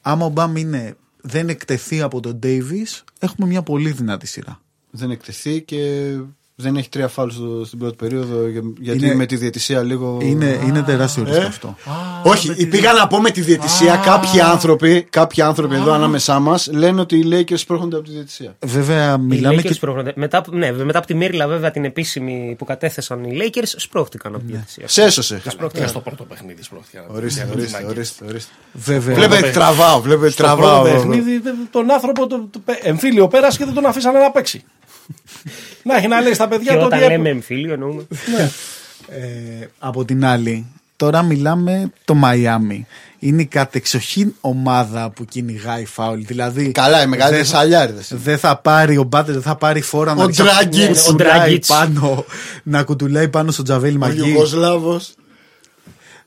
άμα ο Μπαμ είναι, δεν εκτεθεί από τον Ντέιβι, έχουμε μια πολύ δυνατή σειρά. Δεν εκτεθεί και δεν έχει τρία φάουλ στο- στην πρώτη περίοδο για- γιατί Είναι- με τη διαιτησία λίγο. Είναι, είναι τεράστιο ρίσκο αυτό. Όχι, πήγα να πω με τη διαιτησία. Κάποιοι άνθρωποι, κάποιοι άνθρωποι εδώ ανάμεσά μας λένε ότι οι Lakers προέρχονται από τη διαιτησία. Βέβαια, Οι μιλάμε Lakers και. σπρώχνονται. Μετά, από- ναι, μετά από τη Μύρλα, βέβαια, την επίσημη που κατέθεσαν οι Lakers, σπρώχτηκαν από τη διαιτησία. Σε έσωσε. Και στο πρώτο παιχνίδι σπρώχτηκαν. Ορίστε, Για ορίστε, τις ορίστε, ορίστε. Βέβαια, Βλέπετε, τραβάω, βλέπετε, Στο πρώτο τραβάω. παιχνίδι δεν- τον άνθρωπο το, το, εμφύλιο πέρασε και δεν τον αφήσανε να παίξει. Να έχει να λέει στα παιδιά Και του όταν ότι λέμε εμφύλιο, εννοούμε. ε, από την άλλη, τώρα μιλάμε το Μαϊάμι. Είναι η κατεξοχήν ομάδα που κυνηγάει φάουλ. Δηλαδή, Καλά, οι μεγαλύτερε δεν θα- αλιάριδε. δεν θα πάρει ο Μπάτερ, δεν θα πάρει φόρα να Ο ρίξει- Ντράγκιτς. να κουτουλάει Ο Ντράγκιτς. πάνω, να κουτουλάει πάνω στο Τζαβέλ Ο Μαγκή. Ιουγκοσλάβο.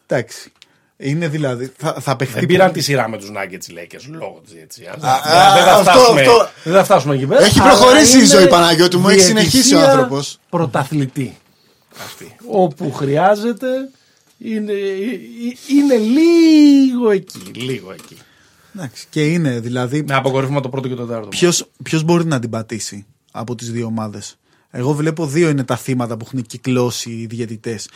Εντάξει. Είναι δηλαδή. Θα, θα παιχτεί. Δεν πήραν τη σειρά με τους Nuggets οι Lakers λόγω της διετησία. ας, Δεν θα αυτό, φτάσουμε- αυτό. δεν θα φτάσουμε εκεί πέρα. Έχει αλλά προχωρήσει η είναι ζωή, Παναγιώτη μου, έχει συνεχίσει ο διαιτησία άνθρωπος. Πρωταθλητή. Αυτή. Όπου χρειάζεται είναι, είναι λίγο εκεί. Λίγο εκεί. Εντάξει. Και είναι δηλαδή. Με αποκορύφωμα το πρώτο και το τέταρτο. Ποιος μπορεί να την πατήσει από τις δύο ομάδες; Εγώ βλέπω δύο είναι τα θύματα που έχουν κυκλώσει οι διαιτητές.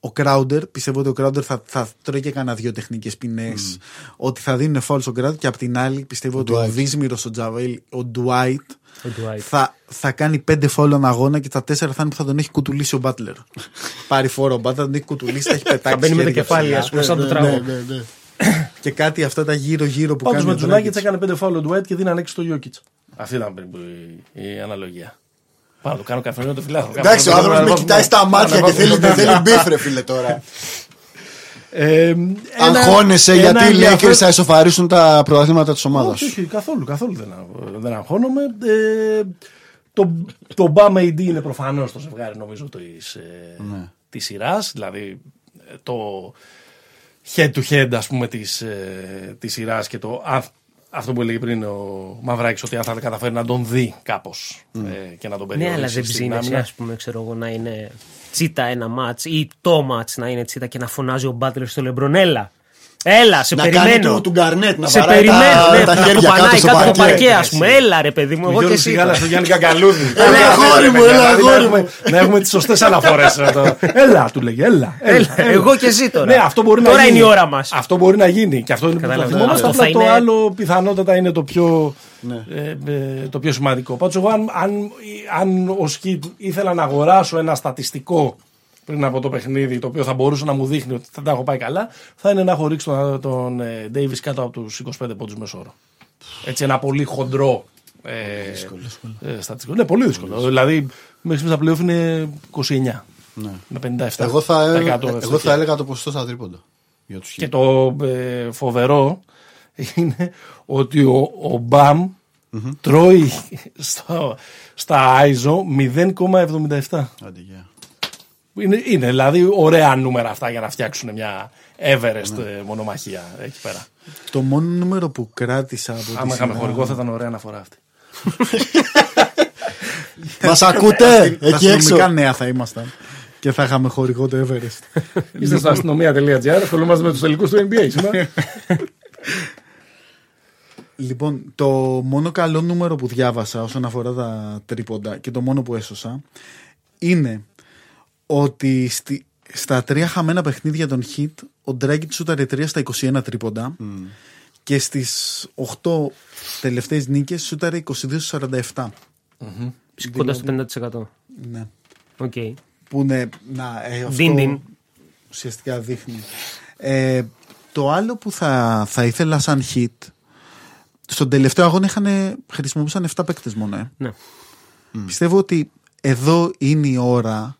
Ο Κράουντερ, πιστεύω ότι ο Κράουντερ θα, θα τρώει και κανένα δύο τεχνικές ποινές. Ότι θα δίνουν φάουλ στον Κράουντερ. Και απ' την άλλη, πιστεύω ότι ο Dwight. Δύσμηρο, ο Τζαβέλ, ο Ντουάιτ Ο Dwight. θα, θα κάνει πέντε φάουλ έναν αγώνα και τα τέσσερα θα είναι που θα τον έχει κουτουλήσει ο Μπάτλερ. (laughs) Πάρει φόρο ο Μπάτλερ, θα τον έχει κουτουλήσει, θα έχει πετάξει. Θα μπαίνει με το χέρια κεφάλι, ψηλά. ας πούμε, σαν το τραγούδι. (coughs) Και κάτι αυτά τα γύρω-γύρω που Πάντω κάνει. με ο του Dragic. Nuggets έκανε πέντε φάουλ ο Dwight και δίναν έξι στο Jokic. Αυτή ήταν περίπου η, η αναλογία. Πάω να το κάνω καφενείο το φυλάχο. Εντάξει, ο άνθρωπος με κοιτάει στα μάτια και θέλει, δεν θέλει μπιφ, ρε φίλε τώρα. Ε, ένα- Αγχώνεσαι ένα γιατί οι Lakers ενδιαφέρον- θα ισοφαρίσουν τα πρωταθλήματα της ομάδας Όχι, σου. όχι, καθόλου, καθόλου δεν, αγ- δεν αγχώνομαι. Ε, το, το Bam AD είναι προφανώς το ζευγάρι νομίζω της, ε, Ναι. της σειράς, δηλαδή ε, το head to head ας πούμε της, ε, της σειράς και το αν- αυτό που έλεγε πριν ο Μαυράκης ότι αν θα καταφέρει να τον δει κάπως ε, και να τον Ναι, περιορίσει αλλά δεν στην ψήνεσαι, άμυνα. ας πούμε, ξέρω εγώ, να είναι τσίτα ένα μάτς ή το μάτς να είναι τσίτα και να φωνάζει ο Μπάτλερ στο Λεμπρονέλα. Έλα, σε Να περιμένω. κάνει του, του Γκαρνέτ, να σε βαράει περιμένω, τα, ναι, τα να χέρια κάτω κοπανάει στο κάτω από παρκέ. παρκέ, ας πούμε. Έλα, ρε παιδί μου, εγώ και Γιώργος εσύ. Σιγάλα τώρα. στο Γιάννη Κακαλούδη. Έλα, αγόρι μου, έλα, Δηλαδή, να αγόρι έχουμε- μου. Να έχουμε τις σωστές αναφορές. (laughs) Έλα, του λέγε, έλα. Έλα, εγώ και εσύ τώρα. Ναι, αυτό μπορεί να Τώρα γίνει. είναι η ώρα μας. Αυτό μπορεί να γίνει. Και αυτό είναι που θα Κατάλαβα. θυμόμαστε. Αυτό Απλά θα το είναι- άλλο πιθανότατα είναι το πιο, Ναι. ε, ε, το πιο σημαντικό. Πάντως, εγώ αν, αν, αν ως Σκιτ ήθελα να αγοράσω ένα στατιστικό πριν από το παιχνίδι, το οποίο θα μπορούσε να μου δείχνει ότι θα τα έχω πάει καλά, θα είναι να έχω ρίξει τον, τον ε, Davis κάτω από τους 25 πόντους μεσόρο. Έτσι, ένα πολύ χοντρό ε, ε, στατιστικό. Ναι, πολύ δύσκολο. Δηλαδή, μέχρι στιγμής στα playoff είναι 29. Με 57. Εγώ θα, ε, εγώ εγώ θα έλεγα το ποσοστό στα τρίποντα. Για τους και Heat. το ε, φοβερό είναι ότι ο, ο Μπαμ τρώει στο, στα ISO 0,77. Άντε, γεια. Είναι, είναι δηλαδή ωραία νούμερα αυτά για να φτιάξουν μια Everest ε, μονομαχία εκεί πέρα. Το μόνο νούμερο που κράτησα από τη Άμα είχαμε σειρά- χορηγό θα ήταν ωραία αναφορά αυτή. (laughs) Μας ακούτε; Τα εκεί έξω. αστυνομικά νέα θα ήμασταν. Και θα είχαμε χορηγό το Everest. (laughs) Είστε στο αστυνομία.gr, ασχολούμαστε με τους τελικού του NBA σήμερα. (laughs) Λοιπόν, το μόνο καλό νούμερο που διάβασα όσον αφορά τα τρίποντα και το μόνο που έσωσα είναι ότι στη, στα τρία χαμένα παιχνίδια των Hit ο Dragic σούταρε 3 στα 21 τρίποντα και στις 8 τελευταίες νίκες σούταρε 22 στα 47. Κοντά στο 50%. Ναι. Οκ. Που είναι, να, ε, αυτό Δίν-δίν. ουσιαστικά δείχνει. Ε, το άλλο που θα, θα ήθελα σαν Heat, στον τελευταίο αγώνα είχαν, χρησιμοποιούσαν 7 παίκτες μόνο. Ε. Ναι. Πιστεύω ότι εδώ είναι η ώρα,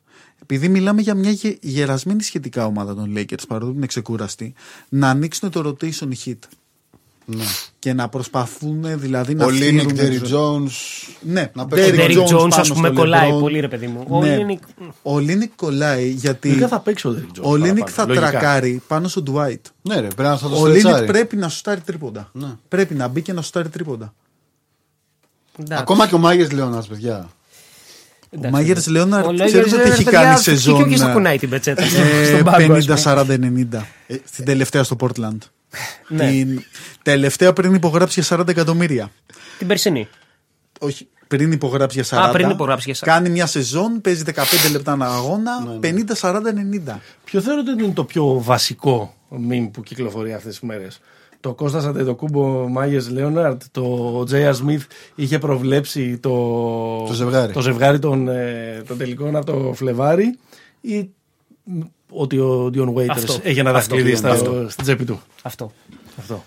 επειδή μιλάμε για μια γε- γερασμένη σχετικά ομάδα των Lakers, παρότι είναι ξεκούραστη, να ανοίξουν το rotation Heat. Και να προσπαθούν δηλαδή να Ολίνικ, φτύρουν Ντέρικ Τζόουνς. Ναι, Να Derrick παίξουν Ο Derrick Jones, πάνω ας πούμε, στο κολλάει LeBron. πολύ, ρε παιδί μου. Ο Ναι. Λίνικ. Ο Λίνικ κολλάει γιατί Τελικά θα παίξει ο Derrick Jones ο Λίνικ παραπάνω, θα λογικά. τρακάρει πάνω στον Dwight. Ναι, ρε, πρέπει να θα το Ο Λίνικ στρετσάρει. πρέπει να σουτάρει τρίποντα. Ναι. Πρέπει να μπει και να σουτάρει τρίποντα. Εντάξει. Ακόμα και ο Μάγερ Λέονα, παιδιά. Ο Εντάξει. Μάγερ Λέοναρτ Ο ξέρεις Λέγερς, ότι ρε, έχει παιδιά, κάνει και σεζόν. όχι στα κουνάει την πετσέτα. ε, στον πάγκο, ας πούμε. 50-40-90 στην τελευταία στο Portland. (laughs) Ναι. Την τελευταία πριν υπογράψει για 40 εκατομμύρια. Την περσινή. Όχι, πριν υπογράψει για 40. Α, πριν υπογράψει για 40. Κάνει μια σεζόν, παίζει 15 λεπτά ένα Ναι, αγώνα, 50-40-90. Ποιο θεωρείτε ότι είναι το πιο βασικό meme που κυκλοφορεί αυτές τις μέρες; Το Κώστας Αντετοκούμπο Μάγες Λέοναρτ, το J.R. Smith είχε προβλέψει το, Το ζευγάρι. το ζευγάρι των, ε, των τελικών από το Φλεβάρι ή μ, ότι ο Dion Waiters Αυτό. έχει ένα Αυτό. δαχτυλίδι στα- Αυτό. στην τσέπη του. Αυτό. Αυτό.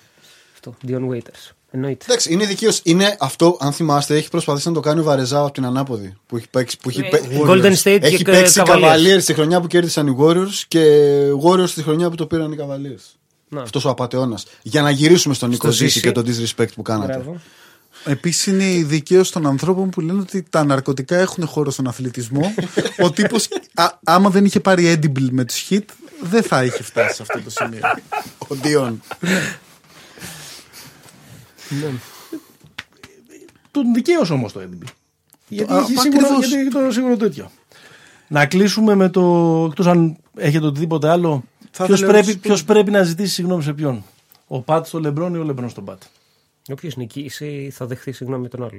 Αυτό. Dion Waiters. Εννοείται. Εντάξει, είναι δικαίω. Είναι αυτό, αν θυμάστε, έχει προσπαθήσει να το κάνει ο Βαρεζάου από την ανάποδη. Που έχει παίξει. Που έχει, Ε, παί- Golden State έχει και παίξει Cavaliers. Cavaliers τη χρονιά που κέρδισαν οι Warriors και Warriors τη χρονιά που το πήραν οι Cavaliers. Να. Αυτός ο απαταιώνας. Για να γυρίσουμε στον Νίκο Ζήση. Ζήση και τον disrespect που κάνατε. Μπράβο. Επίσης είναι η δικαίωση των ανθρώπων που λένε ότι τα ναρκωτικά έχουν χώρο στον αθλητισμό. Ο τύπος, άμα δεν είχε πάρει edible με τους hit, δεν θα είχε φτάσει σε αυτό το σημείο. Ο Ντίον. Τον δικαίωσε όμως το NB. Γιατί α, έχει μα σίγουρο, ακριβώς. γιατί έχει το σίγουρο τέτοιο. Να κλείσουμε με το. εκτός αν έχετε οτιδήποτε άλλο. Θα Ποιος ήθελα πρέπει, να σας πω- ποιος πρέπει να ζητήσει συγγνώμη σε ποιον; Ο Πατ στο Λεμπρόν ή ο Λεμπρόν στον Πατ; Όποιος νικήσει θα δεχθεί συγγνώμη με τον άλλο.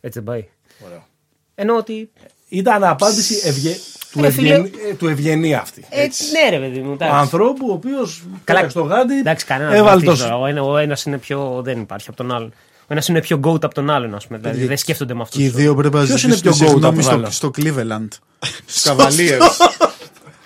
Έτσι δεν πάει. Ωραίο. Εννοώ ότι. Ήταν απάντηση ευγε... του, Ρε φίλε. ευγεν... ε, του ευγενή αυτή. Ε, ναι, ρε παιδί μου. Ο εντάξει. ανθρώπου ο οποίος Καλά. πέταξε το γάντι. Εντάξει, κανένας έβαλε δεν το. Ο, ένα, ο ένας είναι πιο. Δεν υπάρχει από τον άλλον. Ο ένας είναι πιο goat από τον άλλον, ας πούμε. Δηλαδή δεν σκέφτονται με αυτό. Και οι δύο πρέπει να Ποιος είναι ζητήσουν πιο goat συγγνώμη από τον στο, άλλο; στο Cleveland. Στου Cavaliers. (laughs)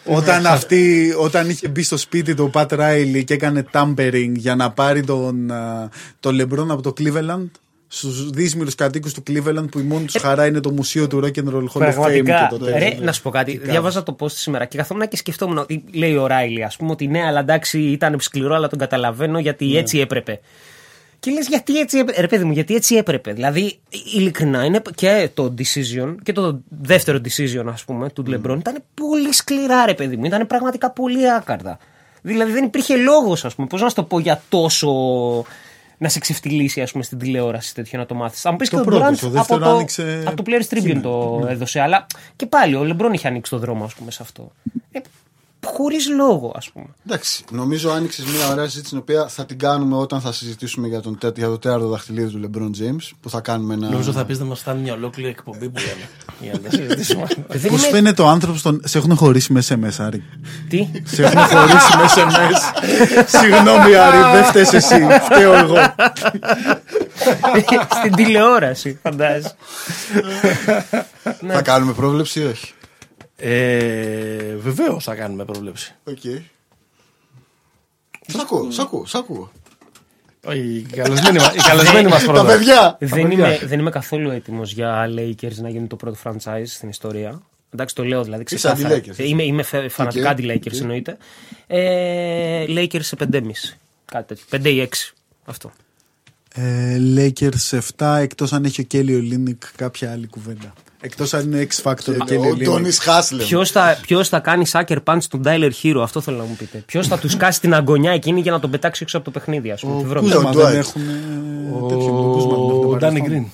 όταν, αυτή, όταν είχε μπει στο σπίτι του ο Πατ Ράιλι και έκανε tampering για να πάρει τον, α, τον Λεμπρόν από το Cleveland, στους δύσμηρου κατοίκους του Cleveland που η μόνη τους χαρά είναι το μουσείο του Rock and Roll Hall of Fame Πραγματικά. και το Ρε, τέτοιο. να σου πω κάτι. Διάβαζα το post σήμερα και καθόμουν και σκεφτόμουν ότι λέει ο Ράιλι, ας πούμε, ότι ναι, αλλά εντάξει, ήταν σκληρό, αλλά τον καταλαβαίνω γιατί Ναι. έτσι έπρεπε. Και λες, γιατί έτσι έπρεπε. Ρε, παιδί μου, γιατί έτσι έπρεπε. Δηλαδή, ειλικρινά είναι και το decision και το δεύτερο decision, ας πούμε, του Λεμπρόν ήταν πολύ σκληρά, ρε παιδί μου. Ήταν πραγματικά πολύ άκαρδα. Δηλαδή, δεν υπήρχε λόγος, ας πούμε, πώς να σου το πω για τόσο. Να σε ξεφτυλίσει, ας πούμε, στην τηλεόραση τέτοιο να το μάθεις. Θα μου πει και Το ο πρώτο, Durant το από δεύτερο το, άνοιξε από το Players Tribune το έδωσε. Αλλά και πάλι ο Λεμπρόν είχε ανοίξει το δρόμο, ας πούμε, σε αυτό. Ε, Χωρίς λόγο, ας πούμε. Εντάξει, νομίζω άνοιξες μια ωραία συζήτηση την οποία θα την κάνουμε όταν θα συζητήσουμε για, τον, τέ- για το τέταρτο δαχτυλίδι του LeBron James. Που θα κάνουμε ένα. Νομίζω θα πεις δεν μας φτάνει μια ολόκληρη εκπομπή που λέμε. (laughs) Για να τα συζητήσουμε. (laughs) Δεν Πώς είμαι- φαίνεται ο άνθρωπος τον. Σε έχουν χωρίσει με SMS, Άρη. Τι; Σε έχουν χωρίσει με SMS. Συγγνώμη, Άρη, δεν φταις εσύ. Φταίω εγώ. (laughs) Στην τηλεόραση, φαντάζεσαι. Θα κάνουμε πρόβλεψη ή όχι; Ε, Βεβαίως θα κάνουμε πρόβλεψη. Οκ. Σ' ακούω, σ' ακούω, σ' ακούω. Όχι, Οι καλεσμένοι μα- οι καλεσμένοι μας Τα πρώτα. παιδιά! δεν, παιδιά. είμαι, δεν είμαι καθόλου έτοιμος για Lakers να γίνει το πρώτο franchise στην ιστορία. Εντάξει, το λέω δηλαδή Είσαι ξεκάθαρα. αντι-Lakers, Είμαι, είμαι φε- φανατικά Οκ, αντι-Lakers οκ. εννοείται. Ε, Lakers σε 5,5. Κάτι τέτοιο. 5 ή 6. Αυτό. Ε, Lakers 7 εκτός αν έχει ο Κέλι Ολίνικ κάποια άλλη κουβέντα. Εκτός αν είναι X Factor ο Κέλι Ο Τόνις Ολίνικ. Χάσλεμ. Ποιος θα, ποιος θα κάνει sucker punch στον Tyler Herro, αυτό θέλω να μου πείτε. Ποιος θα του σκάσει την αγκωνιά εκείνη για να τον πετάξει έξω από το παιχνίδι, ας πούμε. Ο τη βρώμη. Κούσμα Ο δεν Dwight. έχουν. τέτοιο, το Κούσμα δεν έχουν Ο το Ντάνι παρελθόν. Γκριν.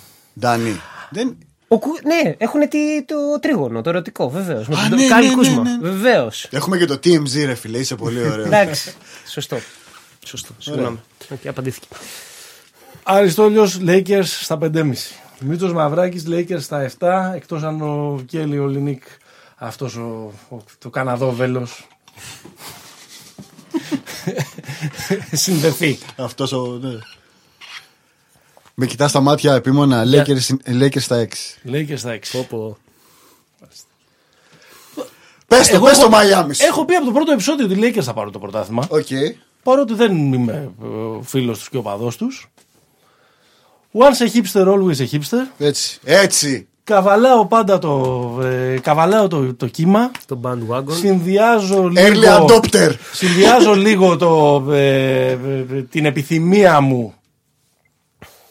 Ντάνι. Δεν... Ο Κου- ναι, έχουν τι- το τρίγωνο, το ερωτικό, βεβαίως. Με Α, τον ναι, Κάιλ ναι, ναι, Κούσμα. ναι, ναι. Βεβαίως. Έχουμε και το TMZ, ρε φίλε, είσαι πολύ ωραίος. Εντάξει. (laughs) Σωστό. Σωστό. Συγγνώμη. Οκ, απαντήθηκε. Αριστόλιος Lakers στα 5,5. Μίτσο Μαυράκης Lakers στα 7. Εκτός αν ο Κέλι Ολίνικ, αυτός ο, ο, το Καναδό βέλος. (laughs) συνδεθεί. Αυτός ο. Ναι. Με κοιτάς στα μάτια επίμονα. Ναι. Lakers, Lakers στα 6. Lakers στα 6. Πω, Πες το, Εγώ πες το έχω- Μαϊάμι. σου. Έχω πει από το πρώτο επεισόδιο ότι οι Lakers θα πάρουν το πρωτάθλημα. Οκ. Παρότι δεν είμαι φίλος τους και οπαδός τους. Once a hipster, always a hipster. Έτσι. Έτσι. Καβαλάω πάντα το, ε, καβαλάω το, το κύμα. Το bandwagon. Συνδυάζω Early λίγο, adopter. συνδυάζω (laughs) λίγο το, ε, ε, την επιθυμία μου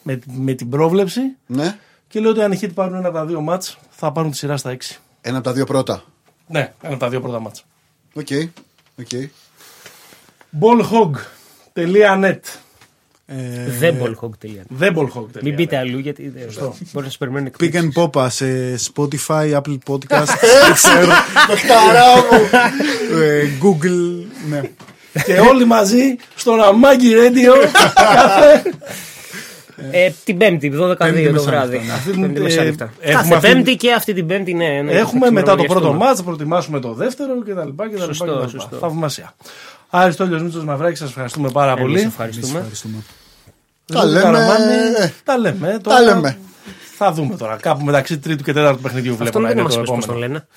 με, με την πρόβλεψη Ναι. και λέω ότι αν οι Heat πάρουν ένα από τα δύο ματς θα πάρουν τη σειρά στα 6. Ένα από τα δύο πρώτα. Ναι, ένα από τα δύο πρώτα ματς. Οκ. Οκ. Ballhog.net Ε, Δεν ballhog.net. Δεν ballhog.net Μην πείτε αλλού γιατί δεν μπορεί να σου περιμένουν Pick and εκπλήξεις. Popa σε Spotify, Apple Podcast, Stitcher, Χαρά μου. ε, Google. Ναι. και όλοι μαζί στον Αμάγκη Radio κάθε Ε, την Πέμπτη, 12 Πέμπτη το μεσάνυχτα, βράδυ. ναι. Αυτή την, Πέμπτη ε, μεσάνυχτα. έχουμε Κάθε αυτή- Πέμπτη και αυτή την Πέμπτη, ναι. ναι, Έχουμε θα μετά το πρώτο ξημερολογιαστούμε. μάτς, θα προετοιμάσουμε το δεύτερο κτλ. Σωστό, σωστό. Θαυμασία. Άριστο Μίτσος Μαυράκης, σας ευχαριστούμε πάρα Εμείς πολύ. ευχαριστούμε. Ευχαριστούμε. Τα Ζώδη λέμε. Καραμάνη, ε, Τα λέμε. Τα λέμε. Θα δούμε τώρα. Κάπου μεταξύ τρίτου και τέταρτου παιχνιδιού βλέπω Αυτό να δεν είναι μας το πει πώς τον επόμενο. λένε.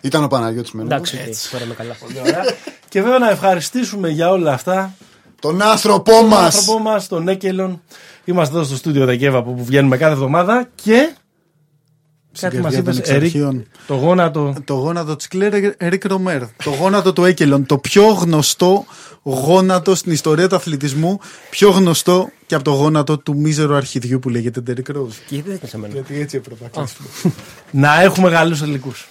Ήταν ο Παναγιώτης Μένος. Εντάξει, οκ, τώρα είμαι καλά. Ωραία. και βέβαια να ευχαριστήσουμε για όλα αυτά Τον άνθρωπό τον μας! άνθρωπό μας, τον Έκελον. Είμαστε εδώ στο στούντιο Δεκέβα από που βγαίνουμε κάθε εβδομάδα και. Κάτι μα είπε το γόνατο. Το γόνατο της Κλέρ Ερικ Ρομέρ. Το γόνατο του Έκελον. Το πιο γνωστό γόνατο στην ιστορία του αθλητισμού. Πιο γνωστό και από το γόνατο του μίζερου αρχιδιού που λέγεται Ντέρικ Ρόζ. Γιατί έτσι έπρεπε να Να έχουμε καλού ελληνικούς.